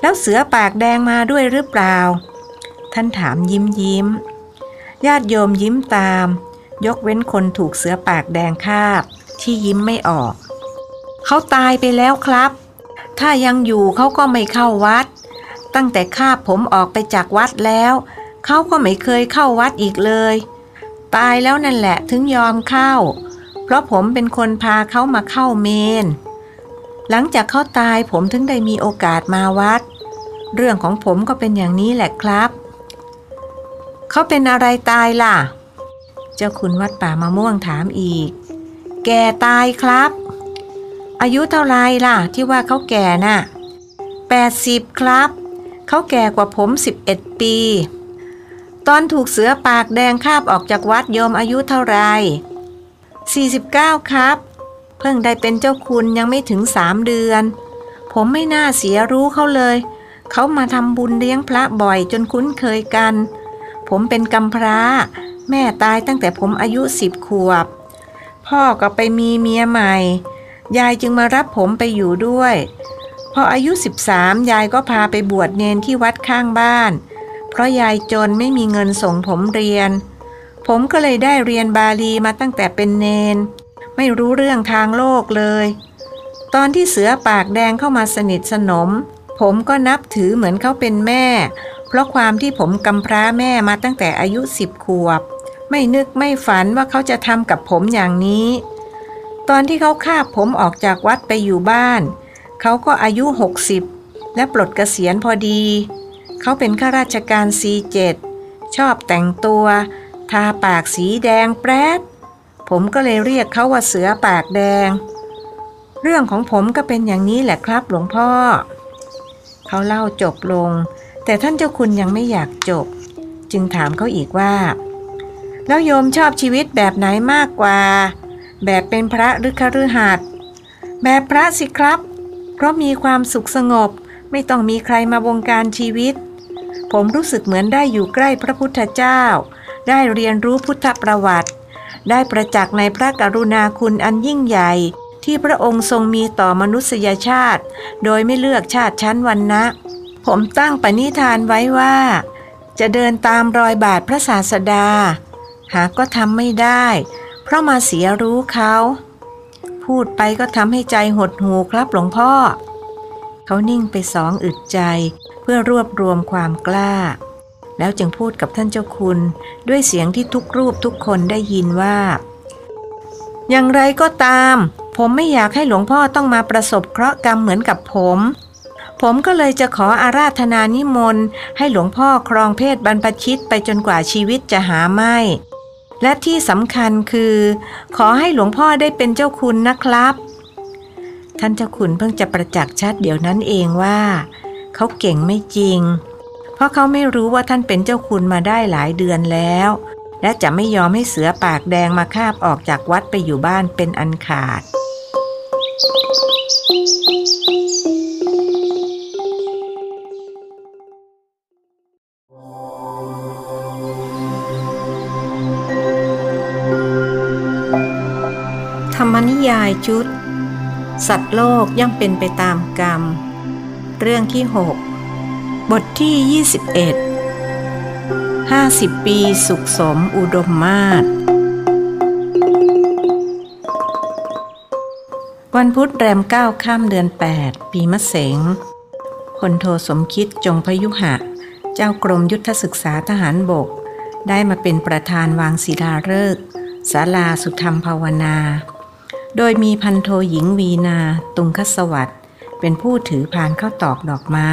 แล้วเสือปากแดงมาด้วยหรือเปล่า ท่านถามยิ้มยิ้ม ญาติโยมยิ้มตาม ยกเว้นคนถูกเสือปากแดงคาบ ที่ยิ้มไม่ออก เขาตายไปแล้วครับ ถ้ายังอยู่เขาก็ไม่เข้าวัด ตั้งแต่คาบผมออกไปจากวัดแล้วเขาก็ไม่เคยเข้าวัดอีกเลย ตายแล้วนั่นแหละถึงยอมเข้า เพราะผมเป็นคนพาเขามาเข้าเมน หลังจากเขาตายผมถึงได้มีโอกาสมาวัด เรื่องของผมก็เป็นอย่างนี้แหละครับ เขาเป็นอะไรตายล่ะ เจ้าคุณวัดป่ามะม่วงถามอีก แก่ตายครับ อายุเท่าไรล่ะ ที่ว่าเขาแก่น่ะ80 ครับ เขาแก่กว่าผม 11 ปี ตอนถูกเสือปากแดงคาบออกจากวัดโยมอายุเท่าไร49 ครับ เพิ่งได้เป็นเจ้าคุณยังไม่ถึงสามเดือน ผมไม่น่าเสียรู้เขาเลย เขามาทำบุญเลี้ยงพระบ่อยจนคุ้นเคยกัน ผมเป็นกำพร้า แม่ตายตั้งแต่ผมอายุสิบขวบ พ่อก็ไปมีเมียใหม่ ยายจึงมารับผมไปอยู่ด้วย พออายุ 13 ยายก็พาไปบวชเนนที่วัดข้างบ้าน เพราะยายจนไม่มีเงินส่งผมเรียน ผมก็เลยได้เรียนบาลีมาตั้งแต่เป็นเนน ไม่รู้เรื่องทางโลกเลย ตอนที่เสือปากแดงเข้ามาสนิทสนม ผมก็นับถือเหมือนเขาเป็นแม่ เพราะความที่ผมกำพร้าแม่มาตั้งแต่อายุสิบขวบ ไม่นึกไม่ฝันว่าเขาจะทำกับผมอย่างนี้ ตอนที่เขาคาบผมออกจากวัดไปอยู่บ้าน เขาก็อายุ 60 และปลดเกษียณพอดี เขาเป็นข้าราชการ C7 ชอบแต่งตัว ทาปากสีแดงแปรดผมก็เลยเรียกเขาว่าเสือปากแดง เรื่องของผมก็เป็นอย่างนี้แหละครับหลวงพ่อ เขาเล่าจบลง แต่ท่านเจ้าคุณยังไม่อยากจบ จึงถามเขาอีกว่า แล้วโยมชอบชีวิตแบบไหนมากกว่า แบบเป็นพระหรือคฤหัสถ์แบบพระสิครับ เพราะมีความสุขสงบไม่ต้องมีใครมาบงการชีวิต ผมรู้สึกเหมือนได้อยู่ใกล้พระพุทธเจ้า ได้เรียนรู้พุทธประวัติ ได้ประจักษ์ในพระกรุณาคุณอันยิ่งใหญ่ ที่พระองค์ทรงมีต่อมนุษยชาติ โดยไม่เลือกชาติชั้นวันนะผมตั้งปณิธานไว้ว่า จะเดินตามรอยบาทพระศาสดา หากก็ทำไม่ได้ เพราะมาเสียรู้เขา พูดไปก็ทำให้ใจหดหูครับหลวงพ่อ เขานิ่งไปสองอึดใจ พื่อรวบรวมความกล้า แล้วจึงพูดกับท่านเจ้าคุณด้วยเสียงที่ทุกรูปทุกคนได้ยินว่า อย่างไรก็ตาม ผมไม่อยากให้หลวงพ่อต้องมาประสบเคราะห์กรรมเหมือนกับผม ผมก็เลยจะขออาราธนานิมนต์ให้หลวงพ่อครองเพศบรรพชิตไปจนกว่าชีวิตจะหาไม่ และที่สำคัญคือ ขอให้หลวงพ่อได้เป็นเจ้าคุณนะครับท่านเจ้าคุณเพิ่งจะประจักษ์ชัดเดี๋ยวนั้นเองว่า เขาเก่งไม่จริง เพราะเขาไม่รู้ว่าท่านเป็นเจ้าคุณมาได้หลายเดือนแล้ว และจะไม่ยอมให้เสือปากแดงมาคาบออกจากวัดไปอยู่บ้านเป็นอันขาด ธรรมนิยายชุด สัตว์โลกย่อมเป็นไปตามกรรม เรื่องที่ 6 บทที่ 21 50 ปีสุขสมอุดมมาศวันพุธแรมเก้าข้ามเดือน 8 ปีมะเสงพลโทสมคิดจงพยุหะ เจ้ากรมยุทธศึกษาทหารบก ได้มาเป็นประธานวางศิลาฤกษ์ศาลาสุธรรมภาวนา โดยมีพันโทหญิงวีนา ตุงคสวัสดิ์ เป็นผู้ถือพานเข้าตอกดอกไม้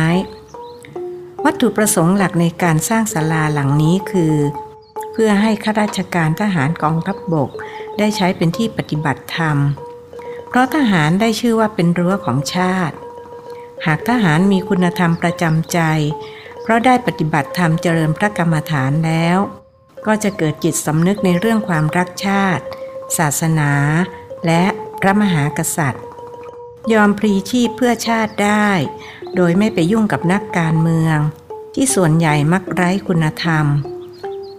วัตถุประสงค์หลักในการสร้างศาลาหลังนี้คือ เพื่อให้ข้าราชการทหารกองทัพบบก ได้ใช้เป็นที่ปฏิบัติธรรม เพราะทหารได้ชื่อว่าเป็นรั้วของชาติ หากทหารมีคุณธรรมประจำใจ เพราะได้ปฏิบัติธรรมเจริญพระกรรมฐานแล้ว ก็จะเกิดจิตสำนึกในเรื่องความรักชาติ ศาสนา และพระมหากษัตริย์ ยอมพลีชีพเพื่อชาติได้ โดยไม่ไปยุ่งกับนักการเมือง ที่ส่วนใหญ่มักไร้คุณธรรม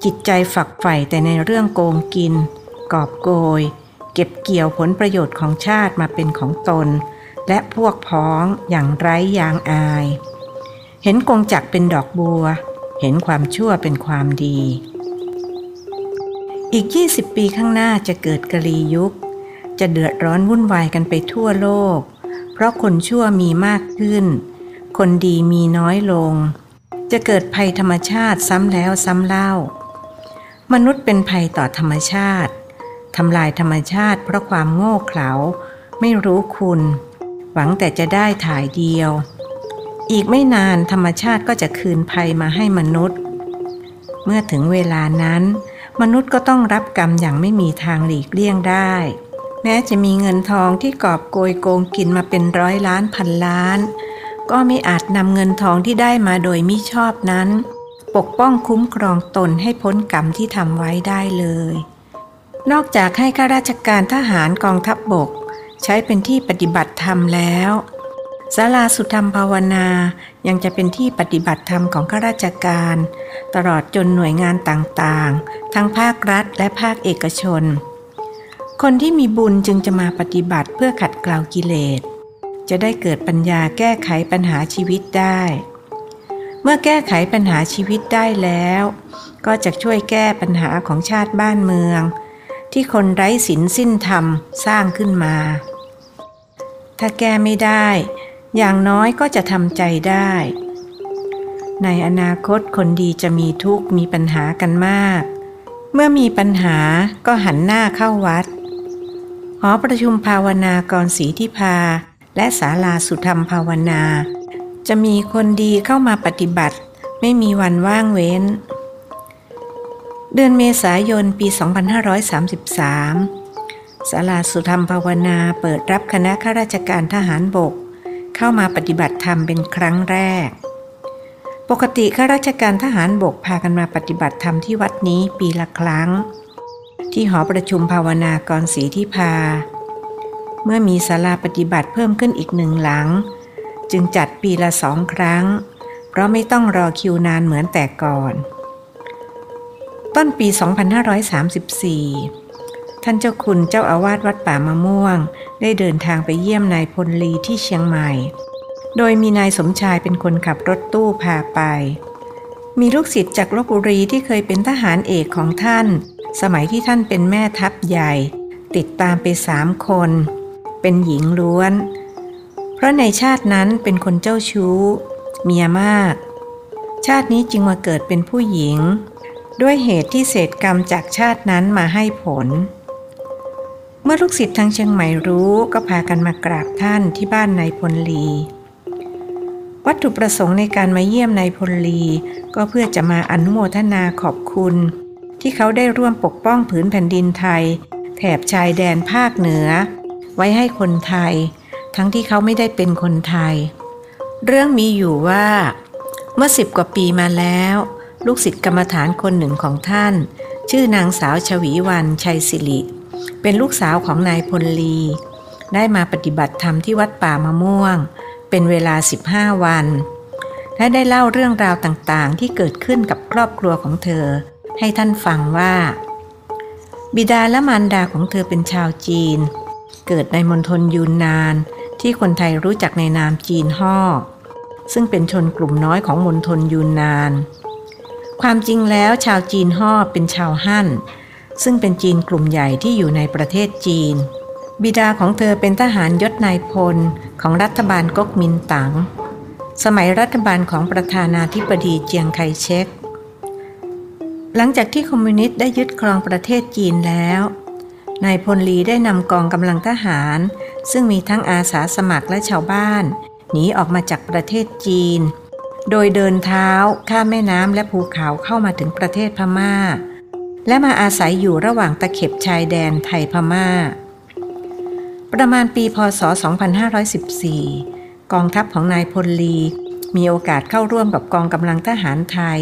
จิตใจฝักใฝ่แต่ในเรื่องโกงกิน กอบโกย เก็บเกี่ยวผลประโยชน์ของชาติมาเป็นของตน และพวกพ้องอย่างไร้ยางอาย เห็นกงจักเป็นดอกบัว เห็นความชั่วเป็นความดี อีก 20 ปีข้างหน้าจะเกิดกลียุคจะเดือดร้อนวุ่นวายกันไปทั่วโลก เพราะคนชั่วมีมากขึ้น คนดีมีน้อยลง จะเกิดภัยธรรมชาติซ้ำแล้วซ้ำเล่า มนุษย์เป็นภัยต่อธรรมชาติทำลายธรรมชาติเพราะความโง่เขลาไม่รู้คุณ หวังแต่จะได้ถ่ายเดียว อีกไม่นานธรรมชาติก็จะคืนภัยมาให้มนุษย์ เมื่อถึงเวลานั้น มนุษย์ก็ต้องรับกรรมอย่างไม่มีทางหลีกเลี่ยงได้ แม้จะมีเงินทองที่กอบโกยโกงกินมาเป็นร้อยล้านพันล้าน ก็ไม่อาจนำเงินทองที่ได้มาโดยมิชอบนั้น ปกป้องคุ้มครองตนให้พ้นกรรมที่ทำไว้ได้เลย นอกจากให้ข้าราชการทหารกองทัพบบก ใช้เป็นที่ปฏิบัติธรรมแล้วศาลาสุธรรมภาวนายังจะเป็นที่ปฏิบัติธรรมของข้าราชการ ตลอดจนหน่วยงานต่างๆ ทั้งภาครัฐและภาคเอกชน คนที่มีบุญจึงจะมาปฏิบัติเพื่อขัดเกลากิเลส จะได้เกิดปัญญาแก้ไขปัญหาชีวิตได้ เมื่อแก้ไขปัญหาชีวิตได้แล้ว ก็จะช่วยแก้ปัญหาของชาติบ้านเมือง ที่คนไร้ศีลสิ้นธรรมสร้างขึ้นมา ถ้าแก้ไม่ได้ อย่างน้อยก็จะทำใจได้ ในอนาคตคนดีจะมีทุกข์มีปัญหากันมาก เมื่อมีปัญหาก็หันหน้าเข้าวัด หอประชุมภาวนากรศรีทิพา และศาลาสุธรรมภาวนา จะมีคนดีเข้ามาปฏิบัติ ไม่มีวันว่างเว้น เดือนเมษายนปี 2533ศาลาสุธรรมภาวนาเปิดรับคณะข้าราชการทหารบก เข้ามาปฏิบัติธรรมเป็นครั้งแรก ปกติข้าราชการทหารบกพากันมาปฏิบัติธรรมที่วัดนี้ปีละครั้ง ที่หอประชุมภาวนากรศรีที่พา เมื่อมีศาลาปฏิบัติเพิ่มขึ้นอีกหนึ่งหลัง จึงจัดปีละสองครั้ง เพราะไม่ต้องรอคิวนานเหมือนแต่ก่อน ต้นปี 2534 ท่านเจ้าคุณเจ้าอาวาสวัดป่ามะม่วง ได้เดินทางไปเยี่ยมนายพลลีที่เชียงใหม่ โดยมีนายสมชายเป็นคนขับรถตู้พาไป มีลูกศิษย์จากลบบุรีที่เคยเป็นทหารเอกของท่าน สมัยที่ท่านเป็นแม่ทัพใหญ่ ติดตามไปสามคน เป็นหญิงล้วน เพราะในชาตินั้นเป็นคนเจ้าชู้ เมียมาก ชาตินี้จึงมาเกิดเป็นผู้หญิง ด้วยเหตุที่เศษกรรมจากชาตินั้นมาให้ผล เมื่อลูกศิษย์ทางเชียงใหม่รู้ก็พากันมากราบท่านที่บ้านนายพลลีวัตถุประสงค์ในการมาเยี่ยมนายพลลีก็เพื่อจะมาอนุโมทนาขอบคุณ ที่เขาได้ร่วมปกป้องผืนแผ่นดินไทย แถบชายแดนภาคเหนือ ไว้ให้คนไทย ทั้งที่เขาไม่ได้เป็นคนไทย เรื่องมีอยู่ว่า เมื่อสิบกว่าปีมาแล้ว ลูกศิษย์กรรมฐานคนหนึ่งของท่าน ชื่อนางสาวชวีวันชัยศิริ เป็นลูกสาวของนายพลลี ได้มาปฏิบัติธรรมที่วัดป่ามะม่วง เป็นเวลา 15 วันและได้เล่าเรื่องราวต่างๆ ที่เกิดขึ้นกับครอบครัวของเธอ ให้ท่านฟังว่า บิดาและมารดาของเธอเป็นชาวจีน เกิดในมณฑลยูนนาน ที่คนไทยรู้จักในนามจีนฮ่อซึ่งเป็นชนกลุ่มน้อยของมณฑลยูนนาน ความจริงแล้วชาวจีนฮ่อเป็นชาวฮั่น ซึ่งเป็นจีนกลุ่มใหญ่ที่อยู่ในประเทศจีน บิดาของเธอเป็นทหารยศนายพลของรัฐบาลก๊กมินตั๋ง สมัยรัฐบาลของประธานาธิบดีเจียงไคเชก หลังจากที่คอมมิวนิสต์ได้ยึดครองประเทศจีนแล้วนายพลลีได้นำกองกำลังทหาร ซึ่งมีทั้งอาสาสมัครและชาวบ้าน หนีออกมาจากประเทศจีน โดยเดินเท้าข้ามแม่น้ำและภูเขาเข้ามาถึงประเทศพมา่า และมาอาศัยอยู่ระหว่างตะเข็บชายแดนไทยพมา่า ประมาณปีพศ 2514 กองทัพของนายพลลีมีโอกาสเข้าร่วมกับกองกำลังทหารไทย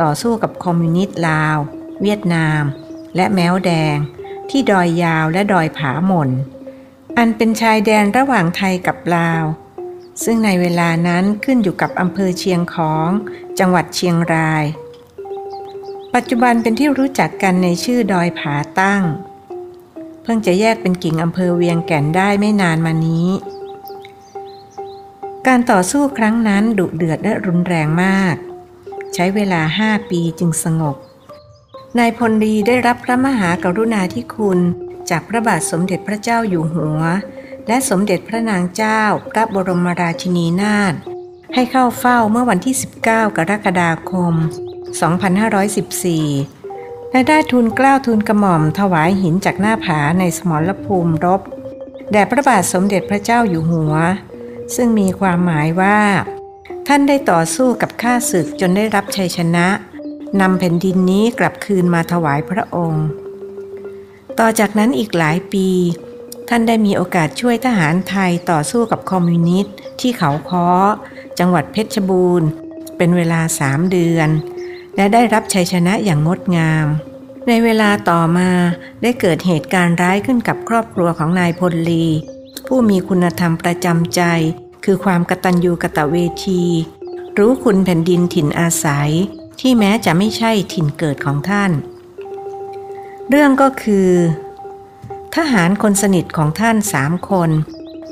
ต่อสู้กับคอมมิวนิสต์ลาว เวียดนาม และแม้วแดง ที่ดอยยาวและดอยผาหม่น อันเป็นชายแดนระหว่างไทยกับลาว ซึ่งในเวลานั้นขึ้นอยู่กับอำเภอเชียงของ จังหวัดเชียงราย ปัจจุบันเป็นที่รู้จักกันในชื่อดอยผาตั้ง เพิ่งจะแยกเป็นกิ่งอำเภอเวียงแก่นได้ไม่นานมานี้การต่อสู้ครั้งนั้นดุเดือดและรุนแรงมาก ใช้เวลาห้าปีจึงสงบ นายพลดีได้รับพระมหากรุณาธิคุณจากพระบาทสมเด็จพระเจ้าอยู่หัว และสมเด็จพระนางเจ้า พระบรมราชินีนาถให้เข้าเฝ้าเมื่อวันที่ 19 กรกฎาคม 2514 และได้ทูลกล้าวทูลกระหม่อมถวายหินจากหน้าผาในสมรภูมิรบ แด่พระบาทสมเด็จพระเจ้าอยู่หัว ซึ่งมีความหมายว่า ท่านได้ต่อสู้กับข้าศึกจนได้รับชัยชนะนำแผ่นดินนี้กลับคืนมาถวายพระองค์ ต่อจากนั้นอีกหลายปี ท่านได้มีโอกาสช่วยทหารไทยต่อสู้กับคอมมิวนิสต์ที่เขาค้อ จังหวัดเพชรบูรณ์ เป็นเวลาสามเดือน และได้รับชัยชนะอย่างงดงาม ในเวลาต่อมาได้เกิดเหตุการณ์ร้ายขึ้นกับครอบครัวของนายพลลี ผู้มีคุณธรรมประจำใจ คือความกตัญญูกะตะเวที รู้คุณแผ่นดินถิ่นอาศัย ที่แม้จะไม่ใช่ถิ่นเกิดของท่าน เรื่องก็คือ ทหารคนสนิทของท่านสามคน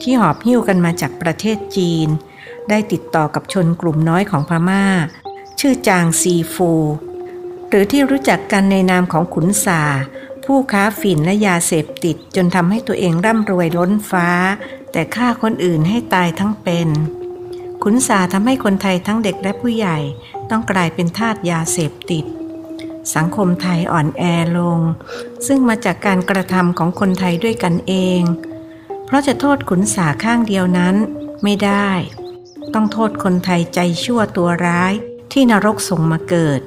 ที่หอบหิ้วกันมาจากประเทศจีน ได้ติดต่อกับชนกลุ่มน้อยของพมา่า ชื่อจางซีฟู หรือที่รู้จักกันในนามของขุนสา ผู้ค้าฝิ่นและยาเสพติดจนทำให้ตัวเองร่ำรวยล้นฟ้า แต่ฆ่าคนอื่นให้ตายทั้งเป็นขุนสาทำให้คนไทยทั้งเด็กและผู้ใหญ่ต้องกลายเป็นทาสยาเสพติด สังคมไทยอ่อนแอลง ซึ่งมาจากการกระทำของคนไทยด้วยกันเอง เพราะจะโทษขุนสาข้างเดียวนั้นไม่ได้ ต้องโทษคนไทยใจชั่วตัวร้ายที่นรกส่งมาเกิด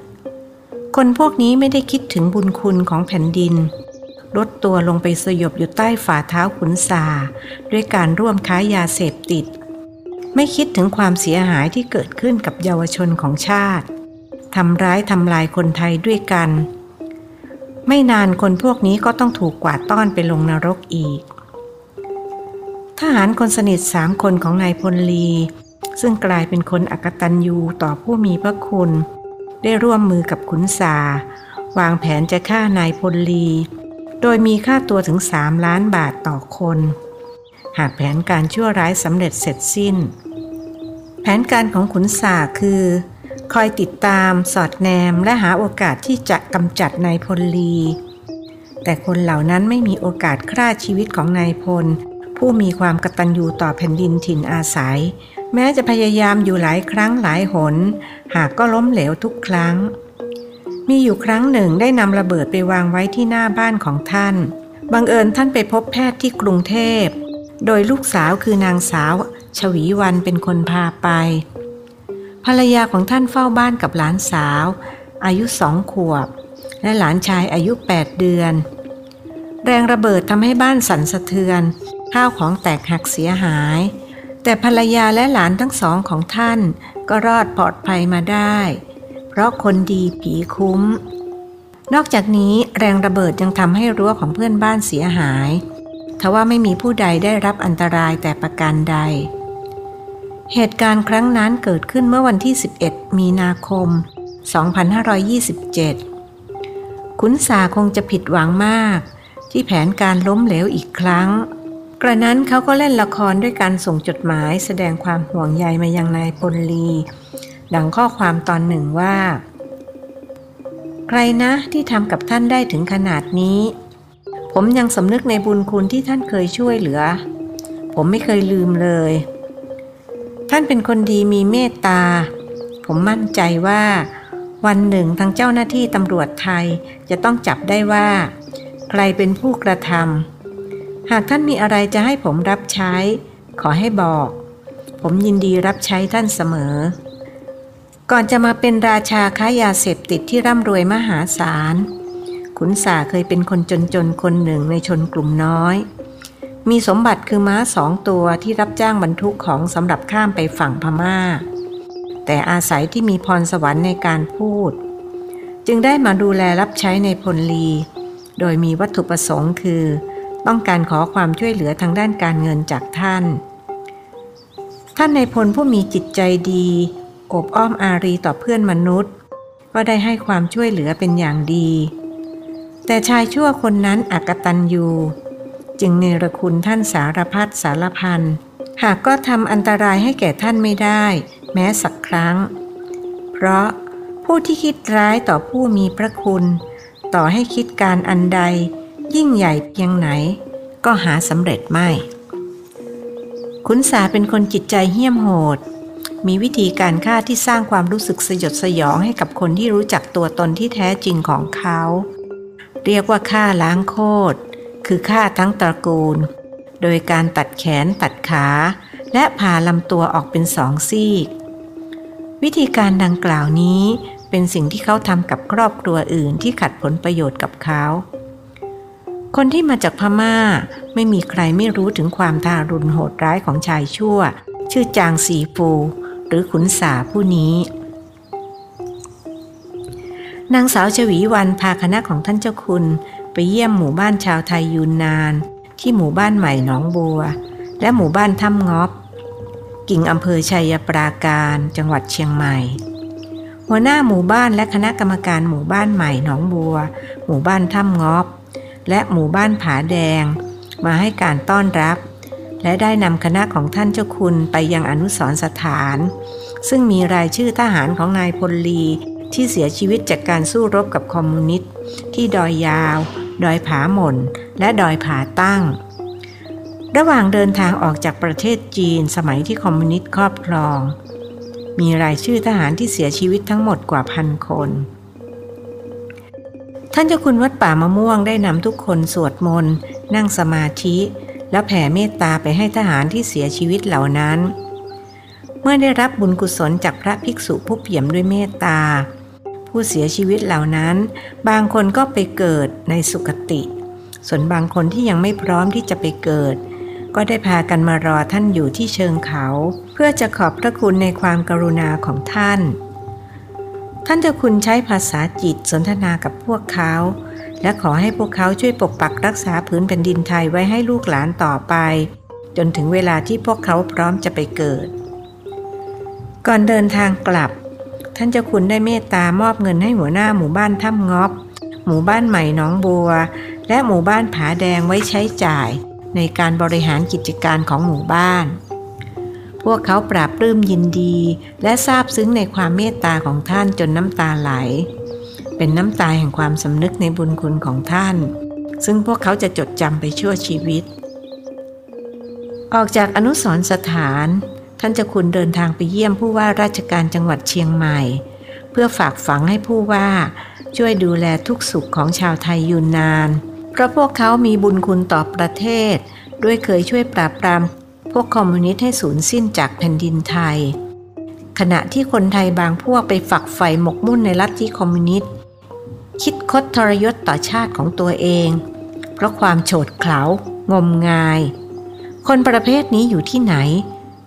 คนพวกนี้ไม่ได้คิดถึงบุญคุณของแผ่นดิน ลดตัวลงไปสยบอยู่ใต้ฝ่าเท้าขุนสา ด้วยการร่วมค้ายาเสพติด ไม่คิดถึงความเสียหายที่เกิดขึ้นกับเยาวชนของชาติทำร้ายทำลายคนไทยด้วยกัน ไม่นานคนพวกนี้ก็ต้องถูกกวาดต้อนไปลงนรกอีก ทหารคนสนิทสามคนของนายพลลี ซึ่งกลายเป็นคนอักตันยูต่อผู้มีพระคุณ ได้ร่วมมือกับขุนสาวางแผนจะฆ่านายพลลี โดยมีค่าตัวถึงสามล้านบาทต่อคน หากแผนการชั่วร้ายสำเร็จเสร็จสิ้น แผนการของขุนสาคือ คอยติดตามสอดแนมและหาโอกาสที่จะกำจัดนายพลลี แต่คนเหล่านั้นไม่มีโอกาสฆ่าชีวิตของนายพล ผู้มีความกตัญญูต่อแผ่นดินถิ่นอาศัย แม้จะพยายามอยู่หลายครั้งหลายหน หากก็ล้มเหลวทุกครั้ง มีอยู่ครั้งหนึ่งได้นำระเบิดไปวางไว้ที่หน้าบ้านของท่าน บังเอิญท่านไปพบแพทย์ที่กรุงเทพ โดยลูกสาวคือนางสาว ชวีวันเป็นคนพาไป ภรรยาของท่านเฝ้าบ้านกับหลานสาว อายุสองขวบ และหลานชายอายุแปดเดือน แรงระเบิดทำให้บ้านสั่นสะเทือน ข้าวของแตกหักเสียหาย แต่ภรรยาและหลานทั้งสองของท่านก็รอดปลอดภัยมาได้ เพราะคนดีผีคุ้ม นอกจากนี้แรงระเบิดยังทำให้รั้วของเพื่อนบ้านเสียหาย ทว่าไม่มีผู้ใดได้รับอันตรายแต่ประการใด เหตุการณ์ครั้งนั้นเกิดขึ้นเมื่อวันที่ 11 มีนาคม 2527 ขุนสาคงจะผิดหวังมาก ที่แผนการล้มเหลวอีกครั้ง กระนั้นเขาก็เล่นละครด้วยการส่งจดหมายแสดงความห่วงใยมายังนายพลลี ดังข้อความตอนหนึ่งว่า ใครนะที่ทำกับท่านได้ถึงขนาดนี้ ผมยังสำนึกในบุญคุณที่ท่านเคยช่วยเหลือ ผมไม่เคยลืมเลย ท่านเป็นคนดีมีเมตตา ผมมั่นใจว่า วันหนึ่งทางเจ้าหน้าที่ตำรวจไทยจะต้องจับได้ว่า ใครเป็นผู้กระทำ หากท่านมีอะไรจะให้ผมรับใช้ ขอให้บอก ผมยินดีรับใช้ท่านเสมอ ก่อนจะมาเป็นราชาค้ายาเสพติดที่ร่ำรวยมหาศาล ขุนสาเคยเป็นคนจนๆคนหนึ่งในชนกลุ่มน้อย มีสมบัติคือม้าสองตัวที่รับจ้างบรรทุกของสำหรับข้ามไปฝั่งพมา่า แต่อาศัยที่มีพรสวรรค์ในการพูด จึงได้มาดูแลรับใช้ในพลลี โดยมีวัตถุประสงค์คือ ต้องการขอความช่วยเหลือทางด้านการเงินจากท่าน ท่านในพลผู้มีจิตใจดีอบอ้อมอารีต่อเพื่อนมนุษย์ ก็ได้ให้ความช่วยเหลือเป็นอย่างดี แต่ชายชั่วคนนั้นอักตันยูจึงเนรคุณท่านสารพัดสารพัน หากก็ทำอันตรายให้แก่ท่านไม่ได้ แม้สักครั้ง เพราะผู้ที่คิดร้ายต่อผู้มีพระคุณ ต่อให้คิดการอันใด ยิ่งใหญ่เพียงไหน ก็หาสำเร็จไม่ ขุนสาเป็นคนจิตใจเหี้ยมโหด มีวิธีการฆ่าที่สร้างความรู้สึกสยดสยองให้กับคนที่รู้จักตัวตนที่แท้จริงของเขา เรียกว่าฆ่าล้างโคตร คือฆ่าทั้งตระกูล โดยการตัดแขนตัดขา และผ่าลำตัวออกเป็นสองซีก วิธีการดังกล่าวนี้เป็นสิ่งที่เขาทำกับครอบครัวอื่นที่ขัดผลประโยชน์กับเขา คนที่มาจากพม่าไม่มีใครไม่รู้ถึงความทารุณโหดร้ายของชายชั่ว ชื่อจางสีฟูหรือขุนสาผู้นี้ นางสาวชวีวันพาคณะของท่านเจ้าคุณ ไปเยี่ยมหมู่บ้านชาวไทยยูนนาน ที่หมู่บ้านใหม่หนองบัว และหมู่บ้านถ้ำงอบ กิ่งอำเภอชัยปราการจังหวัดเชียงใหม่หัวหน้าหมู่บ้านและคณะกรรมการหมู่บ้านใหม่หนองบัว หมู่บ้านถ้ำงอบ และหมู่บ้านผาแดง มาให้การต้อนรับ และได้นำคณะของท่านเจ้าคุณไปยังอนุสรสถาน ซึ่งมีรายชื่อทหารของนายพลลีที่เสียชีวิตจากการสู้รบกับคอมมิวนิสต์ที่ดอยยาว ดอยผาหม่น และดอยผาตั้ง ระหว่างเดินทางออกจากประเทศจีนสมัยที่คอมมิวนิสต์ครอบครอง มีรายชื่อทหารที่เสียชีวิตทั้งหมดกว่าพันคน ท่านเจ้าคุณวัดป่ามะม่วงได้นำทุกคนสวดมนต์ นั่งสมาธิ แล้วแผ่เมตตาไปให้ทหารที่เสียชีวิตเหล่านั้น เมื่อได้รับบุญกุศลจากพระภิกษุผู้เปี่ยมด้วยเมตตา ผู้เสียชีวิตเหล่านั้น บางคนก็ไปเกิดในสุคติ ส่วนบางคนที่ยังไม่พร้อมที่จะไปเกิด ก็ได้พากันมารอท่านอยู่ที่เชิงเขา เพื่อจะขอบพระคุณในความกรุณาของท่าน ท่านเจ้าคุณใช้ภาษาจิตสนทนากับพวกเขา และขอให้พวกเขาช่วยปกปักรักษาพื้นแผ่นดินไทยไว้ให้ลูกหลานต่อไป จนถึงเวลาที่พวกเขาพร้อมจะไปเกิด ก่อนเดินทางกลับ ท่านเจ้าคุณได้เมตตามอบเงินให้หัวหน้าหมู่บ้านถ้ำงอบ หมู่บ้านใหม่น้องบัว และหมู่บ้านผาแดงไว้ใช้จ่าย ในการบริหารกิจการของหมู่บ้าน พวกเขาปราบปลื้มยินดี และซาบซึ้งในความเมตตาของท่านจนน้ำตาไหล เป็นน้ำตาแห่งความสำนึกในบุญคุณของท่าน ซึ่งพวกเขาจะจดจำไปชั่วชีวิต ออกจากอนุสรสถาน ท่านเจ้าคุณเดินทางไปเยี่ยมผู้ว่าราชการจังหวัดเชียงใหม่ เพื่อฝากฝังให้ผู้ว่าช่วยดูแลทุกสุขของชาวไทยยูนนาน เพราะพวกเขามีบุญคุณต่อประเทศ ด้วยเคยช่วยปราบปราม วกคอมมิวนิสต์ให้สูญสิ้นจากแผ่นดินไทย ขณะที่คนไทยบางพวกไปฝักใฝ่หมกมุ่นในลัทธิคอมมิวนิสต์คิดคดทรยศต่อชาติของตัวเอง เพราะความโฉดเขลางมงาย คนประเภทนี้อยู่ที่ไหน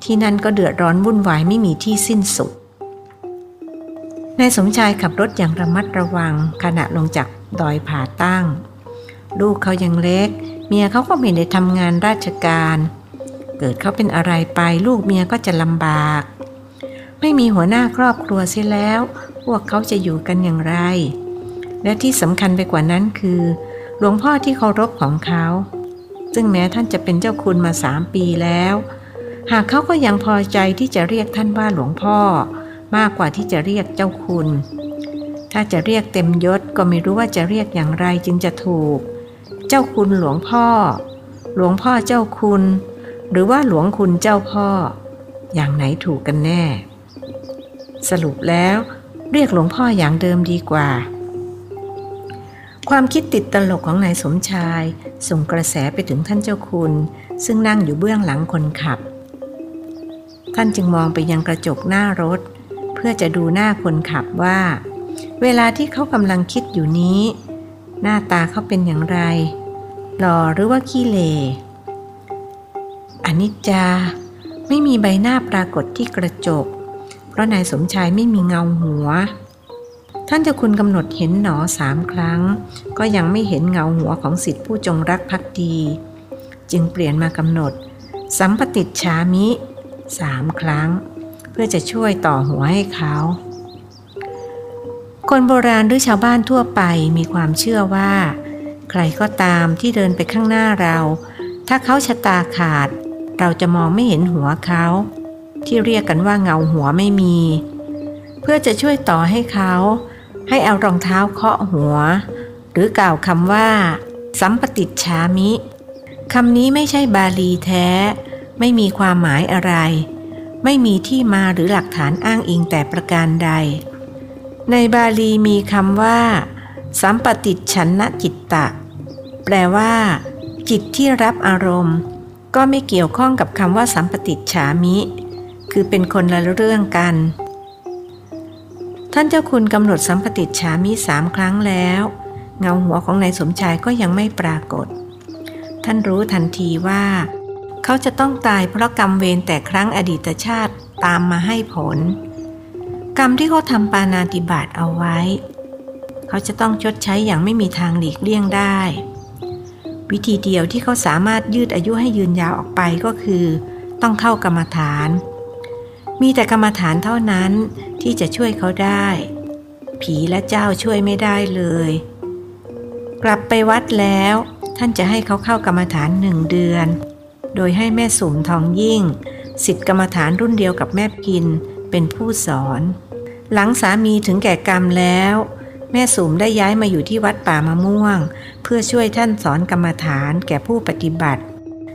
ที่นั่นก็เดือดร้อนวุ่นวายไม่มีที่สิ้นสุดนายสมชายขับรถอย่างระมัดระวังขณะลงจากดอยผาตั้ง ลูกเขายังเล็ก เมียเขาก็ไม่ได้ทำงานราชการ เกิดเขาเป็นอะไรไปลูกเมียก็จะลำบาก ไม่มีหัวหน้าครอบครัวเสียแล้ว พวกเขาจะอยู่กันอย่างไร และที่สำคัญไปกว่านั้นคือ หลวงพ่อที่เคารพของเขา ซึ่งแม้ท่านจะเป็นเจ้าคุณมาสามปีแล้ว หากเขาก็ยังพอใจที่จะเรียกท่านว่าหลวงพ่อ มากกว่าที่จะเรียกเจ้าคุณ ถ้าจะเรียกเต็มยศก็ไม่รู้ว่าจะเรียกอย่างไรจึงจะถูก เจ้าคุณหลวงพ่อ หลวงพ่อเจ้าคุณ หรือว่าหลวงคุณเจ้าพ่อ อย่างไหนถูกกันแน่ สรุปแล้วเรียกหลวงพ่ออย่างเดิมดีกว่า ความคิดติดตลกของนายสมชาย ส่งกระแสไปถึงท่านเจ้าคุณ ซึ่งนั่งอยู่เบื้องหลังคนขับ ท่านจึงมองไปยังกระจกหน้ารถ เพื่อจะดูหน้าคนขับว่า เวลาที่เขากำลังคิดอยู่นี้ หน้าตาเขาเป็นอย่างไรหล่อหรือว่าขี้เล อนิจจา ไม่มีใบหน้าปรากฏที่กระจก เพราะนายสมชายไม่มีเงาหัว ท่านจะคุณกำหนดเห็นหนอสามครั้ง ก็ยังไม่เห็นเงาหัวของสิทธิผู้จงรักภักดี จึงเปลี่ยนมากำหนด สัมปติชามิสามครั้ง เพื่อจะช่วยต่อหัวให้เขา คนโบราณหรือชาวบ้านทั่วไปมีความเชื่อว่า ใครก็ตามที่เดินไปข้างหน้าเรา ถ้าเขาชะตาขาด เราจะมองไม่เห็นหัวเขา ที่เรียกกันว่าเงาหัวไม่มี เพื่อจะช่วยต่อให้เขา ให้เอารองเท้าเคาะหัว หรือกล่าวคำว่า สัมปติชามิคำนี้ไม่ใช่บาลีแท้ ไม่มีความหมายอะไร ไม่มีที่มาหรือหลักฐานอ้างอิงแต่ประการใด ในบาลีมีคำว่า สัมปติฉันนจิตตะ แปลว่า จิตที่รับอารมณ์ ก็ไม่เกี่ยวข้องกับคำว่าสัมปติฉามิ คือเป็นคนละเรื่องกัน ท่านเจ้าคุณกำหนดสัมปติฉามิสามครั้งแล้ว เงาหัวของนายสมชายก็ยังไม่ปรากฏ ท่านรู้ทันทีว่า เขาจะต้องตายเพราะกรรมเวรแต่ครั้งอดีตชาติตามมาให้ผล กรรมที่เขาทำปานาติบาตเอาไว้ เขาจะต้องชดใช้อย่างไม่มีทางหลีกเลี่ยงได้ วิธีเดียวที่เขาสามารถยืดอายุให้ยืนยาวออกไปก็คือ ต้องเข้ากรรมฐาน มีแต่กรรมฐานเท่านั้นที่จะช่วยเขาได้ ผีและเจ้าช่วยไม่ได้เลย กลับไปวัดแล้ว ท่านจะให้เขาเข้ากรรมฐานหนึ่งเดือน โดยให้แม่สุมทองยิ่งสิทธิกรรมฐานรุ่นเดียวกับแม่พินเป็นผู้สอน หลังสามีถึงแก่กรรมแล้ว แม่สุมได้ย้ายมาอยู่ที่วัดป่ามะม่วง เพื่อช่วยท่านสอนกรรมฐานแก่ผู้ปฏิบัติ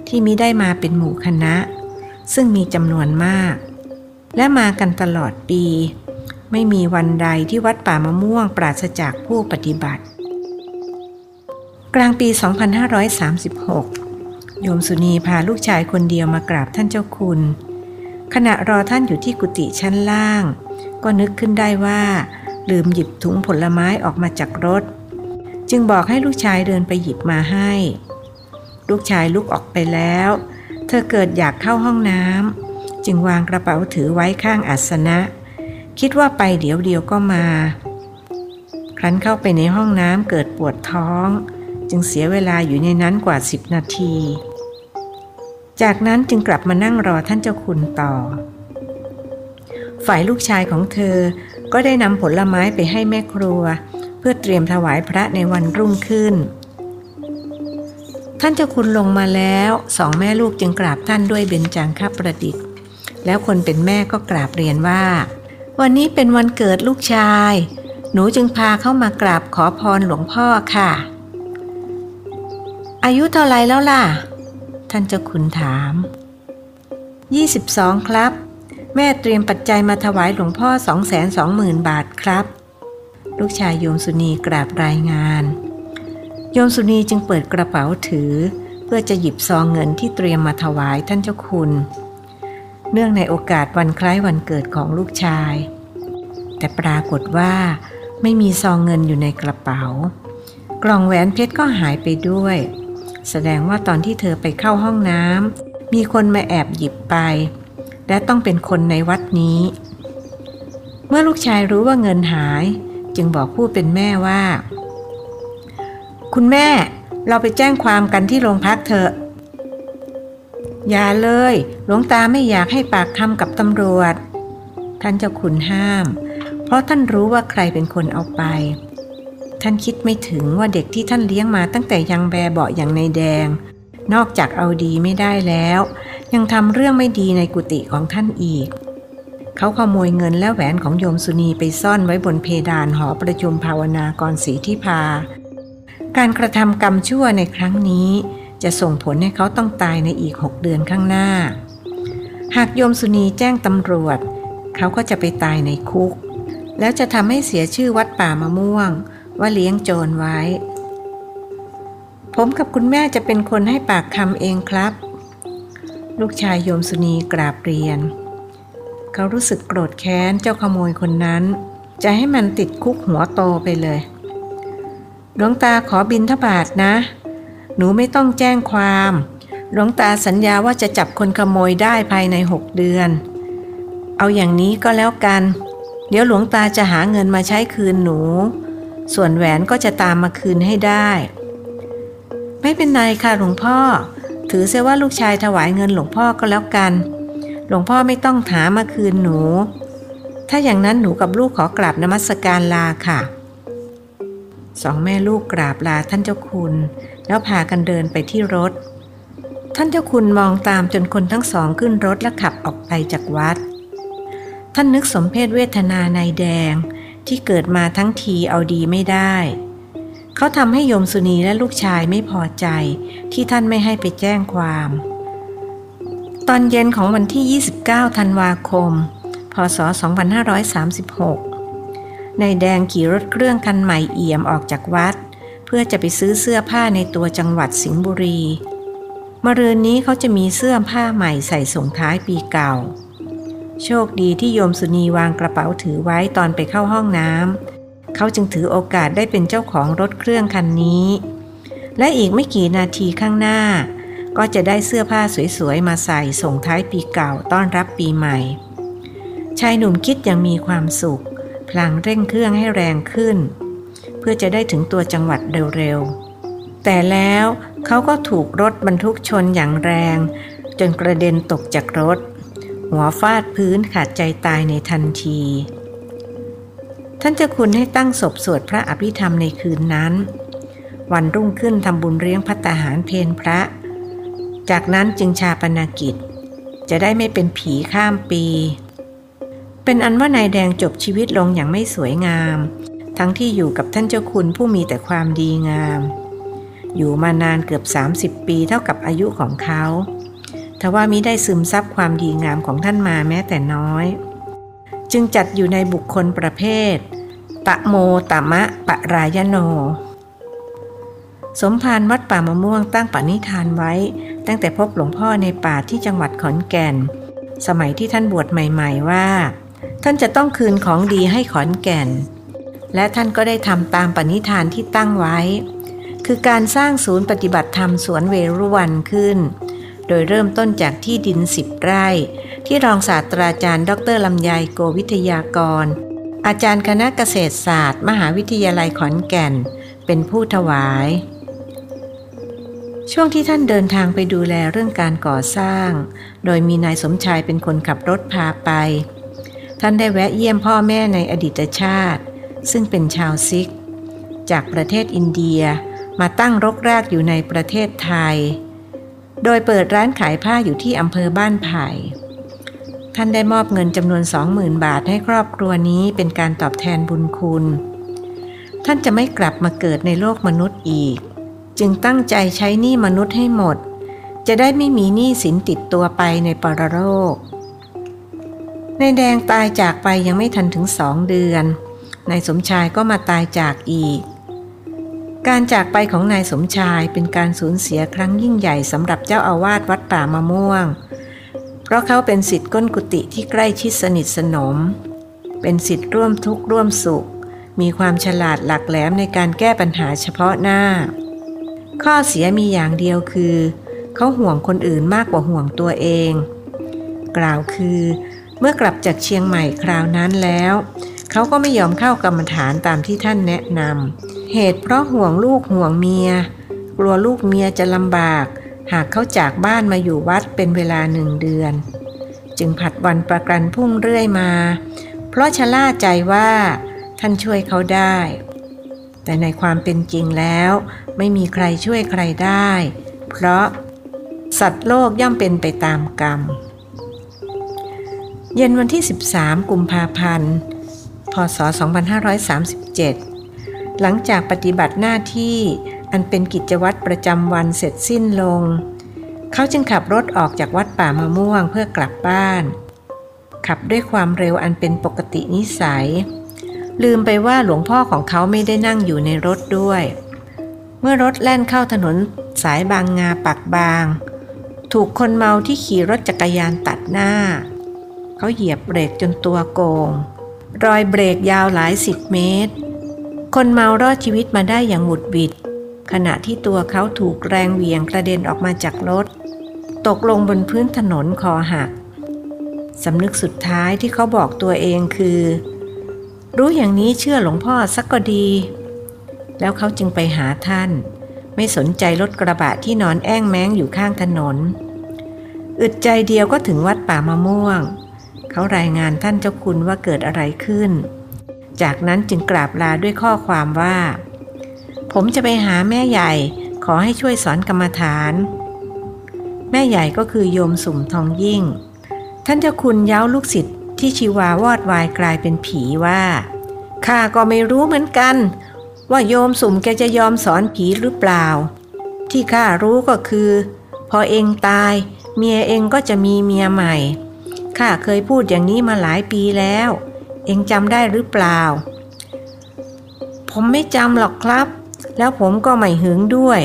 ที่มิได้มาเป็นหมู่คณะ ซึ่งมีจำนวนมาก และมากันตลอดปี ไม่มีวันใดที่วัดป่ามะม่วงปราศจากผู้ปฏิบัติ กลางปี 2536 โยมสุนีพาลูกชายคนเดียวมากราบท่านเจ้าคุณ ขณะรอท่านอยู่ที่กุฏิชั้นล่าง ก็นึกขึ้นได้ว่า ลืมหยิบถุงผลไม้ออกมาจากรถ จึงบอกให้ลูกชายเดินไปหยิบมาให้ ลูกชายลุกออกไปแล้ว เธอเกิดอยากเข้าห้องน้ำจึงวางกระเป๋าถือไว้ข้างอาสนะ คิดว่าไปเดี๋ยวเดียวก็มา ครั้นเข้าไปในห้องน้ำเกิดปวดท้อง จึงเสียเวลาอยู่ในนั้นกว่าสิบนาที จากนั้นจึงกลับมานั่งรอท่านเจ้าคุณต่อฝ่ายลูกชายของเธอ ก็ได้นำผลไม้ไปให้แม่ครัว เพื่อเตรียมถวายพระในวันรุ่งขึ้น ท่านเจ้าคุณลงมาแล้วสองแม่ลูกจึงกราบท่านด้วยเบญจางคประดิษฐ์ แล้วคนเป็นแม่ก็กราบเรียนว่า วันนี้เป็นวันเกิดลูกชาย หนูจึงพาเข้ามากราบขอพรหลวงพ่อค่ะ อายุเท่าไรแล้วล่ะ ท่านเจ้าคุณถาม 22 ครับ แม่เตรียมปัจจัยมาถวายหลวงพ่อ220,000บาทครับ ลูกชายโยมสุนีกราบรายงาน โยมสุนีจึงเปิดกระเป๋าถือ เพื่อจะหยิบซองเงินที่เตรียมมาถวายท่านเจ้าคุณ เนื่องในโอกาสวันคล้ายวันเกิดของลูกชาย แต่ปรากฏว่าไม่มีซองเงินอยู่ในกระเป๋า กล่องแหวนเพชรก็หายไปด้วย แสดงว่าตอนที่เธอไปเข้าห้องน้ำมีคนมาแอบหยิบไป และต้องเป็นคนในวัดนี้ เมื่อลูกชายรู้ว่าเงินหาย จึงบอกผู้เป็นแม่ว่า คุณแม่เราไปแจ้งความกันที่โรงพักเถอะ อย่าเลย หลวงตาไม่อยากให้ปากคำกับตำรวจ ท่านเจ้าขุนห้าม เพราะท่านรู้ว่าใครเป็นคนเอาไป ท่านคิดไม่ถึงว่าเด็กที่ท่านเลี้ยงมาตั้งแต่ยังแบเบาอย่างในแดง นอกจากเอาดีไม่ได้แล้ว ยังทำเรื่องไม่ดีในกุฏิของท่านอีก เขาขโมยเงินและแหวนของโยมสุนีไปซ่อนไว้บนเพดานหอประชุมภาวนากรศรีที่พา การกระทำกรรมชั่วในครั้งนี้ จะส่งผลให้เขาต้องตายในอีกหกเดือนข้างหน้า หากโยมสุนีแจ้งตำรวจ เขาก็จะไปตายในคุก แล้วจะทำให้เสียชื่อวัดป่ามะม่วง ว่าเลี้ยงโจรไว้ ผมกับคุณแม่จะเป็นคนให้ปากคำเองครับ ลูกชายโยมสุนีกราบเรียน เขารู้สึกโกรธแค้นเจ้าขโมยคนนั้น จะให้มันติดคุกหัวโตไปเลยหลวงตาขอบินทบาทนะ หนูไม่ต้องแจ้งความหลวงตาสัญญาว่าจะจับคนขโมยได้ภายในหกเดือน เอาอย่างนี้ก็แล้วกัน เดี๋ยวหลวงตาจะหาเงินมาใช้คืนหนู ส่วนแหวนก็จะตามมาคืนให้ได้ ไม่เป็นไรค่ะหลวงพ่อ ถือเสียว่าลูกชายถวายเงินหลวงพ่อก็แล้วกัน หลวงพ่อไม่ต้องถามมาคืนหนู ถ้าอย่างนั้นหนูกับลูกขอกราบนมัสการลาค่ะ สองแม่ลูกกราบลาท่านเจ้าคุณ แล้วพากันเดินไปที่รถ ท่านเจ้าคุณมองตามจนคนทั้งสองขึ้นรถและขับออกไปจากวัด ท่านนึกสมเพศเวทนาในแดงที่เกิดมาทั้งทีเอาดีไม่ได้ เขาทำให้โยมสุนีและลูกชายไม่พอใจที่ท่านไม่ให้ไปแจ้งความ ตอนเย็นของวันที่ 29 ธันวาคม พศ 2536 นายแดงขี่รถเครื่องคันใหม่เอี่ยมออกจากวัด เพื่อจะไปซื้อเสื้อผ้าในตัวจังหวัดสิงห์บุรีมะรืนนี้เขาจะมีเสื้อผ้าใหม่ใส่ส่งท้ายปีเก่า โชคดีที่โยมสุนีวางกระเป๋าถือไว้ตอนไปเข้าห้องน้ำ เขาจึงถือโอกาสได้เป็นเจ้าของรถเครื่องคันนี้ และอีกไม่กี่นาทีข้างหน้า ก็จะได้เสื้อผ้าสวยๆ มาใส่ส่งท้ายปีเก่าต้อนรับปีใหม่ ชายหนุ่มคิดอย่างมีความสุข พลางเร่งเครื่องให้แรงขึ้น เพื่อจะได้ถึงตัวจังหวัดเร็วๆ แต่แล้วเขาก็ถูกรถบรรทุกชนอย่างแรง จนกระเด็นตกจากรถ หัวฟาดพื้นขาดใจตายในทันที ท่านเจ้าคุณให้ตั้งศพสวดพระอภิธรรมในคืนนั้น วันรุ่งขึ้นทำบุญเลี้ยงพัตตาหารเพนพระ จากนั้นจึงชาปนากิจ จะได้ไม่เป็นผีข้ามปี เป็นอันว่านายแดงจบชีวิตลงอย่างไม่สวยงาม ทั้งที่อยู่กับท่านเจ้าคุณผู้มีแต่ความดีงาม อยู่มานานเกือบ 30 ปีเท่ากับอายุของเขาทว่ามิได้ซึมซับความดีงามของท่านมาแม้แต่น้อย จึงจัดอยู่ในบุคคลประเภทตะโมตะมะปะรายโน สมภารวัดป่ามะม่วงตั้งปณิธานไว้ ตั้งแต่พบหลวงพ่อในป่าที่จังหวัดขอนแก่น สมัยที่ท่านบวชใหม่ ๆ ว่า ท่านจะต้องคืนของดีให้ขอนแก่น และท่านก็ได้ทำตามปณิธานที่ตั้งไว้ คือการสร้างศูนย์ปฏิบัติธรรมสวนเวรุวันขึ้น โดยเริ่มต้นจากที่ดินสิบไร่ ที่รองศาสตราจารย์ ดรลำไยโกวิทยากร อาจารย์คณะเกษตรศาสตร์ มหาวิทยาลัยขอนแก่น เป็นผู้ถวาย ช่วงที่ท่านเดินทางไปดูแลเรื่องการก่อสร้าง โดยมีนายสมชายเป็นคนขับรถพาไป ท่านได้แวะเยี่ยมพ่อแม่ในอดีตชาติ ซึ่งเป็นชาวซิก จากประเทศอินเดียมาตั้งรกรากอยู่ในประเทศไทย โดยเปิดร้านขายผ้าอยู่ที่อำเภอบ้านไผ่ ท่านได้มอบเงินจำนวนสองหมื่นบาทให้ครอบครัวนี้เป็นการตอบแทนบุญคุณ ท่านจะไม่กลับมาเกิดในโลกมนุษย์อีก จึงตั้งใจใช้หนี้มนุษย์ให้หมด จะได้ไม่มีหนี้สินติดตัวไปในปรโลกนายแดงตายจากไปยังไม่ทันถึงสองเดือน นายสมชายก็มาตายจากอีก การจากไปของนายสมชายเป็นการสูญเสียครั้งยิ่งใหญ่สำหรับเจ้าอาวาสวัดป่ามะม่วง เพราะเขาเป็นสิทธิ์ก้นกุฏิที่ใกล้ชิดสนิทสนม เป็นสิทธิ์ร่วมทุกข์ร่วมสุข มีความฉลาดหลักแหลมในการแก้ปัญหาเฉพาะหน้า ข้อเสียมีอย่างเดียวคือ เขาห่วงคนอื่นมากกว่าห่วงตัวเอง กล่าวคือ เมื่อกลับจากเชียงใหม่คราวนั้นแล้ว เขาก็ไม่ยอมเข้ากรรมฐานตามที่ท่านแนะนำเหตุเพราะห่วงลูกห่วงเมีย กลัวลูกเมียจะลำบาก หากเขาจากบ้านมาอยู่วัดเป็นเวลาหนึ่งเดือน จึงผัดวันประกันพุ่งเรื่อยมา เพราะชะล่าใจว่าท่านช่วยเขาได้ แต่ในความเป็นจริงแล้ว ไม่มีใครช่วยใครได้ เพราะสัตว์โลกย่อมเป็นไปตามกรรม เย็นวันที่ 13 กุมภาพันธ์ พศ 2537 หลังจากปฏิบัติหน้าที่ อันเป็นกิจวัตรประจำวันเสร็จสิ้นลง เขาจึงขับรถออกจากวัดป่ามะม่วงเพื่อกลับบ้าน ขับด้วยความเร็วอันเป็นปกตินิสัย ลืมไปว่าหลวงพ่อของเขาไม่ได้นั่งอยู่ในรถด้วย เมื่อรถแล่นเข้าถนนสายบางงาปักบาง ถูกคนเมาที่ขี่รถจักรยานตัดหน้า เขาเหยียบเบรกจนตัวโกง รอยเบรกยาวหลายสิบเมตร คนเมารอดชีวิตมาได้อย่างหมุดบิด ขณะที่ตัวเขาถูกแรงเหวี่ยงกระเด็นออกมาจากรถ ตกลงบนพื้นถนนคอหักสำนึกสุดท้ายที่เขาบอกตัวเองคือ รู้อย่างนี้เชื่อหลวงพ่อสักก็ดี แล้วเขาจึงไปหาท่าน ไม่สนใจรถกระบะที่นอนแอ้งแม้งอยู่ข้างถนน อึดใจเดียวก็ถึงวัดป่ามะม่วง เขารายงานท่านเจ้าคุณว่าเกิดอะไรขึ้น จากนั้นจึงกราบลาด้วยข้อความว่า ผมจะไปหาแม่ใหญ่ ขอให้ช่วยสอนกรรมฐาน แม่ใหญ่ก็คือโยมสุ่มทองยิ่ง ท่านเจ้าคุณเย้าลูกศิษย์ที่ชีวาวอดวายกลายเป็นผีว่าข้าก็ไม่รู้เหมือนกัน ว่าโยมสุ่มแกจะยอมสอนผีหรือเปล่า ที่ข้ารู้ก็คือ พอเองตาย เมียเองก็จะมีเมียใหม่ข้าเคยพูดอย่างนี้มาหลายปีแล้ว เองจำได้หรือเปล่า ผมไม่จำหรอกครับ แล้วผมก็ไม่หึงด้วย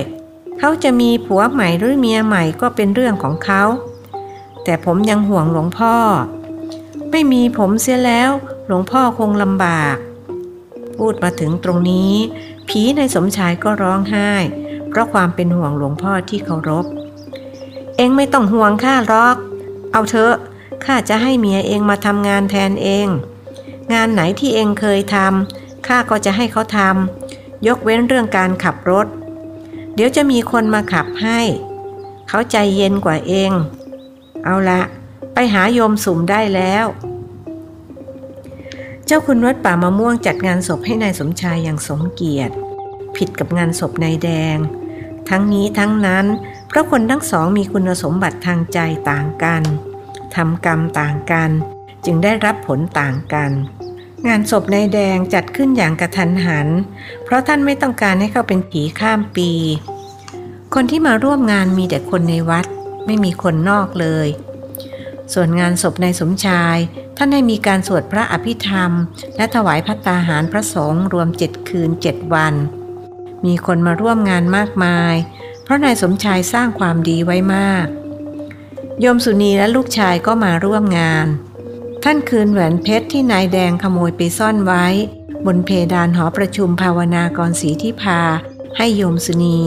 เขาจะมีผัวใหม่หรือเมียใหม่ก็เป็นเรื่องของเขา แต่ผมยังห่วงหลวงพ่อ ไม่มีผมเสียแล้วหลวงพ่อคงลำบาก พูดมาถึงตรงนี้ ผีในสมชายก็ร้องไห้ เพราะความเป็นห่วงหลวงพ่อที่เคารพ เองไม่ต้องห่วงข้าหรอก เอาเถอะข้าจะให้เมียเองมาทำงานแทนเอง งานไหนที่เองเคยทำข้าก็จะให้เขาทำ ยกเว้นเรื่องการขับรถ เดี๋ยวจะมีคนมาขับให้ เขาใจเย็นกว่าเอง เอาละไปหาโยมสุ่มได้แล้ว เจ้าคุณวัดป่ามะม่วงจัดงานศพให้ในายสมชายอย่างสมเกียรติ ผิดกับงานศพนายแดง ทั้งนี้ทั้งนั้น เพราะคนทั้งสองมีคุณสมบัติทางใจต่างกันทำกรรมต่างกัน จึงได้รับผลต่างกัน งานศพนายแดงจัดขึ้นอย่างกระทันหัน เพราะท่านไม่ต้องการให้เขาเป็นผีข้ามปี คนที่มาร่วมงานมีแต่คนในวัด ไม่มีคนนอกเลย ส่วนงานศพนายสมชาย ท่านให้มีการสวดพระอภิธรรม และถวายพัตตาหารพระสงฆ์รวมเจ็ดคืนเจ็ดวัน มีคนมาร่วมงานมากมาย เพราะนายสมชายสร้างความดีไว้มาก โยมสุนีและลูกชายก็มาร่วมงาน ท่านคืนแหวนเพชรที่นายแดงขโมยไปซ่อนไว้ บนเพดานหอประชุมภาวนากรศรีที่พา ให้โยมสุนี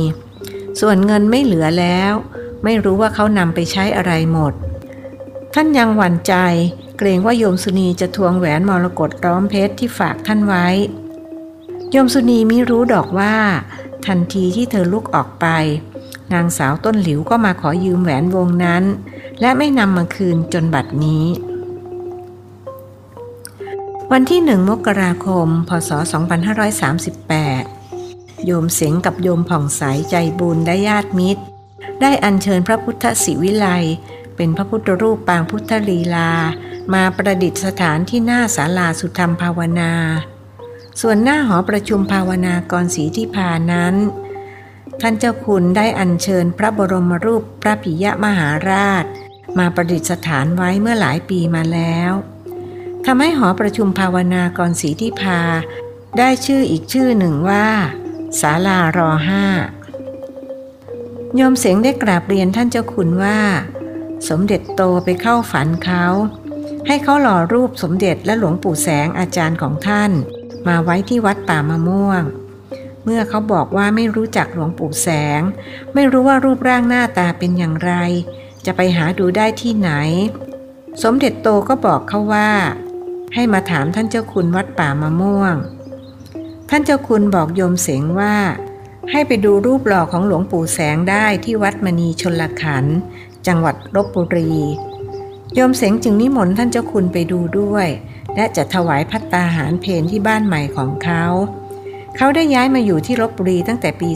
ส่วนเงินไม่เหลือแล้ว ไม่รู้ว่าเขานำไปใช้อะไรหมด ท่านยังหวั่นใจ เกรงว่าโยมสุนีจะทวงแหวนมรกตร้อมเพชรที่ฝากท่านไว้ โยมสุนีมิรู้ดอกว่า ทันทีที่เธอลุกออกไป นางสาวต้นหลิวก็มาขอยืมแหวนวงนั้น และไม่นำมาคืนจนบัดนี้ วันที่หนึ่งมกราคม พศ 2538 โยมเสงกับโยมผ่องใสใจบุญได้ญาติมิตร ได้อัญเชิญพระพุทธศิวิไลเป็นพระพุทธรูปปางพุทธลีลา มาประดิษฐานที่หน้าศาลาสุธรรมภาวนา ส่วนหน้าหอประชุมภาวนากรศรีที่พานั้น ท่านเจ้าคุณได้อัญเชิญพระบรมรูปพระปิยมหาราช มาประดิษฐานไว้เมื่อหลายปีมาแล้ว ทำให้หอประชุมภาวนากรศรีที่พา ได้ชื่ออีกชื่อหนึ่งว่าศาลารอห้าโยมเสียงได้กราบเรียนท่านเจ้าคุณว่า สมเด็จโตไปเข้าฝันเขาให้เขาหล่อรูปสมเด็จและหลวงปู่แสงอาจารย์ของท่าน มาไว้ที่วัดป่ามะม่วง เมื่อเขาบอกว่าไม่รู้จักหลวงปู่แสง ไม่รู้ว่ารูปร่างหน้าตาเป็นอย่างไร จะไปหาดูได้ที่ไหน สมเด็จโตก็บอกเขาว่า ให้มาถามท่านเจ้าคุณวัดป่ามะม่วง ท่านเจ้าคุณบอกโยมเสงว่า ให้ไปดูรูปหล่อของหลวงปู่แสงได้ที่วัดมณีชนลขัน จังหวัดลบบุรี โยมเสงจึงนิมนต์ท่านเจ้าคุณไปดูด้วย และจะถวายพัตตาหารเพนที่บ้านใหม่ของเขา เขาได้ย้ายมาอยู่ที่ลบบุรีตั้งแต่ปี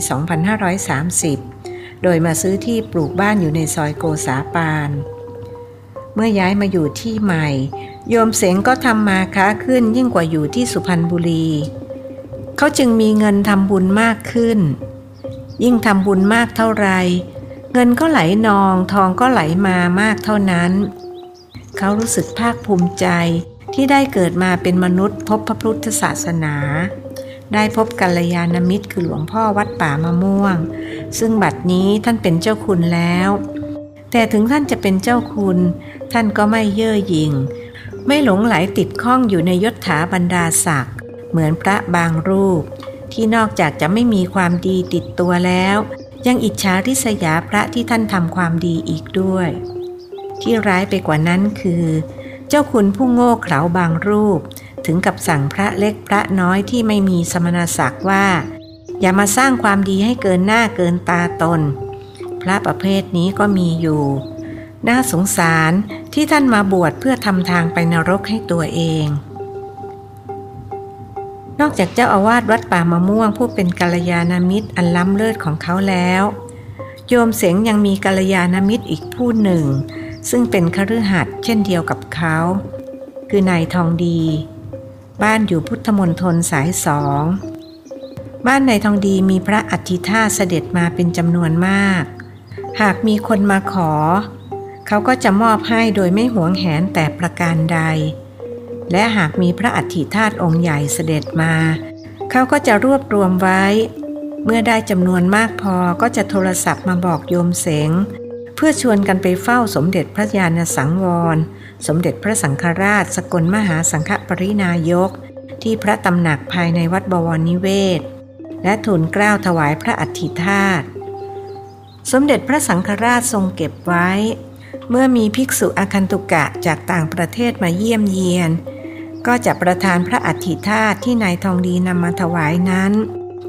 2530 โดยมาซื้อที่ปลูกบ้านอยู่ในซอยโกษาปาน มื่อย้ายมาอยู่ที่ใหม่ โยมเสงก็ทำมาค้าขึ้นยิ่งกว่าอยู่ที่สุพรรณบุรี เขาจึงมีเงินทำบุญมากขึ้น ยิ่งทำบุญมากเท่าไร เงินก็ไหลนองทองก็ไหลมามากเท่านั้น เขารู้สึกภาคภูมิใจที่ได้เกิดมาเป็นมนุษย์พบพระพุทธศาสนา ได้พบกัลยาณมิตรคือหลวงพ่อวัดป่ามะม่วง ซึ่งบัดนี้ท่านเป็นเจ้าคุณแล้ว แต่ถึงท่านจะเป็นเจ้าคุณ ท่านก็ไม่เย่อหยิ่ง ไม่หลงไหลติดข้องอยู่ในยศถาบรรดาศักดิ์เหมือนพระบางรูป ที่นอกจากจะไม่มีความดีติดตัวแล้ว ยังอิจฉาริษยาพระที่ท่านทำความดีอีกด้วย ที่ร้ายไปกว่านั้นคือ เจ้าคุณผู้โง่เขลาบางรูป ถึงกับสั่งพระเล็กพระน้อยที่ไม่มีสมณศักดิ์ว่า อย่ามาสร้างความดีให้เกินหน้าเกินตาตน พระประเภทนี้ก็มีอยู่ น่าสงสารที่ท่านมาบวชเพื่อทำทางไปนรกให้ตัวเอง นอกจากเจ้าอาวาสวัดป่ามะม่วงผู้เป็นกัลยาณมิตรอันล้ำเลิศของเขาแล้ว โยมเสงยังมีกัลยาณมิตรอีกผู้หนึ่ง ซึ่งเป็นคฤหัสถ์เช่นเดียวกับเขา คือนายทองดี บ้านอยู่พุทธมณฑลสายสองบ้านในทองดีมีพระอัฐิธาเสด็จมาเป็นจำนวนมาก หากมีคนมาขอ เขาก็จะมอบให้โดยไม่หวงแหนแต่ประการใด และหากมีพระอัฐิธาตุองค์ใหญ่เสด็จมา เขาก็จะรวบรวมไว้ เมื่อได้จำนวนมากพอก็จะโทรศัพท์มาบอกโยมเสง เพื่อชวนกันไปเฝ้าสมเด็จพระญาณสังวร สมเด็จพระสังฆราช สกลมหาสังฆปรินายก ที่พระตำหนักภายในวัดบวรนิเวศ และทูลเกล้าถวายพระอัฐิธาตุสมเด็จพระสังฆราชทรงเก็บไว้ เมื่อมีภิกษุอาคันตุกะจากต่างประเทศมาเยี่ยมเยียน ก็จะประทานพระอัฐิธาตุที่นายทองดีนำมาถวายนั้น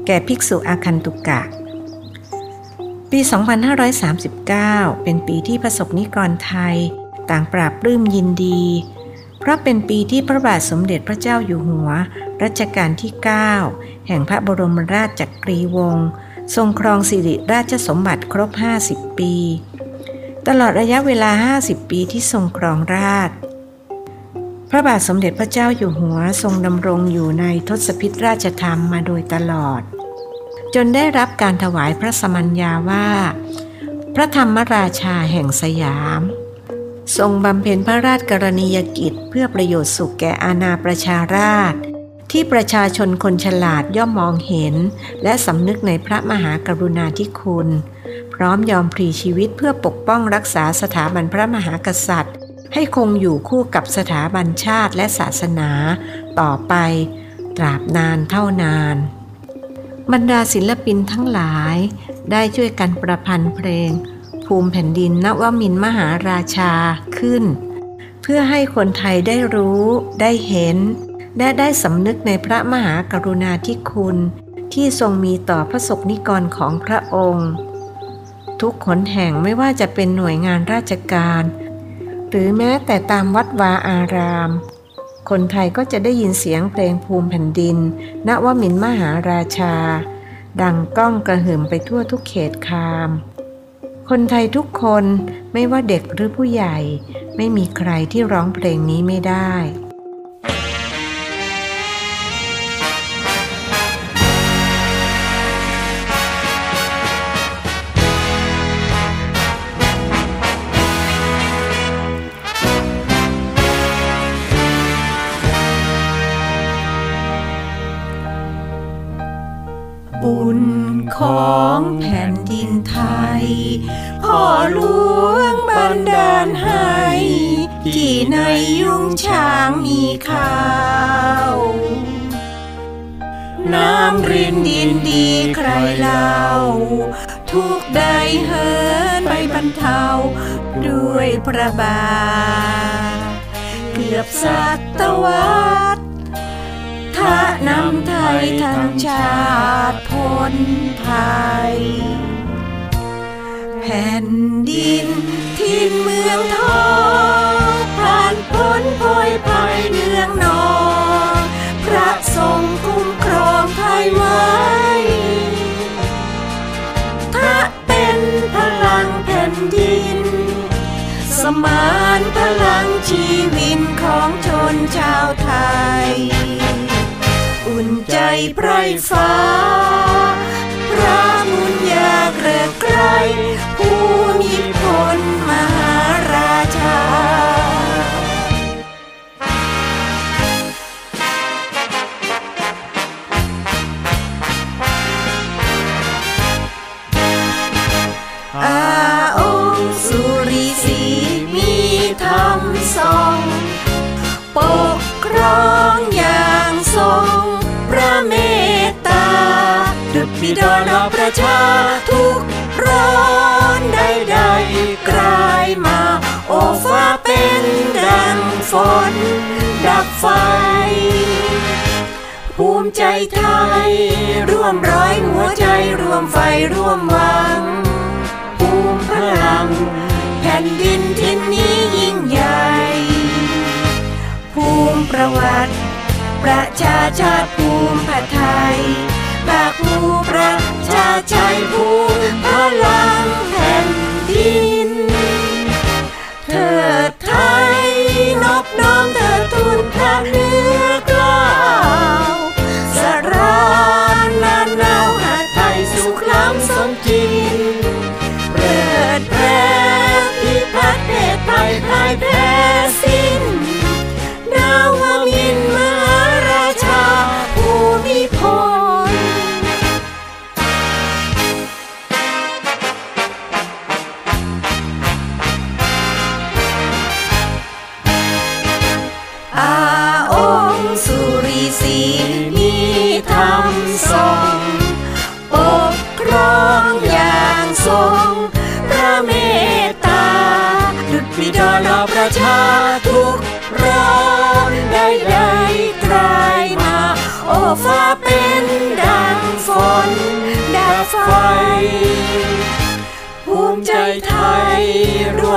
แก่ภิกษุอาคันตุกะ ปี 2539 เป็นปีที่ประสบนิกรไทย ต่างปราบปลื้มยินดี เพราะเป็นปีที่พระบาทสมเด็จพระเจ้าอยู่หัว รัชกาลที่ 9 แห่งพระบรมราชจักรีวงศ์ทรงครองสิริราชสมบัติครบ 50 ปี ตลอดระยะเวลา 50 ปีที่ทรงครองราช พระบาทสมเด็จพระเจ้าอยู่หัวทรงดำรงอยู่ในทศพิธราชธรรมมาโดยตลอด จนได้รับการถวายพระสมัญญาว่า พระธรรมราชาแห่งสยาม ทรงบำเพ็ญพระราชกรณียกิจเพื่อประโยชน์สุขแก่อาณาประชาราช ที่ประชาชนคนฉลาดย่อมมองเห็น และสำนึกในพระมหากรุณาธิคุณ พร้อมยอมพลีชีวิตเพื่อปกป้องรักษาสถาบันพระมหากษัตริย์ ให้คงอยู่คู่กับสถาบันชาติและศาสนา ต่อไป ตราบนานเท่านาน บรรดาศิลปินทั้งหลาย ได้ช่วยกันประพันธ์เพลง ภูมิแผ่นดินนวมินมหาราชาขึ้น เพื่อให้คนไทยได้รู้ได้เห็น และได้สำนึกในพระมหากรุณาธิคุณ ที่ทรงมีต่อพระสกนิกรของพระองค์ ทุกขนแห่งไม่ว่าจะเป็นหน่วยงานราชการ หรือแม้แต่ตามวัดวาอาราม คนไทยก็จะได้ยินเสียงเพลงภูมิแผ่นดิน ณวมินมหาราชา ดังก้องกระหึ่มไปทั่วทุกเขตคาม คนไทยทุกคนไม่ว่าเด็กหรือผู้ใหญ่ ไม่มีใครที่ร้องเพลงนี้ไม่ได้ พระบาท เกือบศตวรรษถ้านำไทยทั้งชาติพ้นภัย แผ่นดินทินเมืองทองผ่านพ้นโพยภัยเนืองนอง พระทรงคุ้มครองไทยไว้ ถ้าเป็นพลังแผ่นดิน สมานพลังชีวิตของชนชาวไทย อุ่นใจไพรฟ้า พระมุญญาเกลือไกรผู้มีพล กร้อนใดๆกลายมา โอฟ้าเป็นดังฝน ดับไฟ ภูมิใจไทย ร่วมร้อยหัวใจร่วมไฟร่วมหวัง ภูมิพลัง แผ่นดินที่นนี้ยิ่งใหญ่ ภูมิประวัติ ประชาชาติภูมิพไทย ภาคภูประชาชัยภูพลังแผ่นดิน เถิดไทยนอบน้อมเถิดทูลพระเนื้อกล้าวสรานนานนาวหาไทยสุขล้ำสมจริงเปิดแผ่พิพัฒน์เพศภัยพ่ายแพ้สิ้น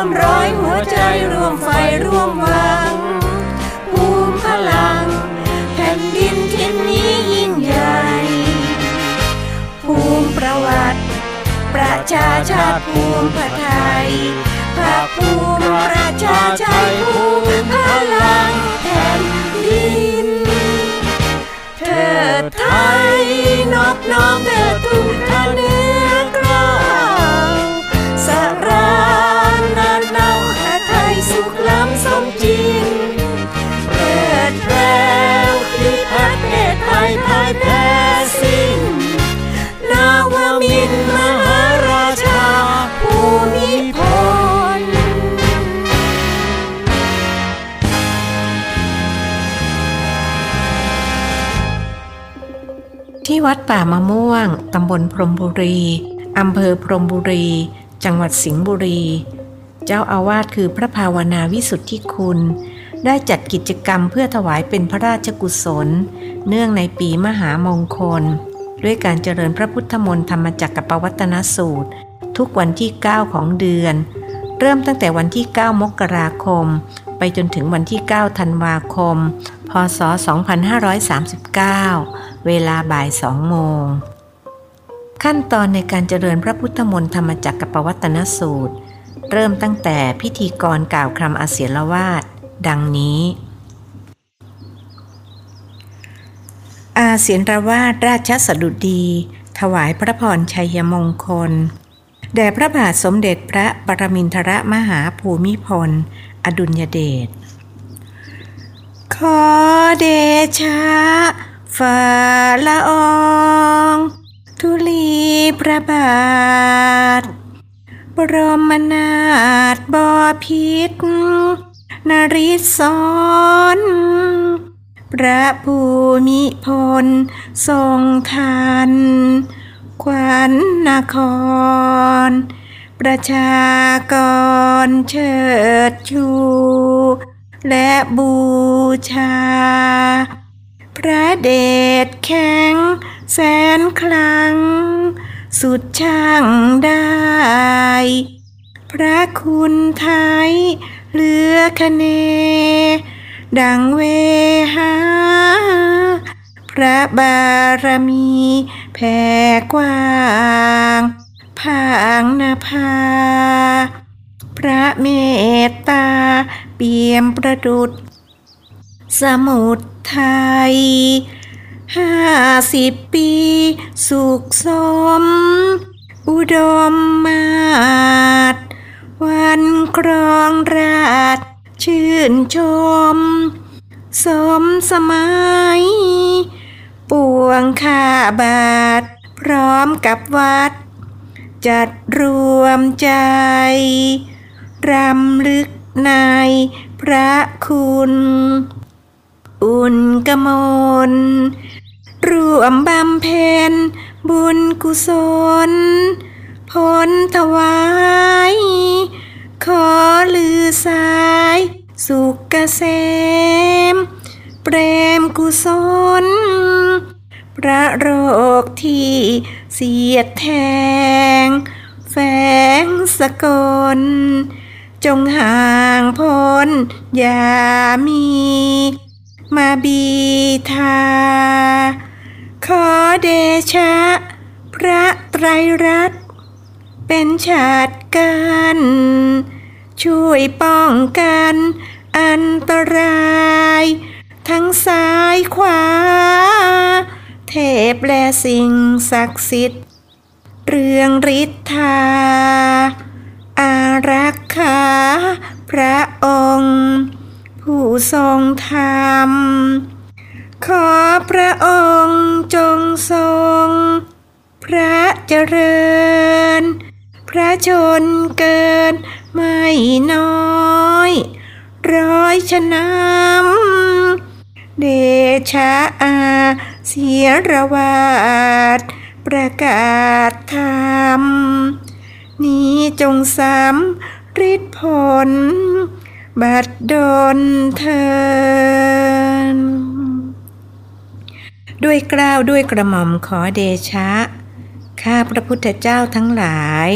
มร้อยหัวใจร่วมไฟร่วมวัง ภูมิพลัง แผ่นดินทินนี้ยิ่งใหญ่ ภูมิประวัติ ประชาชาติภูมิพไทยภาคภูมิประชาชาติภูมิพลังแผ่นดินเธอไทยนอบน้อมเธอทุกท่าน วัดป่ามะม่วง ตำบลพรมบุรี อำเภอพรมบุรี จังหวัดสิงห์บุรี เจ้าอาวาสคือพระภาวนาวิสุทธิคุณ ได้จัดกิจกรรมเพื่อถวายเป็นพระราชกุศล เนื่องในปีมหามงคล ด้วยการเจริญพระพุทธมนต์ธรรมจักรปวัตนสูตร ทุกวันที่ 9 ของเดือน เริ่มตั้งแต่วันที่ 9 มกราคม ไปจนถึงวันที่ 9 ธันวาคม พศ 2539 เวลาบ่าย2โมง ขั้นตอนในการเจริญพระพุทธมนต์ธรรมจักรปวัตนสูตร เริ่มตั้งแต่พิธีกรกล่าวคำอาเสียรวาดดังนี้ อาเสียนรวาดราชสดุดี ถวายพระพรชัยมงคล แด่พระบาทสมเด็จพระปรมินทรมหาภูมิพล อดุลยเดชขอเดชะ ฝ่าละอองทุลีพระบาท บรมนาถบพิษนริศรพระภูมิพลทรงทัน ขวัญนคร ประชากรเชิดชู และบูชา พระเดชแข็ง แสนคลังสุดช่างได้ พระคุณไทยเหลือคะเน ดังเวหา พระบารมีแผ่กว้างผางนภา พระเมตตาเปี่ยมประดุษ สมุทรไทยห้าสิบปี สุขสม อุดมมาศวันครองราช ชื่นชม สมสมัย ปวงข้าบาท พร้อมกับวัด จัดรวมใจ รำลึกในพระคุณ อุ่นกมลรวมบำเพ็ญบุญกุศลผลถวาย ขอลือสาย สุขเกษมเปรมกุศลพระโรคที่เสียดแทง แฝงสกล จงห่างพ้นอย่ามี มาบีทา ขอเดชะ พระไตรรัตน์เป็นชาติกันช่วยป้องกันอันตราย ทั้งซ้ายขวา เทพและสิ่งศักดิ์สิทธิ์ เรื่องฤทธา อารักขา พระองค์ ผู้ทรงธรรม ขอพระองค์จงทรง พระเจริญ พระชนเกินไม่น้อย ร้อยชนำเดชะอาเสียระวาดประกาศธรรม นี้จงสำฤทธิผล บัดดลเทินด้วยกล้าวด้วยกระหม่อมขอเดชะ ข้าพระพุทธเจ้าทั้งหลาย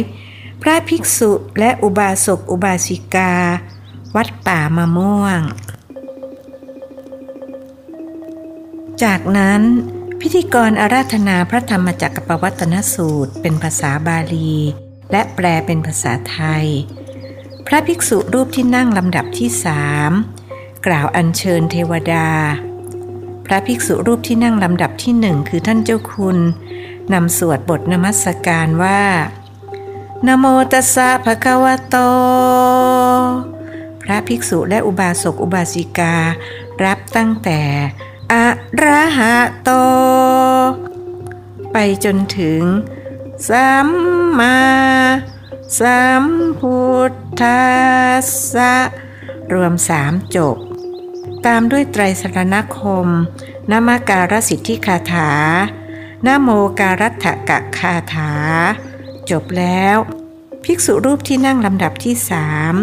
พระภิกษุและอุบาสกอุบาสิกา วัดป่ามะม่วง จากนั้นพิธีกรอาราธนาพระธรรมจักรปวัตนสูตร เป็นภาษาบาลี และแปลเป็นภาษาไทย พระภิกษุรูปที่นั่งลำดับที่สามกล่าวอัญเชิญเทวดา พระภิกษุรูปที่นั่งลำดับที่หนึ่งคือท่านเจ้าคุณนำสวดบทนมัสการว่านโมตัสสะภะคะวะโต พระภิกษุและอุบาสกอุบาสิกา รับตั้งแต่อะระหะโต ไปจนถึงสัมมา สัมพุทธัสสะรวมสามจบ ตามด้วยไตรสรณคมนามการสิทธิคาถานาโมการัตถกะคาถา จบแล้ว ภิกษุรูปที่นั่งลำดับที่สาม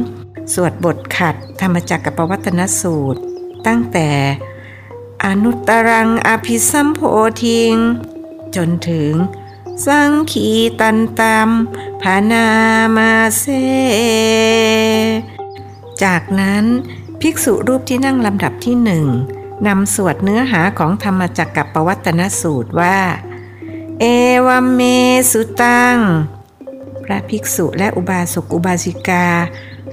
สวดบทขัดธรรมจักรปวัตนสูตร ตั้งแต่อนุตตรังอภิสัมโพธิง จนถึง สังขีตันตัมพานามาเซ จากนั้นภิกษุรูปที่นั่งลำดับที่หนึ่งนำสวดเนื้อหาของธรรมจักรปวัตนสูตรว่า เอวัมเมสุตัง พระภิกษุและอุบาสกอุบาสิกา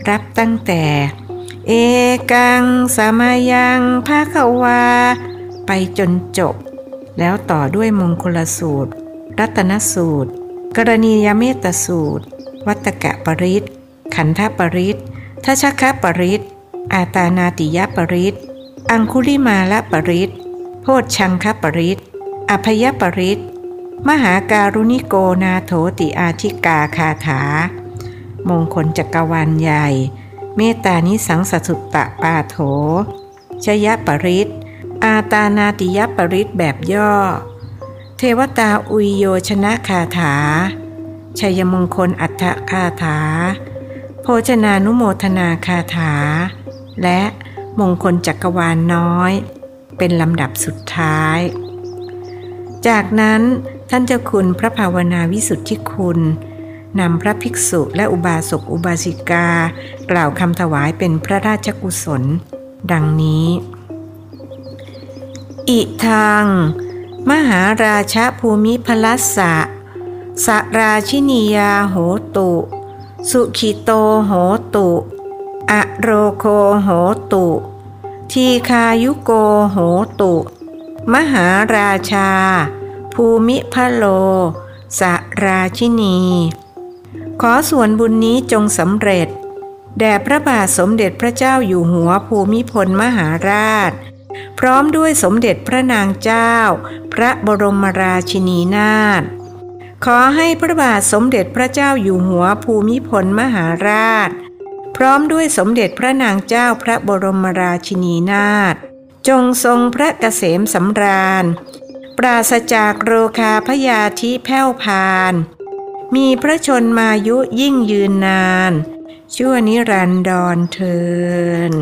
รับตั้งแต่ เอกังสามายังภาควา ไปจนจบ แล้วต่อด้วยมงคลสูตร รัตนสูตร กรณียเมตสูตร วัตกะปริศขันธปริศทัชคะปริศอาตานาติยปริศอังคุลิมาละปริศโพชชังคปริศอภยปริศมหาการุณิโกนาโถติอาธิกาคาถา มงคลจักรวาลใหญ่ เมตตานิสังสสุตตะปาโถชยปริศอาตานาติยปริศแบบย่อ เทวตาอุยโยชนะคาถา ชัยมงคลอัฏฐคาถา โภชนานุโมทนาคาถา และมงคลจักรวาลน้อย เป็นลำดับสุดท้าย จากนั้นท่านเจ้าคุณพระภาวนาวิสุทธิคุณนำพระภิกษุและอุบาสกอุบาสิกา กล่าวคำถวายเป็นพระราชกุศล ดังนี้ อิทาง มหาราชภูมิพลัสสะสราชินียาโหตุ สุขิโตโหตุอโรโคโหตุ ทีคายุโกโหตุ มหาราชา ภูมิพะโล สราชินี ขอส่วนบุญนี้จงสำเร็จ แด่พระบาทสมเด็จพระเจ้าอยู่หัวภูมิพลมหาราช พร้อมด้วยสมเด็จพระนางเจ้า พระบรมราชินีนาถขอให้พระบาทสมเด็จพระเจ้าอยู่หัวภูมิพลมหาราช พร้อมด้วยสมเด็จพระนางเจ้าพระบรมราชินีนาถจงทรงพระเกษมสำราญ ปราศจากโรคาพยาธิแผ่วพาน มีพระชนมายุยิ่งยืนนาน ชั่วนิรันดรเทิน